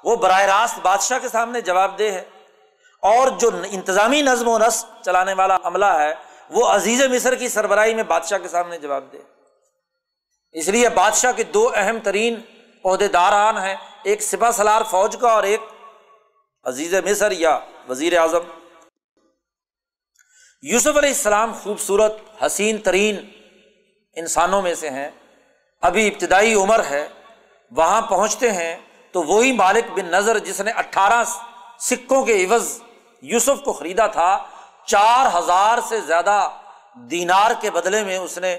وہ براہ راست بادشاہ کے سامنے جواب دہ ہے۔ اور جو انتظامی نظم و نسق چلانے والا عملہ ہے، وہ عزیز مصر کی سربراہی میں بادشاہ کے سامنے جواب دے اس لیے بادشاہ کے دو اہم ترین عہدے داران ہیں، ایک سپا سلار فوج کا اور ایک عزیز مصر یا وزیر اعظم۔ یوسف علیہ السلام خوبصورت، حسین ترین انسانوں میں سے ہیں۔ ابھی ابتدائی عمر ہے، وہاں پہنچتے ہیں تو وہی مالک بن نظر جس نے اٹھارہ سکوں کے عوض یوسف کو خریدا تھا، چار ہزار سے زیادہ دینار کے بدلے میں اس نے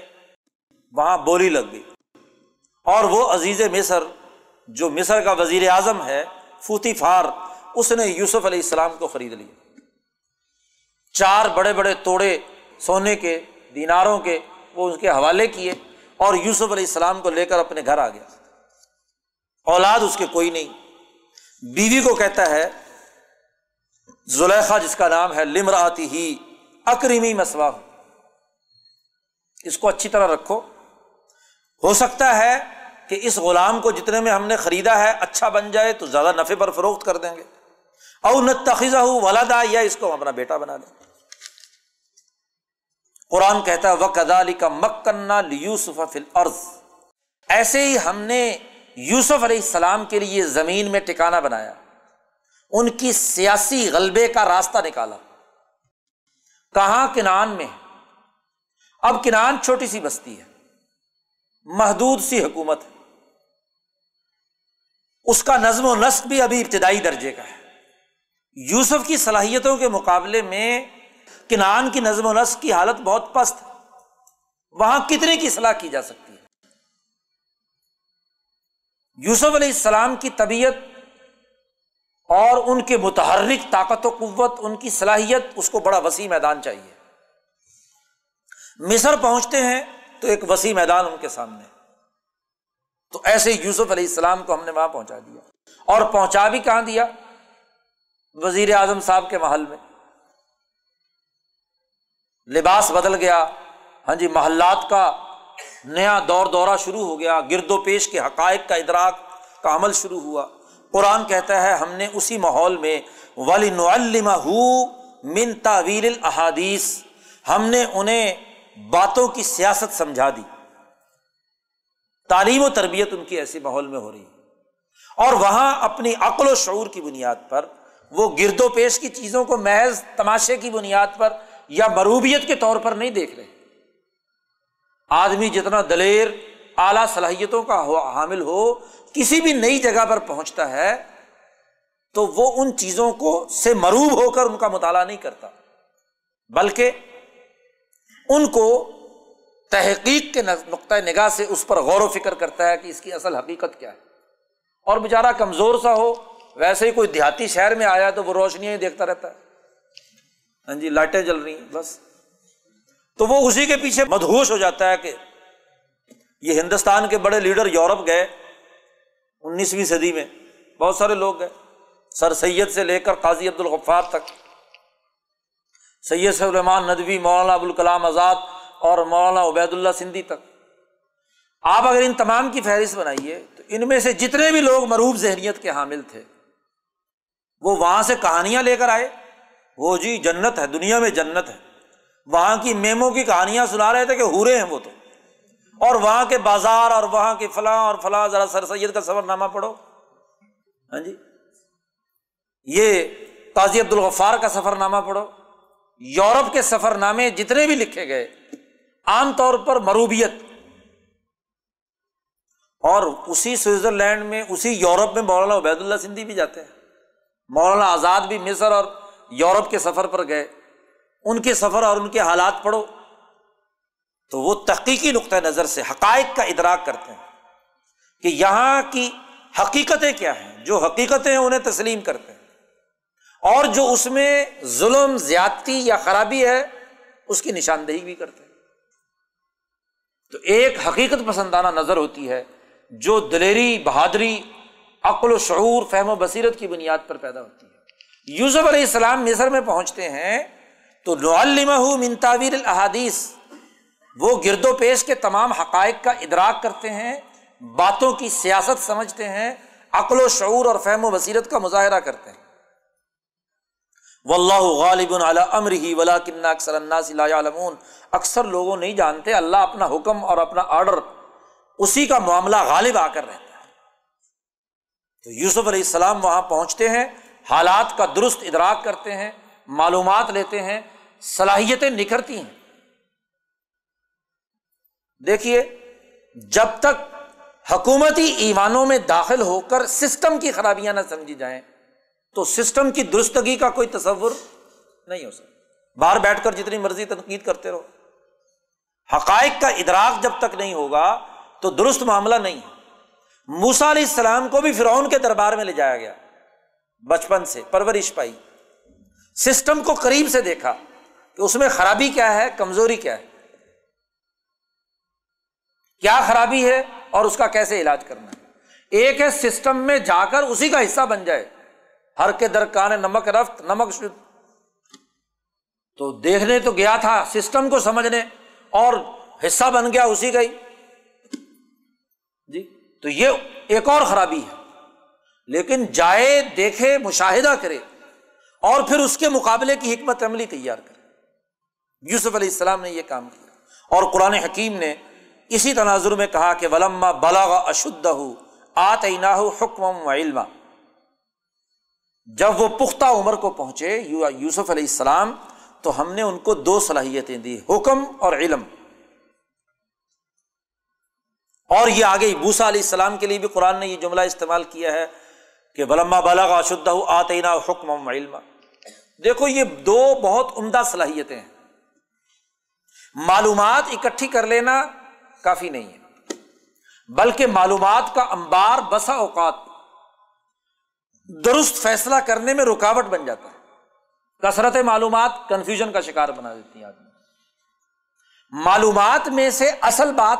وہاں بولی لگ گئی۔ اور وہ عزیز مصر، جو مصر کا وزیر اعظم ہے، فوتی فار، اس نے یوسف علیہ السلام کو خرید لیا۔ چار بڑے بڑے توڑے سونے کے، دیناروں کے، وہ اس کے حوالے کیے اور یوسف علیہ السلام کو لے کر اپنے گھر آ گیا۔ اولاد اس کے کوئی نہیں۔ بیوی کو کہتا ہے، زلیخا جس کا نام ہے، لمراتی ہی اکریمی مسوا اس کو اچھی طرح رکھو۔ ہو سکتا ہے کہ اس غلام کو جتنے میں ہم نے خریدا ہے اچھا بن جائے تو زیادہ نفے پر فروخت کر دیں گے۔ او نہ تخیزہ ہو ولادا یا اس کو ہم اپنا بیٹا بنا دیں۔ قرآن کہتا ہے وق ادالی کا مکنا یوسف فل عرض ایسے ہی ہم نے یوسف علیہ السلام کے لیے زمین میں ٹکانا بنایا۔ ان کی سیاسی غلبے کا راستہ نکالا۔ کہاں کنان میں؟ اب کنان چھوٹی سی بستی ہے۔ محدود سی حکومت ہے۔ اس کا نظم و نسق بھی ابھی ابتدائی درجے کا ہے۔ یوسف کی صلاحیتوں کے مقابلے میں کنان کی نظم و نسق کی حالت بہت پست ہے۔ وہاں کتنے کی صلاح کی جا سکتی ہے؟ یوسف علیہ السلام کی طبیعت اور ان کے متحرک طاقت و قوت، ان کی صلاحیت، اس کو بڑا وسیع میدان چاہیے۔ مصر پہنچتے ہیں۔ تو ایک وسیع میدان ان کے سامنے۔ تو ایسے یوسف علیہ السلام کو ہم نے وہاں پہنچا دیا۔ اور پہنچا بھی کہاں دیا؟ وزیر اعظم صاحب کے محل میں۔ لباس بدل گیا۔ ہاں جی محلات کا نیا دور دورہ شروع ہو گیا۔ گرد و پیش کے حقائق کا ادراک کا عمل شروع ہوا۔ قرآن کہتا ہے، ہم نے اسی ماحول میں ولی من تعویل الحادیث ہم نے انہیں باتوں کی سیاست سمجھا دی۔ تعلیم و تربیت ان کی ایسے ماحول میں ہو رہی ہے۔ اور وہاں اپنی عقل و شعور کی بنیاد پر، وہ گرد و پیش کی چیزوں کو محض تماشے کی بنیاد پر یا مروبیت کے طور پر نہیں دیکھ رہے۔ آدمی جتنا دلیر، اعلیٰ صلاحیتوں کا حامل ہو، کسی بھی نئی جگہ پر پہنچتا ہے، تو وہ ان چیزوں کو سے مروب ہو کر ان کا مطالعہ نہیں کرتا۔ بلکہ ان کو تحقیق کے نقطۂ نگاہ سے اس پر غور و فکر کرتا ہے کہ اس کی اصل حقیقت کیا ہے۔ اور بیچارہ کمزور سا ہو، ویسے ہی کوئی دیہاتی شہر میں آیا تو وہ روشنیاں ہی دیکھتا رہتا ہے۔ ہاں جی لائٹیں جل رہی ہیں، بس۔ تو وہ اسی کے پیچھے مدہوش ہو جاتا ہے کہ یہ ہندوستان کے بڑے لیڈر یورپ گئے انیسویں صدی میں۔ بہت سارے لوگ گئے۔ سر سید سے لے کر قاضی عبد الغفار تک۔ سید سلیمان ندوی، مولانا ابوالکلام آزاد اور مولانا عبید اللہ سندھی تک۔ آپ اگر ان تمام کی فہرست بنائیے، تو ان میں سے جتنے بھی لوگ مروب ذہنیت کے حامل تھے، وہ وہاں سے کہانیاں لے کر آئے۔ وہ جی جنت ہے، دنیا میں جنت ہے۔ وہاں کی میموں کی کہانیاں سنا رہے تھے کہ ہورے ہیں وہ تو۔ اور وہاں کے بازار اور وہاں کے فلاں اور فلاں، ذرا سر سید کا سفر نامہ پڑھو۔ ہاں جی؟ یہ قاضی عبد الغفار کا سفر نامہ پڑھو۔ یورپ کے سفر نامے جتنے بھی لکھے گئے، عام طور پر مروبیت۔ اور اسی سوئٹزرلینڈ میں، اسی یورپ میں مولانا عبید اللہ سندھی بھی جاتے ہیں۔ مولانا آزاد بھی مصر اور یورپ کے سفر پر گئے۔ ان کے سفر اور ان کے حالات پڑھو۔ تو وہ تحقیقی نقطۂ نظر سے حقائق کا ادراک کرتے ہیں کہ یہاں کی حقیقتیں کیا ہیں۔ جو حقیقتیں انہیں تسلیم کرتے ہیں۔ اور جو اس میں ظلم، زیادتی یا خرابی ہے، اس کی نشاندہی بھی کرتے ہیں۔ تو ایک حقیقت پسندانہ نظر ہوتی ہے جو دلیری، بہادری، عقل و شعور، فہم و بصیرت کی بنیاد پر پیدا ہوتی ہے۔ یوسف علیہ السلام مصر میں پہنچتے ہیں تو من تعویر الحادیث وہ گرد و پیش کے تمام حقائق کا ادراک کرتے ہیں، باتوں کی سیاست سمجھتے ہیں، عقل و شعور اور فہم و بصیرت کا مظاہرہ کرتے ہیں۔ و اللہ غالب امر ہی ولا کن اکثر علمون اکثر لوگوں نہیں جانتے، اللہ اپنا حکم اور اپنا آرڈر، اسی کا معاملہ غالب آ کر رہتا ہے۔ تو یوسف علیہ السلام وہاں پہنچتے ہیں، حالات کا درست ادراک کرتے ہیں، معلومات لیتے ہیں، صلاحیتیں نکھرتی ہیں۔ دیکھیے، جب تک حکومتی ایمانوں میں داخل ہو کر سسٹم کی خرابیاں نہ سمجھی جائیں تو سسٹم کی درستگی کا کوئی تصور نہیں ہو سکتا۔ باہر بیٹھ کر جتنی مرضی تنقید کرتے رہو۔ حقائق کا ادراک جب تک نہیں ہوگا تو درست معاملہ نہیں ہے۔ موسا علیہ السلام کو بھی فرعون کے دربار میں لے جایا گیا۔ بچپن سے، پرورش پائی۔ سسٹم کو قریب سے دیکھا کہ اس میں خرابی کیا ہے، کمزوری کیا ہے۔ کیا خرابی ہے اور اس کا کیسے علاج کرنا ہے۔ ایک ہے سسٹم میں جا کر اسی کا حصہ بن جائے۔ ہر کے درکان نمک رفت، نمک شد۔ تو دیکھنے تو گیا تھا، سسٹم کو سمجھنے، اور حصہ بن گیا اسی کا ہی۔ جی تو یہ ایک اور خرابی ہے۔ لیکن جائے، دیکھے، مشاہدہ کرے، اور پھر اس کے مقابلے کی حکمت عملی تیار کرے۔ یوسف علیہ السلام نے یہ کام کیا۔ اور قرآن حکیم نے اسی تناظر میں کہا کہ ولما بلاغ اشد آت حکم و علم جب وہ پختہ عمر کو پہنچے یوسف علیہ السلام، تو ہم نے ان کو دو صلاحیتیں دی، حکم اور علم۔ اور یہ آگے بوسا علیہ السلام کے لیے بھی قرآن نے یہ جملہ استعمال کیا ہے کہ بلما بالا شدہ آتینا حکم علم دیکھو یہ دو بہت عمدہ صلاحیتیں ہیں۔ معلومات اکٹھی کر لینا کافی نہیں ہے، بلکہ معلومات کا امبار بسا اوقات۔ درست فیصلہ کرنے میں رکاوٹ بن جاتا ہے۔ کثرت معلومات کنفیوژن کا شکار بنا دیتی ہیں آدمی۔ معلومات میں سے اصل بات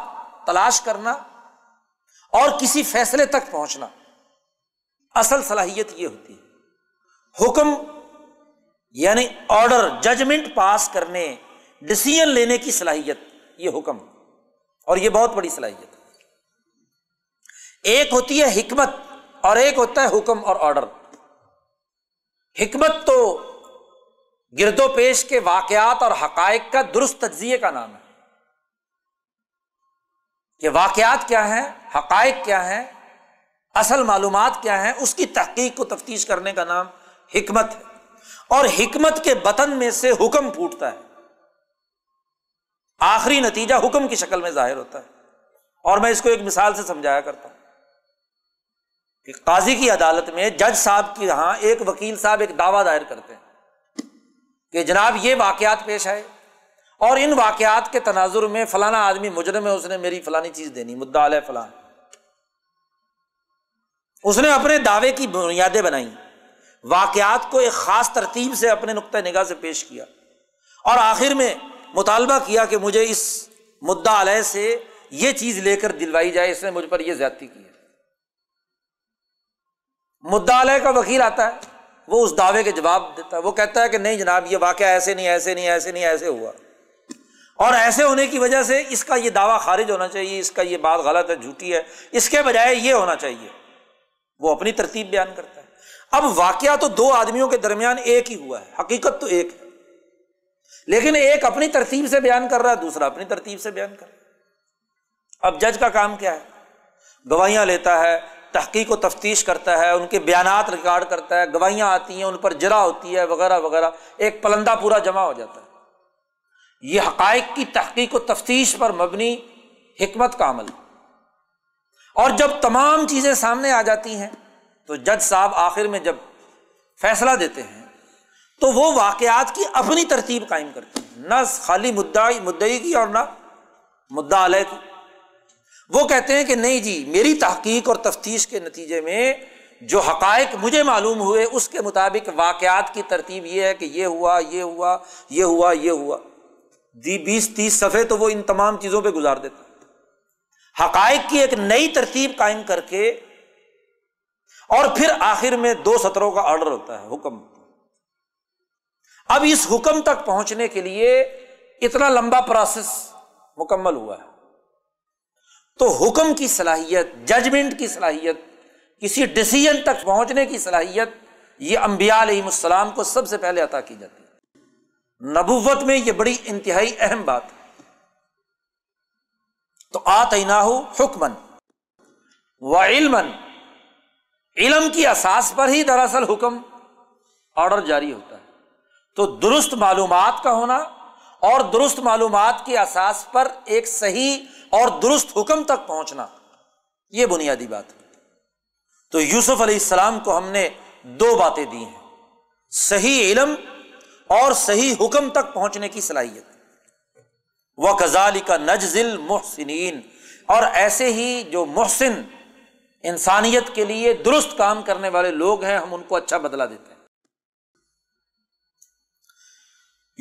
تلاش کرنا اور کسی فیصلے تک پہنچنا۔ اصل صلاحیت یہ ہوتی ہے۔ حکم یعنی آرڈر ججمنٹ پاس کرنے ڈسیزن لینے کی صلاحیت، یہ حکم۔ اور یہ بہت بڑی صلاحیت ایک ہوتی ہے حکمت۔ اور ایک ہوتا ہے حکم اور آرڈر۔ حکمت تو گرد و پیش کے واقعات اور حقائق کا درست تجزیے کا نام ہے۔ کہ واقعات کیا ہیں؟ حقائق کیا ہیں؟ اصل معلومات کیا ہیں؟ اس کی تحقیق کو تفتیش کرنے کا نام حکمت ہے۔ اور حکمت کے بطن میں سے حکم پھوٹتا ہے۔ آخری نتیجہ حکم کی شکل میں ظاہر ہوتا ہے۔ اور میں اس کو ایک مثال سے سمجھایا کرتا ہوں۔ کہ قاضی کی عدالت میں جج صاحب کی یہاں ایک وکیل صاحب ایک دعوی دائر کرتے ہیں کہ جناب یہ واقعات پیش آئے اور ان واقعات کے تناظر میں فلانا آدمی مجرم ہے، اس نے میری فلانی چیز دینی، مدعا علیہ فلاں۔ اس نے اپنے دعوے کی بنیادیں بنائی، واقعات کو ایک خاص ترتیب سے اپنے نقطۂ نگاہ سے پیش کیا اور آخر میں مطالبہ کیا کہ مجھے اس مدعا علیہ سے یہ چیز لے کر دلوائی جائے، اس نے مجھ پر یہ زیادتی کی ہے۔ مدعا کا وکیل آتا ہے، وہ اس دعوے کے جواب دیتا ہے، وہ کہتا ہے کہ نہیں جناب، یہ واقعہ ایسے نہیں ایسے نہیں ایسے نہیں، ایسے ہوا۔ اور ایسے ہونے کی وجہ سے اس کا یہ دعویٰ خارج ہونا چاہیے، اس کا یہ بات غلط ہے، جھوٹی ہے، اس کے بجائے یہ ہونا چاہیے۔ وہ اپنی ترتیب بیان کرتا ہے۔ اب واقعہ تو دو آدمیوں کے درمیان ایک ہی ہوا ہے، حقیقت تو ایک ہے۔ لیکن ایک اپنی ترتیب سے بیان کر رہا ہے، دوسرا اپنی ترتیب سے بیان کر رہا ہے۔ اب جج کا کام کیا ہے؟ گواہیاں لیتا ہے تحقیق و تفتیش کرتا ہے، ان کے بیانات ریکارڈ کرتا ہے، گواہیاں آتی ہیں، ان پر جرا ہوتی ہے، وغیرہ وغیرہ۔ ایک پلندہ پورا جمع ہو جاتا ہے۔ یہ حقائق کی تحقیق و تفتیش پر مبنی حکمت کا عمل۔ اور جب تمام چیزیں سامنے آ جاتی ہیں، تو جج صاحب آخر میں جب فیصلہ دیتے ہیں، تو وہ واقعات کی اپنی ترتیب قائم کرتے ہیں۔ نہ خالی مدعی مدعی کی اور نہ مدعا علیہ کی۔ وہ کہتے ہیں کہ نہیں جی میری تحقیق اور تفتیش کے نتیجے میں جو حقائق مجھے معلوم ہوئے، اس کے مطابق واقعات کی ترتیب یہ ہے کہ یہ ہوا یہ ہوا یہ ہوا یہ ہوا۔ دی بیس، تیس صفحے تو وہ ان تمام چیزوں پہ گزار دیتا۔ حقائق کی ایک نئی ترتیب قائم کر کے اور پھر آخر میں دو سطروں کا آرڈر ہوتا ہے، حکم۔ اب اس حکم تک پہنچنے کے لیے اتنا لمبا پروسیس مکمل ہوا ہے۔ تو حکم کی صلاحیت ججمنٹ کی صلاحیت، کسی ڈسیزن تک پہنچنے کی صلاحیت، یہ امبیا علیہ السلام کو سب سے پہلے عطا کی جاتی ہے۔ نبوت میں یہ بڑی انتہائی اہم بات ہے۔ تو آتنا حکمن و علم علم کی اساس پر ہی دراصل حکم آرڈر جاری ہوتا ہے۔ تو درست معلومات کا ہونا اور درست معلومات کی اساس پر ایک صحیح اور درست حکم تک پہنچنا، یہ بنیادی بات ہے۔ تو یوسف علیہ السلام کو ہم نے دو باتیں دی ہیں، صحیح علم اور صحیح حکم تک پہنچنے کی صلاحیت۔ وہ کزال کا نجزل محسنین اور ایسے ہی جو محسن انسانیت کے لیے درست کام کرنے والے لوگ ہیں، ہم ان کو اچھا بدلا دیتے ہیں۔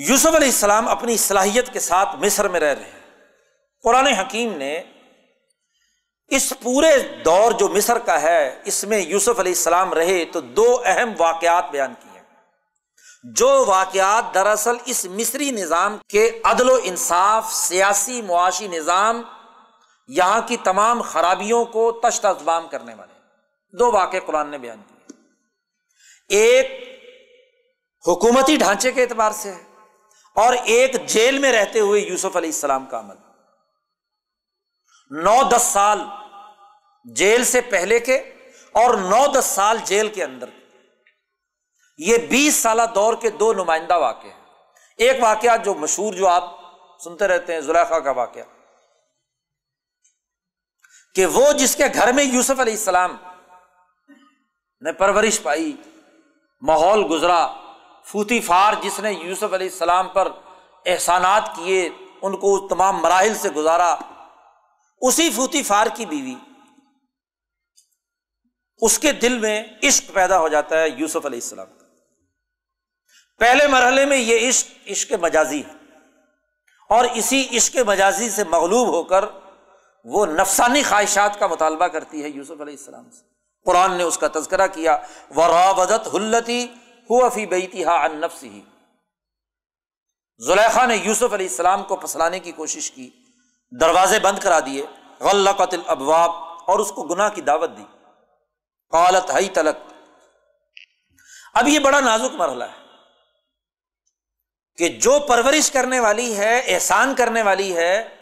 یوسف علیہ السلام اپنی صلاحیت کے ساتھ مصر میں رہ رہے ہیں۔ قرآن حکیم نے اس پورے دور جو مصر کا ہے، اس میں یوسف علیہ السلام رہے تو دو اہم واقعات بیان کیے جو واقعات دراصل اس مصری نظام کے عدل و انصاف، سیاسی معاشی نظام یہاں کی تمام خرابیوں کو تشت ازبام کرنے والے دو واقع قرآن نے بیان کیے۔ ایک حکومتی ڈھانچے کے اعتبار سے ہے۔ اور ایک جیل میں رہتے ہوئے یوسف علیہ السلام کا عمل۔ نو دس سال جیل سے پہلے کے اور نو دس سال جیل کے اندر یہ بیس سالہ دور کے دو نمائندہ واقع ہیں۔ ایک واقعہ جو مشہور جو آپ سنتے رہتے ہیں، زلیخا کا واقعہ۔ کہ وہ جس کے گھر میں یوسف علیہ السلام نے پرورش پائی، ماحول گزرا فوتی فار جس نے یوسف علیہ السلام پر احسانات کیے، ان کو تمام مراحل سے گزارا۔ اسی فوتی فار کی بیوی، اس کے دل میں عشق پیدا ہو جاتا ہے یوسف علیہ السلام کا۔ پہلے مرحلے میں یہ عشق عشق مجازی ہے۔ اور اسی عشق مجازی سے مغلوب ہو کر وہ نفسانی خواہشات کا مطالبہ کرتی ہے یوسف علیہ السلام سے۔ قرآن نے اس کا تذکرہ کیا ورابدت ہلتی ہو افی بیتی ہا ان نفس ہی زلیخا نے یوسف علیہ السلام کو پسلانے کی کوشش کی، دروازے بند کرا دیے، غلقت الابواب اور اس کو گناہ کی دعوت دی۔ قالت ہئی تلک اب یہ بڑا نازک مرحلہ ہے کہ جو پرورش کرنے والی ہے، احسان کرنے والی ہے،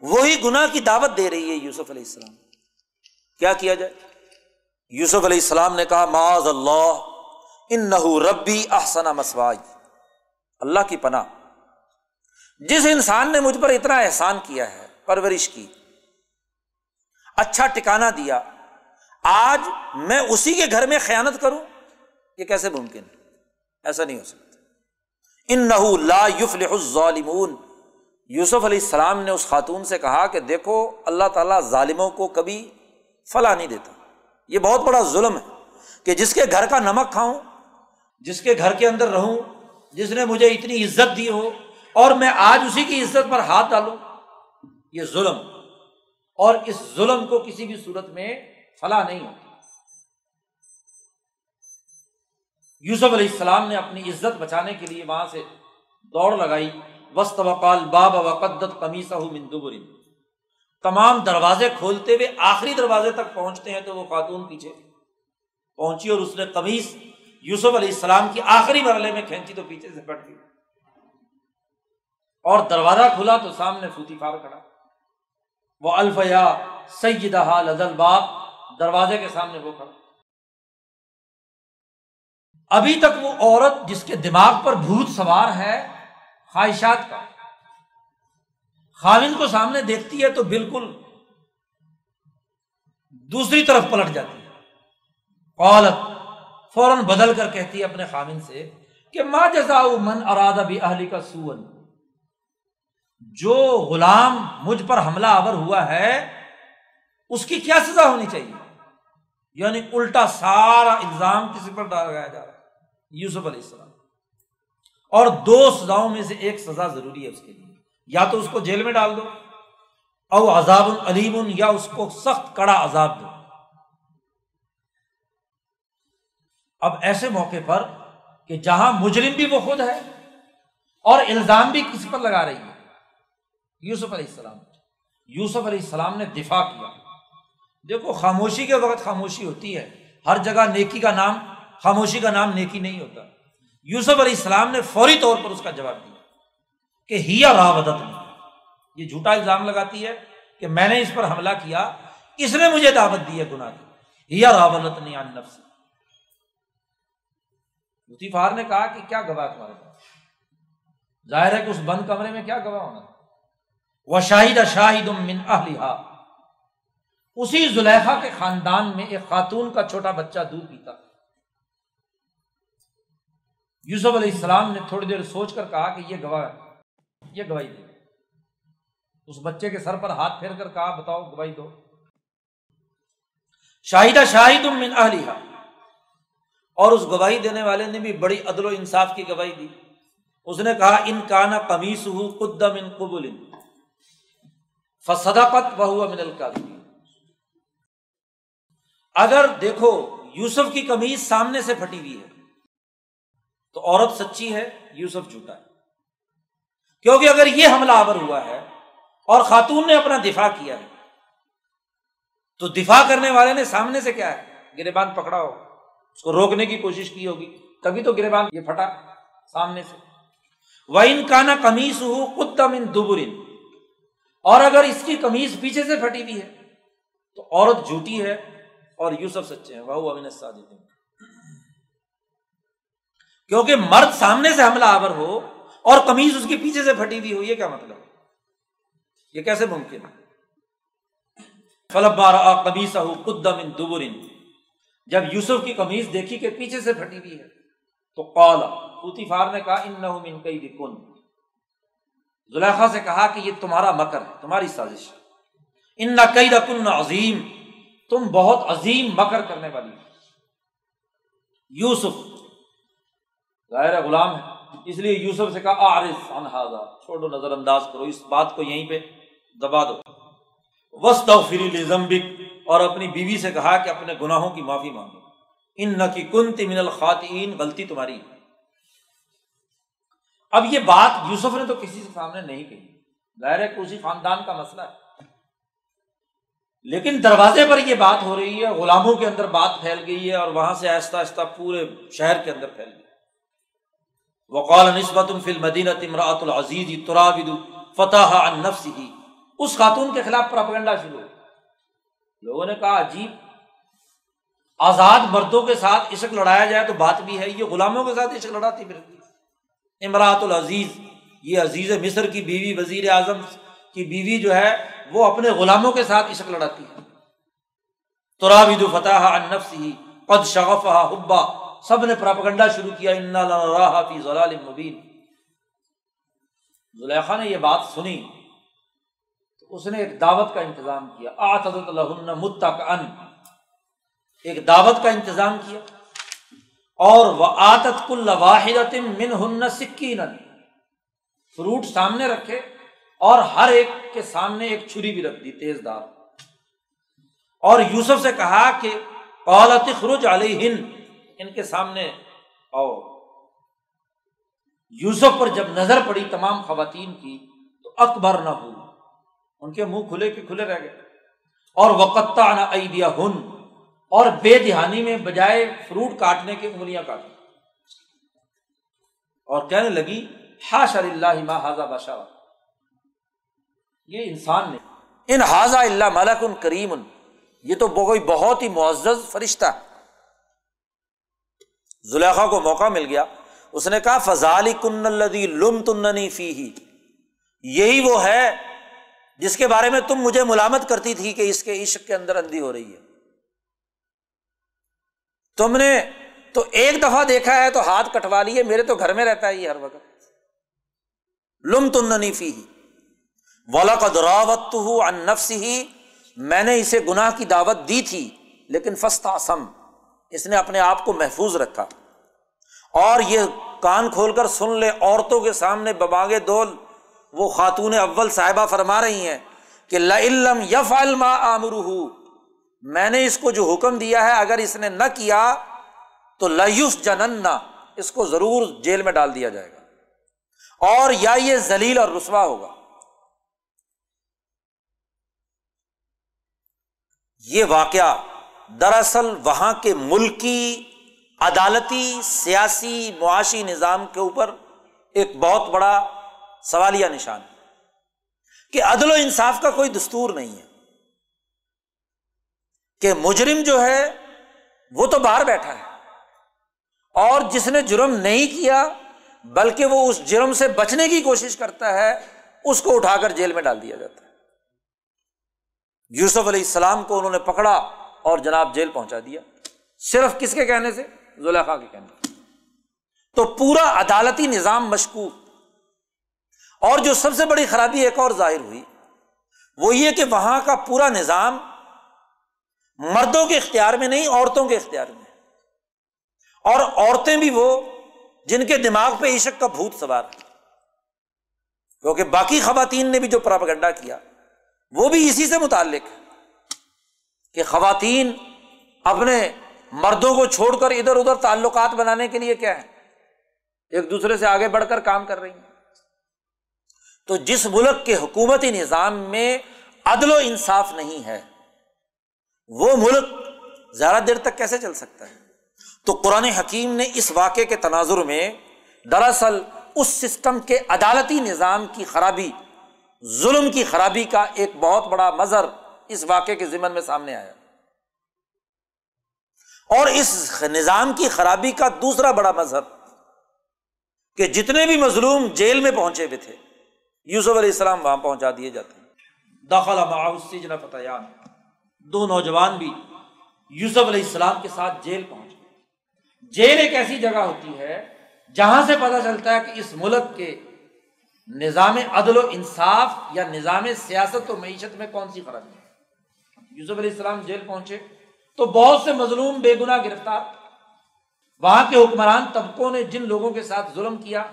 وہی گناہ کی دعوت دے رہی ہے یوسف علیہ السلام۔ کیا کیا جائے؟ یوسف علیہ السلام نے کہا، معاذ اللہ ان نہ ربی احسنا مسواج اللہ کی پناہ۔ جس انسان نے مجھ پر اتنا احسان کیا ہے، پرورش کی اچھا ٹکانا دیا، آج میں اسی کے گھر میں خیانت کروں، یہ کیسے ممکن ہے؟ ایسا نہیں ہو سکتا۔ ان نہ لا یوف ظالمون یوسف علیہ السلام نے اس خاتون سے کہا کہ دیکھو، اللہ تعالیٰ ظالموں کو کبھی فلاں نہیں دیتا۔ یہ بہت بڑا ظلم ہے کہ جس کے گھر کا نمک کھاؤں جس کے گھر کے اندر رہوں، جس نے مجھے اتنی عزت دی ہو، اور میں آج اسی کی عزت پر ہاتھ ڈالوں، یہ ظلم۔ اور اس ظلم کو کسی بھی صورت میں فلاں نہیں ہوتی۔ یوسف علیہ السلام نے اپنی عزت بچانے کے لیے وہاں سے دوڑ لگائی۔ وسط وقال باب وقدت قمیصہ مندبر تمام دروازے کھولتے ہوئے آخری دروازے تک پہنچتے ہیں تو وہ خاتون پیچھے پہنچی اور اس نے قمیص یوسف علیہ السلام کی آخری مرحلے میں کھینچی تو پیچھے سے پٹ گئی۔ اور دروازہ کھلا تو سامنے فوتی فار کھڑا۔ وہ الفیا سیدہ لدل باپ دروازے کے سامنے وہ کھڑا۔ ابھی تک وہ عورت جس کے دماغ پر بھوت سوار ہے، خواہشات کا۔ خاوند کو سامنے دیکھتی ہے تو بالکل دوسری طرف پلٹ جاتی ہے۔ عورت فوراً بدل کر کہتی ہے اپنے خامن سے کہ ماں جزا من اراد ابھی اہلی کا سون جو غلام مجھ پر حملہ آور ہوا ہے، اس کی کیا سزا ہونی چاہیے؟ یعنی الٹا سارا الزام کسی پر ڈالا جا رہا ہے۔ یوسف علیہ السلام۔ اور دو سزاؤں میں سے ایک سزا ضروری ہے اس کے لیے۔ یا تو اس کو جیل میں ڈال دو، او عذاب العلیم یا اس کو سخت کڑا عذاب دو۔ اب ایسے موقع پر کہ جہاں مجرم بھی وہ خود ہے اور الزام بھی کسی پر لگا رہی ہے۔ یوسف علیہ السلام۔ یوسف علیہ السلام نے دفاع کیا۔ دیکھو، خاموشی کے وقت خاموشی ہوتی ہے۔ ہر جگہ نیکی کا نام، خاموشی کا نام نیکی نہیں ہوتا۔ یوسف علیہ السلام نے فوری طور پر اس کا جواب دیا کہ ہیا راودت نے یہ جھوٹا الزام لگاتی ہے کہ میں نے اس پر حملہ کیا، اس نے مجھے دعوت دی ہے، گناہ کی ہیا راولت نے نفس مفتی فار نے کہا کہ کیا گواہ تمہارے پاس؟ ظاہر ہے کہ اس بند کمرے میں کیا گواہ ہونا وہ شاہد شاہد من اہلیہ اسی زلیخا کے خاندان میں ایک خاتون کا چھوٹا بچہ دودھ پیتا۔ یوسف علیہ السلام نے تھوڑی دیر سوچ کر کہا کہ یہ گواہ یہ گواہی دے۔ اس بچے کے سر پر ہاتھ پھیر کر کہا، بتاؤ گواہی دو۔ شاہدہ شاہد من اہلیہ اور اس گواہی دینے والے نے بھی بڑی عدل و انصاف کی گواہی دی۔ اس نے کہا، ان کانا کمیس ہو قدم ان قبول فصداقت بہو من القادی اگر دیکھو، یوسف کی کمیز سامنے سے پھٹی ہوئی ہے، تو عورت سچی ہے، یوسف جھوٹا ہے۔ کیونکہ اگر یہ حملہ آور ہوا ہے اور خاتون نے اپنا دفاع کیا ہے، تو دفاع کرنے والے نے سامنے سے کیا ہے؟ گربان پکڑا ہو۔ اس کو روکنے کی کوشش کی ہوگی۔ تبھی تو گربان یہ پھٹا سامنے سے۔ وہ ان کا نا کمیز ہو قدم ان اور اگر اس کی کمیز پیچھے سے پھٹی ہوئی ہے، تو عورت جھوٹی ہے اور یوسف سچے ہیں۔ وہ امین صادق کیونکہ مرد سامنے سے حملہ آور ہو اور کمیز اس کی پیچھے سے پھٹی ہوئی ہو، یہ کیا مطلب یہ کیسے ممکن ہے؟ فلب بارہ ہو قدم ان جب یوسف کی کمیز دیکھی کہ پیچھے سے پھٹی ہوئی ہے، تو قالا پوتی فار نے کہا ان نہ کئی کن زلیخا سے کہا کہ یہ تمہارا مکر ہے، تمہاری سازش ہے۔ ان نہ کئی کن عظیم، تم بہت عظیم مکر کرنے والی یوسف، ظاہر غلام ہے، اس لیے یوسف سے کہا آرف انہاظا چھوڑو نظر انداز کرو، اس بات کو یہیں پہ دبا دو۔ وسط فری زمبک اور اپنی بیوی سے کہا کہ اپنے گناہوں کی معافی مانگو۔ ان نہ کی کنت من الخاتین غلطی تمہاری اب یہ بات یوسف نے تو کسی سے سامنے نہیں کہی۔ ظاہر ہے اسی خاندان کا مسئلہ ہے۔ لیکن دروازے پر یہ بات ہو رہی ہے، غلاموں کے اندر بات پھیل گئی ہے اور وہاں سے آہستہ آہستہ پورے شہر کے اندر پھیل گئی۔ وقال نسبت فل مدینہ تمراۃ العزیز ترابد فتح نفس ہی اس خاتون کے خلاف پراپگنڈا شروع ہو۔ لوگوں نے کہا، عجیب۔ آزاد مردوں کے ساتھ عشق لڑایا جائے تو بات بھی ہے، یہ غلاموں کے ساتھ عشق لڑاتی پھرتی۔ امراۃ العزیز، یہ عزیز مصر کی بیوی وزیر اعظم کی بیوی جو ہے، وہ اپنے غلاموں کے ساتھ عشق لڑاتی ہے۔ ترابید فتح نفس ہی قد شغف حبا۔ سب نے پراپگنڈا شروع کیا فی ضلال مبین۔ زلیخا نے یہ بات سنی۔ اس نے ایک دعوت کا انتظام کیا۔ آتد متک ان ایک دعوت کا انتظام کیا۔ اور وہ آتت کل واحد من ہن سکین فروٹ سامنے رکھے اور ہر ایک کے سامنے ایک چھری بھی رکھ دی، تیز دار اور یوسف سے کہا کہ قالت خروج علیہ ہند ان کے سامنے آؤ۔ یوسف پر جب نظر پڑی تمام خواتین کی، تو اکبر نہ ہو۔ ان کے منہ کھلے کے کھلے رہ گئے۔ اور وقتا نہ ایدیا ہن اور بے دہانی میں بجائے فروٹ کاٹنے کی انگلیاں کاٹی اور کہنے لگی ہا شر اللہ ما حاضہ بادشاہ یہ انسان نے۔ ان حاضہ اللہ ملک ان کریم۔ ان یہ تو کوئی بہت ہی معزز فرشتہ۔ زلیخا کو موقع مل گیا۔ اس نے کہا فضال کن الدی لم تننی فی ہی یہی وہ ہے جس کے بارے میں تم مجھے ملامت کرتی تھی کہ اس کے عشق کے اندر اندھی ہو رہی ہے۔ تم نے تو ایک دفعہ دیکھا ہے تو ہاتھ کٹوا لیے، میرے تو گھر میں رہتا ہے یہ ہر وقت۔ لم تننی فی ہی ولاقدراوت نفس ہی میں نے اسے گناہ کی دعوت دی تھی، لیکن فستا سم اس نے اپنے آپ کو محفوظ رکھا۔ اور یہ کان کھول کر سن لے، عورتوں کے سامنے بباغ دول۔ وہ خاتون اول صاحبہ فرما رہی ہیں کہ لم یف الما آمر میں نے اس کو جو حکم دیا ہے اگر اس نے نہ کیا تو لوس جنن اس کو ضرور جیل میں ڈال دیا جائے گا۔ اور یا یہ ذلیل اور رسوا ہوگا۔ یہ واقعہ دراصل وہاں کے ملکی، عدالتی، سیاسی، معاشی نظام کے اوپر ایک بہت بڑا سوالیہ نشان کہ عدل و انصاف کا کوئی دستور نہیں ہے۔ کہ مجرم جو ہے، وہ تو باہر بیٹھا ہے۔ اور جس نے جرم نہیں کیا، بلکہ وہ اس جرم سے بچنے کی کوشش کرتا ہے، اس کو اٹھا کر جیل میں ڈال دیا جاتا ہے۔ یوسف علیہ السلام کو انہوں نے پکڑا اور جناب جیل پہنچا دیا۔ صرف کس کے کہنے سے؟ زلیخا کے کہنے سے۔ تو پورا عدالتی نظام مشکوک۔ اور جو سب سے بڑی خرابی ایک اور ظاہر ہوئی، وہ یہ کہ وہاں کا پورا نظام مردوں کے اختیار میں نہیں، عورتوں کے اختیار میں۔ اور عورتیں بھی وہ جن کے دماغ پہ عشق کا بھوت سوار ہے کیونکہ باقی خواتین نے بھی جو پراپگنڈا کیا، وہ بھی اسی سے متعلق ہے کہ خواتین اپنے مردوں کو چھوڑ کر ادھر ادھر تعلقات بنانے کے لیے کیا ہے ایک دوسرے سے آگے بڑھ کر کام کر رہی ہیں۔ تو جس ملک کے حکومتی نظام میں عدل و انصاف نہیں ہے، وہ ملک زیادہ دیر تک کیسے چل سکتا ہے؟ تو قرآن حکیم نے اس واقعے کے تناظر میں دراصل اس سسٹم کے عدالتی نظام کی خرابی، ظلم کی خرابی کا ایک بہت بڑا مظہر اس واقعے کے ذمن میں سامنے آیا۔ اور اس نظام کی خرابی کا دوسرا بڑا مظہر کہ جتنے بھی مظلوم جیل میں پہنچے ہوئے تھے یوسف علیہ السلام وہاں پہنچا دیے جاتے ہیں۔ داخلہ فتح دو نوجوان بھی یوسف علیہ السلام کے ساتھ جیل پہنچے جیل ایک ایسی جگہ ہوتی ہے جہاں سے پتہ چلتا ہے کہ اس ملک کے نظام عدل و انصاف یا نظام سیاست و معیشت میں کون سی خرابی ہے؟ یوسف علیہ السلام جیل پہنچے تو بہت سے مظلوم بے گنا گرفتار وہاں کے حکمران طبقوں نے جن لوگوں کے ساتھ ظلم کیا،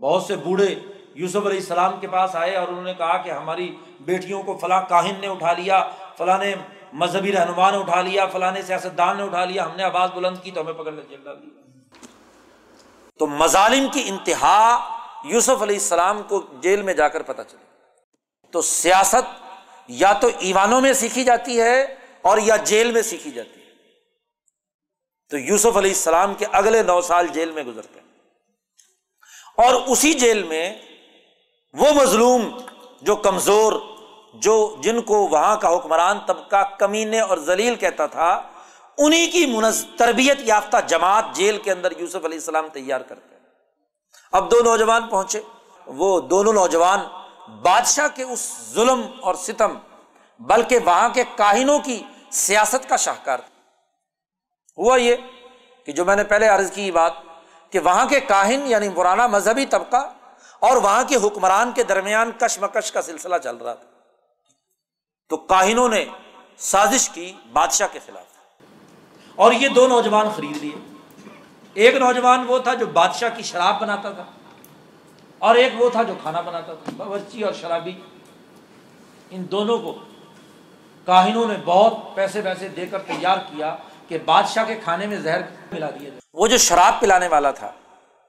بہت سے بوڑھے یوسف علیہ السلام کے پاس آئے اور انہوں نے کہا کہ ہماری بیٹیوں کو فلاں کاہن نے اٹھا لیا، فلاں نے مذہبی رہنما نے اٹھا لیا، فلاں سیاست دان نے اٹھا لیا، ہم نے آواز بلند کی تو ہمیں پکڑ کر جیل ڈال دیا۔ تو مظالم کی انتہا یوسف علیہ السلام کو جیل میں جا کر پتہ چلے تو سیاست یا تو ایوانوں میں سیکھی جاتی ہے اور یا جیل میں سیکھی جاتی ہے۔ تو یوسف علیہ السلام کے اگلے نو سال جیل میں گزرتے ہیں۔ اور اسی جیل میں وہ مظلوم جو کمزور، جو جن کو وہاں کا حکمران طبقہ کمینے اور ذلیل کہتا تھا انہیں کی منز، تربیت یافتہ جماعت جیل کے اندر یوسف علیہ السلام تیار کرتے اب دو نوجوان پہنچے۔ وہ دونوں نوجوان بادشاہ کے اس ظلم اور ستم، بلکہ وہاں کے کاہنوں کی سیاست کا شاہکار تھا ہوا یہ کہ جو میں نے پہلے عرض کی بات کہ وہاں کے کاہن یعنی پرانا مذہبی طبقہ اور وہاں کے حکمران کے درمیان کشمکش کا سلسلہ چل رہا تھا۔ تو کاہنوں نے سازش کی بادشاہ کے خلاف۔ اور یہ دو نوجوان خرید لیے۔ ایک نوجوان وہ تھا جو بادشاہ کی شراب بناتا تھا اور ایک وہ تھا جو کھانا بناتا تھا۔ باورچی اور شرابی۔ ان دونوں کو کاہنوں نے بہت پیسے ویسے دے کر تیار کیا کہ بادشاہ کے کھانے میں زہر ملا دیا وہ جو شراب پلانے والا تھا،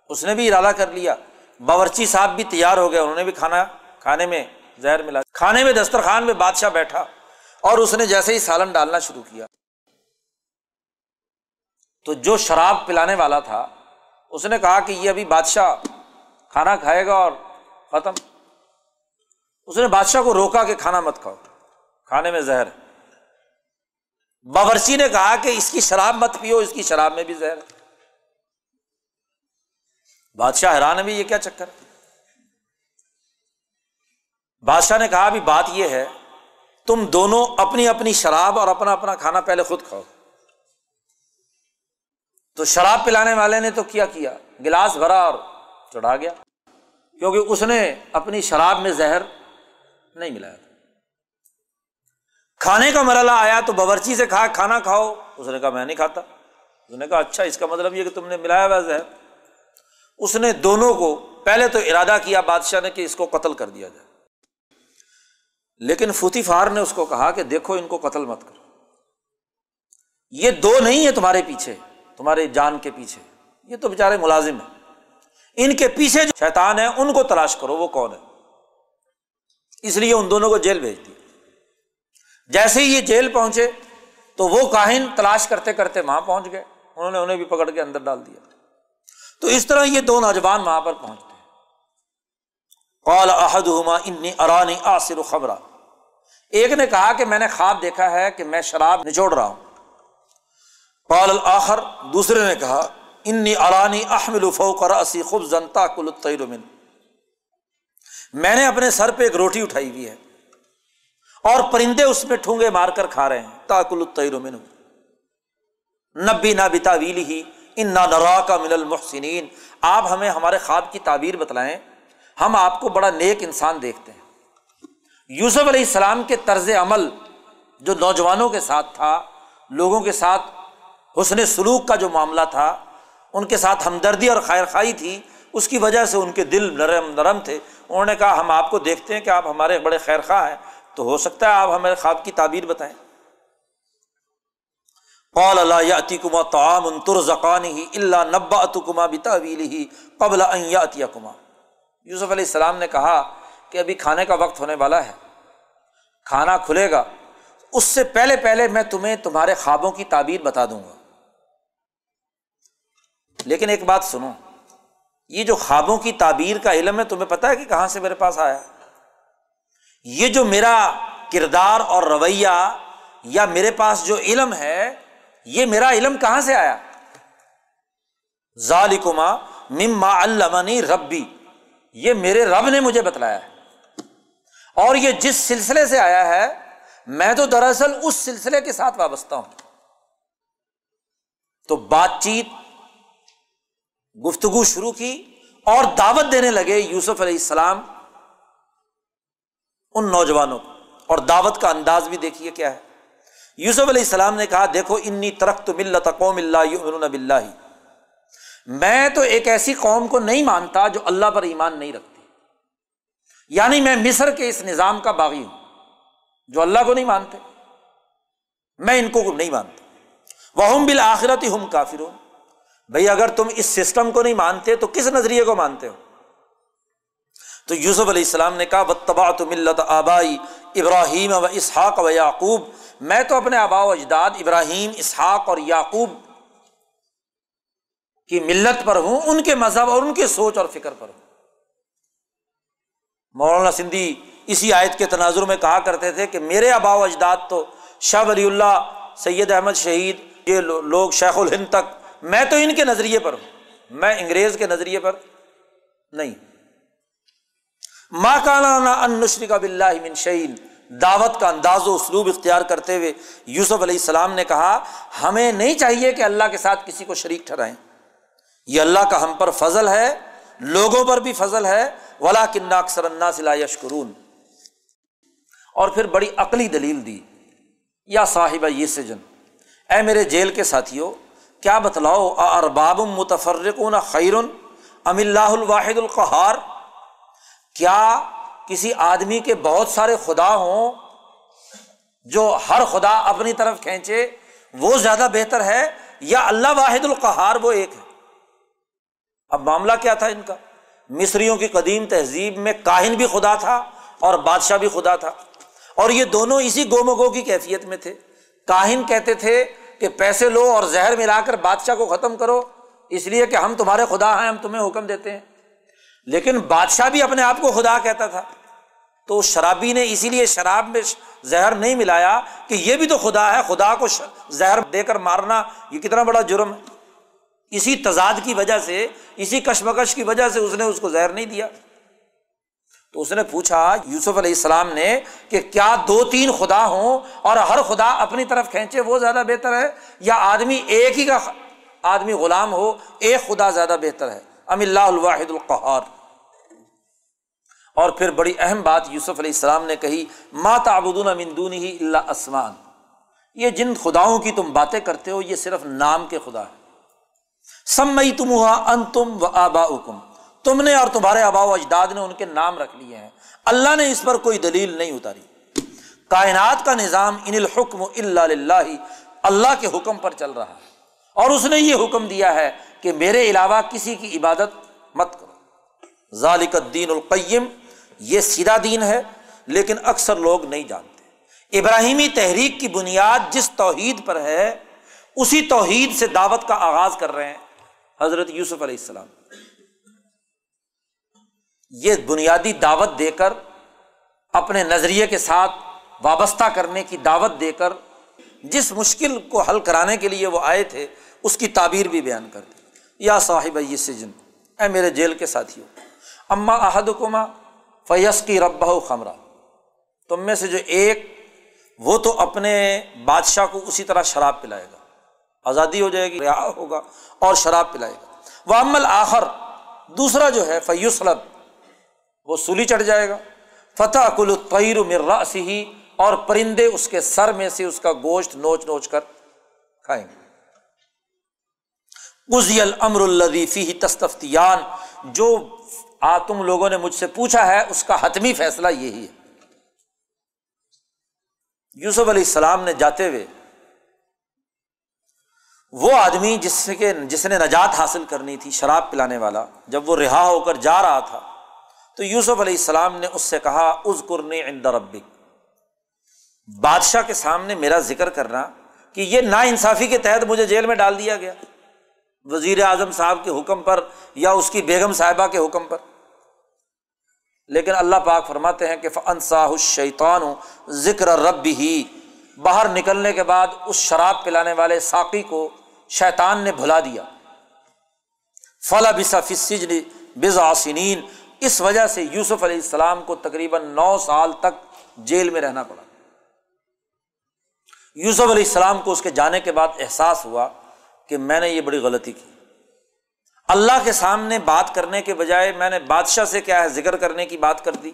اس نے بھی ارادہ کر لیا باورچی صاحب بھی تیار ہو گئے، انہوں نے بھی کھانا، کھانے میں زہر ملا۔ کھانے میں دسترخوان میں بادشاہ بیٹھا اور اس نے جیسے ہی سالن ڈالنا شروع کیا۔ تو جو شراب پلانے والا تھا، اس نے کہا کہ یہ ابھی بادشاہ کھانا کھائے گا اور ختم۔ اس نے بادشاہ کو روکا کہ کھانا مت کھاؤ، کھانے میں زہر۔ باورچی نے کہا کہ اس کی شراب مت پیو، اس کی شراب میں بھی زہر۔ ہے بادشاہ حیران بھی یہ کیا چکر بادشاہ نے کہا بھی بات یہ ہے، تم دونوں اپنی اپنی شراب اور اپنا اپنا کھانا پہلے خود کھاؤ۔ تو شراب پلانے والے نے تو کیا کیا، گلاس بھرا اور چڑھا گیا۔ کیونکہ اس نے اپنی شراب میں زہر نہیں ملایا تھا۔ کھانے کا مرحلہ آیا تو باورچی سے کھا کھانا کھاؤ۔ اس نے کہا، میں نہیں کھاتا۔ اس نے کہا اچھا اس کا مطلب یہ کہ تم نے ملایا ہوا زہر۔ اس نے دونوں کو پہلے تو ارادہ کیا بادشاہ نے کہ اس کو قتل کر دیا جائے۔ لیکن فوتی فار نے اس کو کہا کہ دیکھو ان کو قتل مت کرو۔ یہ دو نہیں ہے تمہارے پیچھے، تمہارے جان کے پیچھے۔ یہ تو بےچارے ملازم ہیں۔ ان کے پیچھے جو شیطان ہے، ان کو تلاش کرو، وہ کون ہے؟ اس لیے ان دونوں کو جیل بھیج دی جیسے ہی یہ جیل پہنچے تو وہ کاہن تلاش کرتے کرتے وہاں پہنچ گئے۔ انہوں نے انہیں بھی پکڑ کے اندر ڈال دیا۔ تو اس طرح یہ دو نوجوان وہاں پر پہنچتے ہیں۔ قال احد انی ارانی آصر خبرہ۔ ایک نے کہا کہ میں نے خواب دیکھا ہے کہ میں شراب نچوڑ رہا ہوں۔ قال الآخر دوسرے نے کہا، انی ارانی احمل فوق راسی خوب زنتا کل من میں نے اپنے سر پہ ایک روٹی اٹھائی ہوئی ہے اور پرندے اس میں ٹھونگے مار کر کھا رہے ہیں۔ تاکل من نبی نہ بتا ویلی ہی ان نہ کا من المحسنین آپ ہمیں ہمارے خواب کی تعبیر بتلائیں۔ ہم آپ کو بڑا نیک انسان دیکھتے ہیں۔ یوسف علیہ السلام کے طرز عمل جو نوجوانوں کے ساتھ تھا، لوگوں کے ساتھ حسن سلوک کا جو معاملہ تھا، ان کے ساتھ ہمدردی اور خیر خائی تھی، اس کی وجہ سے ان کے دل نرم نرم تھے۔ انہوں نے کہا، ہم آپ کو دیکھتے ہیں کہ آپ ہمارے بڑے خیر خواہ ہیں۔ تو ہو سکتا ہے آپ ہمارے خواب کی تعبیر بتائیں۔ قال اللہ یاتی کما تعام تر زقان ہی اللہ نبا اتکما بتا ہی قبل کما یوسف علیہ السلام نے کہا کہ ابھی کھانے کا وقت ہونے والا ہے۔ کھانا کھلے گا۔ اس سے پہلے پہلے میں تمہیں تمہارے خوابوں کی تعبیر بتا دوں گا۔ لیکن ایک بات سنو۔ یہ جو خوابوں کی تعبیر کا علم ہے، تمہیں پتا ہے کہ کہاں سے میرے پاس آیا؟ یہ جو میرا کردار اور رویہ یا میرے پاس جو علم ہے یہ میرا علم کہاں سے آیا؟ ظالکما مما علمنی ربی، یہ میرے رب نے مجھے بتلایا ہے۔ اور یہ جس سلسلے سے آیا ہے، میں تو دراصل اس سلسلے کے ساتھ وابستہ ہوں۔ تو بات چیت، گفتگو شروع کی اور دعوت دینے لگے یوسف علیہ السلام، ان نوجوانوں کو۔ اور دعوت کا انداز بھی دیکھیے کیا ہے۔ یوسف علیہ السلام نے کہا، دیکھو، انی ترقت ملت قوم اللہ بلّہ میں تو ایک ایسی قوم کو نہیں مانتا جو اللہ پر ایمان نہیں رکھتی۔ یعنی میں مصر کے اس نظام کا باغی ہوں، جو اللہ کو نہیں مانتے۔ میں ان کو نہیں مانتا۔ وہ ہم بالآخرت ہی ہم کافر ہوں بھائی اگر تم اس سسٹم کو نہیں مانتے، تو کس نظریے کو مانتے ہو؟ تو یوسف علیہ السلام نے کہا بتبا تو ملت آبائی ابراہیم و اسحاق و یعقوب میں تو اپنے آبا و اجداد ابراہیم، اسحاق اور یعقوب کی ملت پر ہوں، ان کے مذہب اور ان کی سوچ اور فکر پر ہوں۔ مولانا سندھی اسی آیت کے تناظر میں کہا کرتے تھے کہ میرے آبا و اجداد تو شاہ ولی اللہ، سید احمد شہید، یہ لوگ شیخ الہند تک، میں تو ان کے نظریے پر ہوں۔ میں انگریز کے نظریے پر نہیں۔ ماں کانا ان نشری کا بلّہ من شعین دعوت کا انداز و اسلوب اختیار کرتے ہوئے یوسف علیہ السلام نے کہا، ہمیں نہیں چاہیے کہ اللہ کے ساتھ کسی کو شریک ٹھہرائیں۔ یہ اللہ کا ہم پر فضل ہے، لوگوں پر بھی فضل ہے ولا کنہ اکثر اللہ یشکرون۔ اور پھر بڑی عقلی دلیل دی۔ یا صاحبہ یہ سجن اے میرے جیل کے ساتھیوں، کیا بتلاؤ ارباب متفرقون خیرن ام اللہ الواحد القہار؟ کیا کسی آدمی کے بہت سارے خدا ہوں جو ہر خدا اپنی طرف کھینچے، وہ زیادہ بہتر ہے یا اللہ واحد القہار وہ ایک ہے؟ اب معاملہ کیا تھا ان کا؟ مصریوں کی قدیم تہذیب میں کاہن بھی خدا تھا اور بادشاہ بھی خدا تھا۔ اور یہ دونوں اسی گومگو کی کیفیت میں تھے۔ کاہن کہتے تھے کہ پیسے لو اور زہر ملا کر بادشاہ کو ختم کرو، اس لیے کہ ہم تمہارے خدا ہیں، ہم تمہیں حکم دیتے ہیں۔ لیکن بادشاہ بھی اپنے آپ کو خدا کہتا تھا۔ تو شرابی نے اسی لیے شراب میں زہر نہیں ملایا کہ یہ بھی تو خدا ہے، خدا کو زہر دے کر مارنا یہ کتنا بڑا جرم ہے۔ اسی تضاد کی وجہ سے، اسی کشمکش کی وجہ سے اس نے اس کو زہر نہیں دیا۔ تو اس نے پوچھا، یوسف علیہ السلام نے کہ کیا دو تین خدا ہوں اور ہر خدا اپنی طرف کھینچے، وہ زیادہ بہتر ہے؟ یا آدمی ایک ہی کا آدمی غلام ہو، ایک خدا زیادہ بہتر ہے؟ ام اللہ الواحد القحار اور پھر بڑی اہم بات یوسف علیہ السلام نے کہی ماتا مندون ہی اللہ اسمان. یہ جن خداؤں کی تم باتیں کرتے ہو، یہ صرف نام کے خدا ہے سمئی تم ہوا ان تم و آبا حکم تم نے اور تمہارے آبا و اجداد نے ان کے نام رکھ لیے ہیں۔ اللہ نے اس پر کوئی دلیل نہیں اتاری۔ کائنات کا نظام ان الحکم اللہ اللہ کے حکم پر چل رہا ہے۔ اور اس نے یہ حکم دیا ہے کہ میرے علاوہ کسی کی عبادت مت کرو۔ ذالک الدین القیم۔ یہ سیدھا دین ہے، لیکن اکثر لوگ نہیں جانتے۔ ابراہیمی تحریک کی بنیاد جس توحید پر ہے، اسی توحید سے دعوت کا آغاز کر رہے ہیں حضرت یوسف علیہ السلام۔ یہ بنیادی دعوت دے کر، اپنے نظریے کے ساتھ وابستہ کرنے کی دعوت دے کر، جس مشکل کو حل کرانے کے لیے وہ آئے تھے، اس کی تعبیر بھی بیان کر دی۔ یا صاحب یہ سجن اے میرے جیل کے ساتھی ہو اماں احد کما فیس کی ربا خمرہ تم میں سے جو ایک وہ تو اپنے بادشاہ کو اسی طرح شراب پلائے گا۔ آزادی ہو جائے گی رہا ہوگا اور شراب پلائے گا۔ وہ عمل آخر دوسرا جو ہے فیوسلب وہ سولی چڑھ جائے گا۔ فتح کل الطیر مرا سی اور پرندے اس کے سر میں سے اس کا گوشت نوچ نوچ کر کھائیں گے۔ قزی الامر الدیفی تستفتیان جو آ، تم لوگوں نے مجھ سے پوچھا ہے، اس کا حتمی فیصلہ یہی ہے۔ یوسف علیہ السلام نے جاتے ہوئے وہ آدمی جس سے کہ، جس نے نجات حاصل کرنی تھی شراب پلانے والا، جب وہ رہا ہو کر جا رہا تھا، تو یوسف علیہ السلام نے اس سے کہا از قرنی عند ربک۔ بادشاہ کے سامنے میرا ذکر کرنا کہ یہ نا انصافی کے تحت مجھے جیل میں ڈال دیا گیا۔ وزیر اعظم صاحب کے حکم پر یا اس کی بیگم صاحبہ کے حکم پر۔ لیکن اللہ پاک فرماتے ہیں کہ انصاح الشیطان ذکر رب ہی باہر نکلنے کے بعد اس شراب پلانے والے ساقی کو شیطان نے بھلا دیا۔ فلا بسا فسجن بزاسنین اس وجہ سے یوسف علیہ السلام کو تقریباً نو سال تک جیل میں رہنا پڑا۔ یوسف علیہ السلام کو اس کے جانے کے بعد احساس ہوا کہ میں نے یہ بڑی غلطی کی۔ اللہ کے سامنے بات کرنے کے بجائے میں نے بادشاہ سے کیا ہے ذکر کرنے کی بات کر دی۔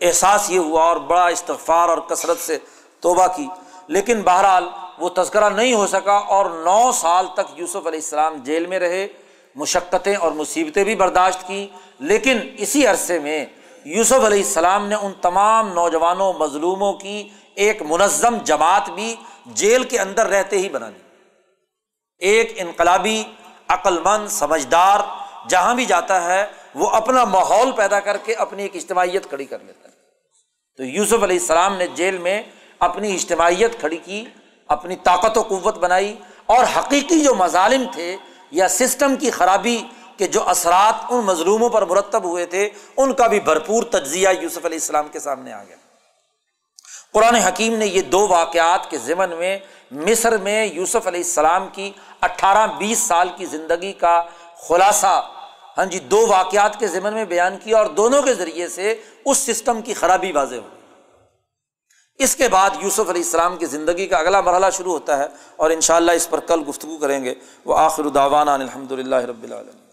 احساس یہ ہوا اور بڑا استغفار اور کثرت سے توبہ کی۔ لیکن بہرحال وہ تذکرہ نہیں ہو سکا اور نو سال تک یوسف علیہ السلام جیل میں رہے، مشقتیں اور مصیبتیں بھی برداشت کی۔ لیکن اسی عرصے میں یوسف علیہ السلام نے ان تمام نوجوانوں، مظلوموں کی ایک منظم جماعت بھی جیل کے اندر رہتے ہی بنا لی۔ ایک انقلابی عقل مند سمجھدار، جہاں بھی جاتا ہے، وہ اپنا ماحول پیدا کر کے اپنی ایک اجتماعیت کھڑی کر لیتا ہے۔ تو یوسف علیہ السلام نے جیل میں اپنی اجتماعیت کھڑی کی، اپنی طاقت و قوت بنائی اور حقیقی جو مظالم تھے یا سسٹم کی خرابی کے جو اثرات ان مظلوموں پر مرتب ہوئے تھے، ان کا بھی بھرپور تجزیہ یوسف علیہ السلام کے سامنے آ گیا۔ قرآن حکیم نے یہ دو واقعات کے ضمن میں مصر میں یوسف علیہ السلام کی اٹھارہ بیس سال کی زندگی کا خلاصہ ہاں جی دو واقعات کے ضمن میں بیان کیا اور دونوں کے ذریعے سے اس سسٹم کی خرابی واضح ہو اس کے بعد یوسف علیہ السلام کی زندگی کا اگلا مرحلہ شروع ہوتا ہے اور ان شاء اللہ اس پر کل گفتگو کریں گے۔ وہ آخر الداوان الحمد للہ رب العالم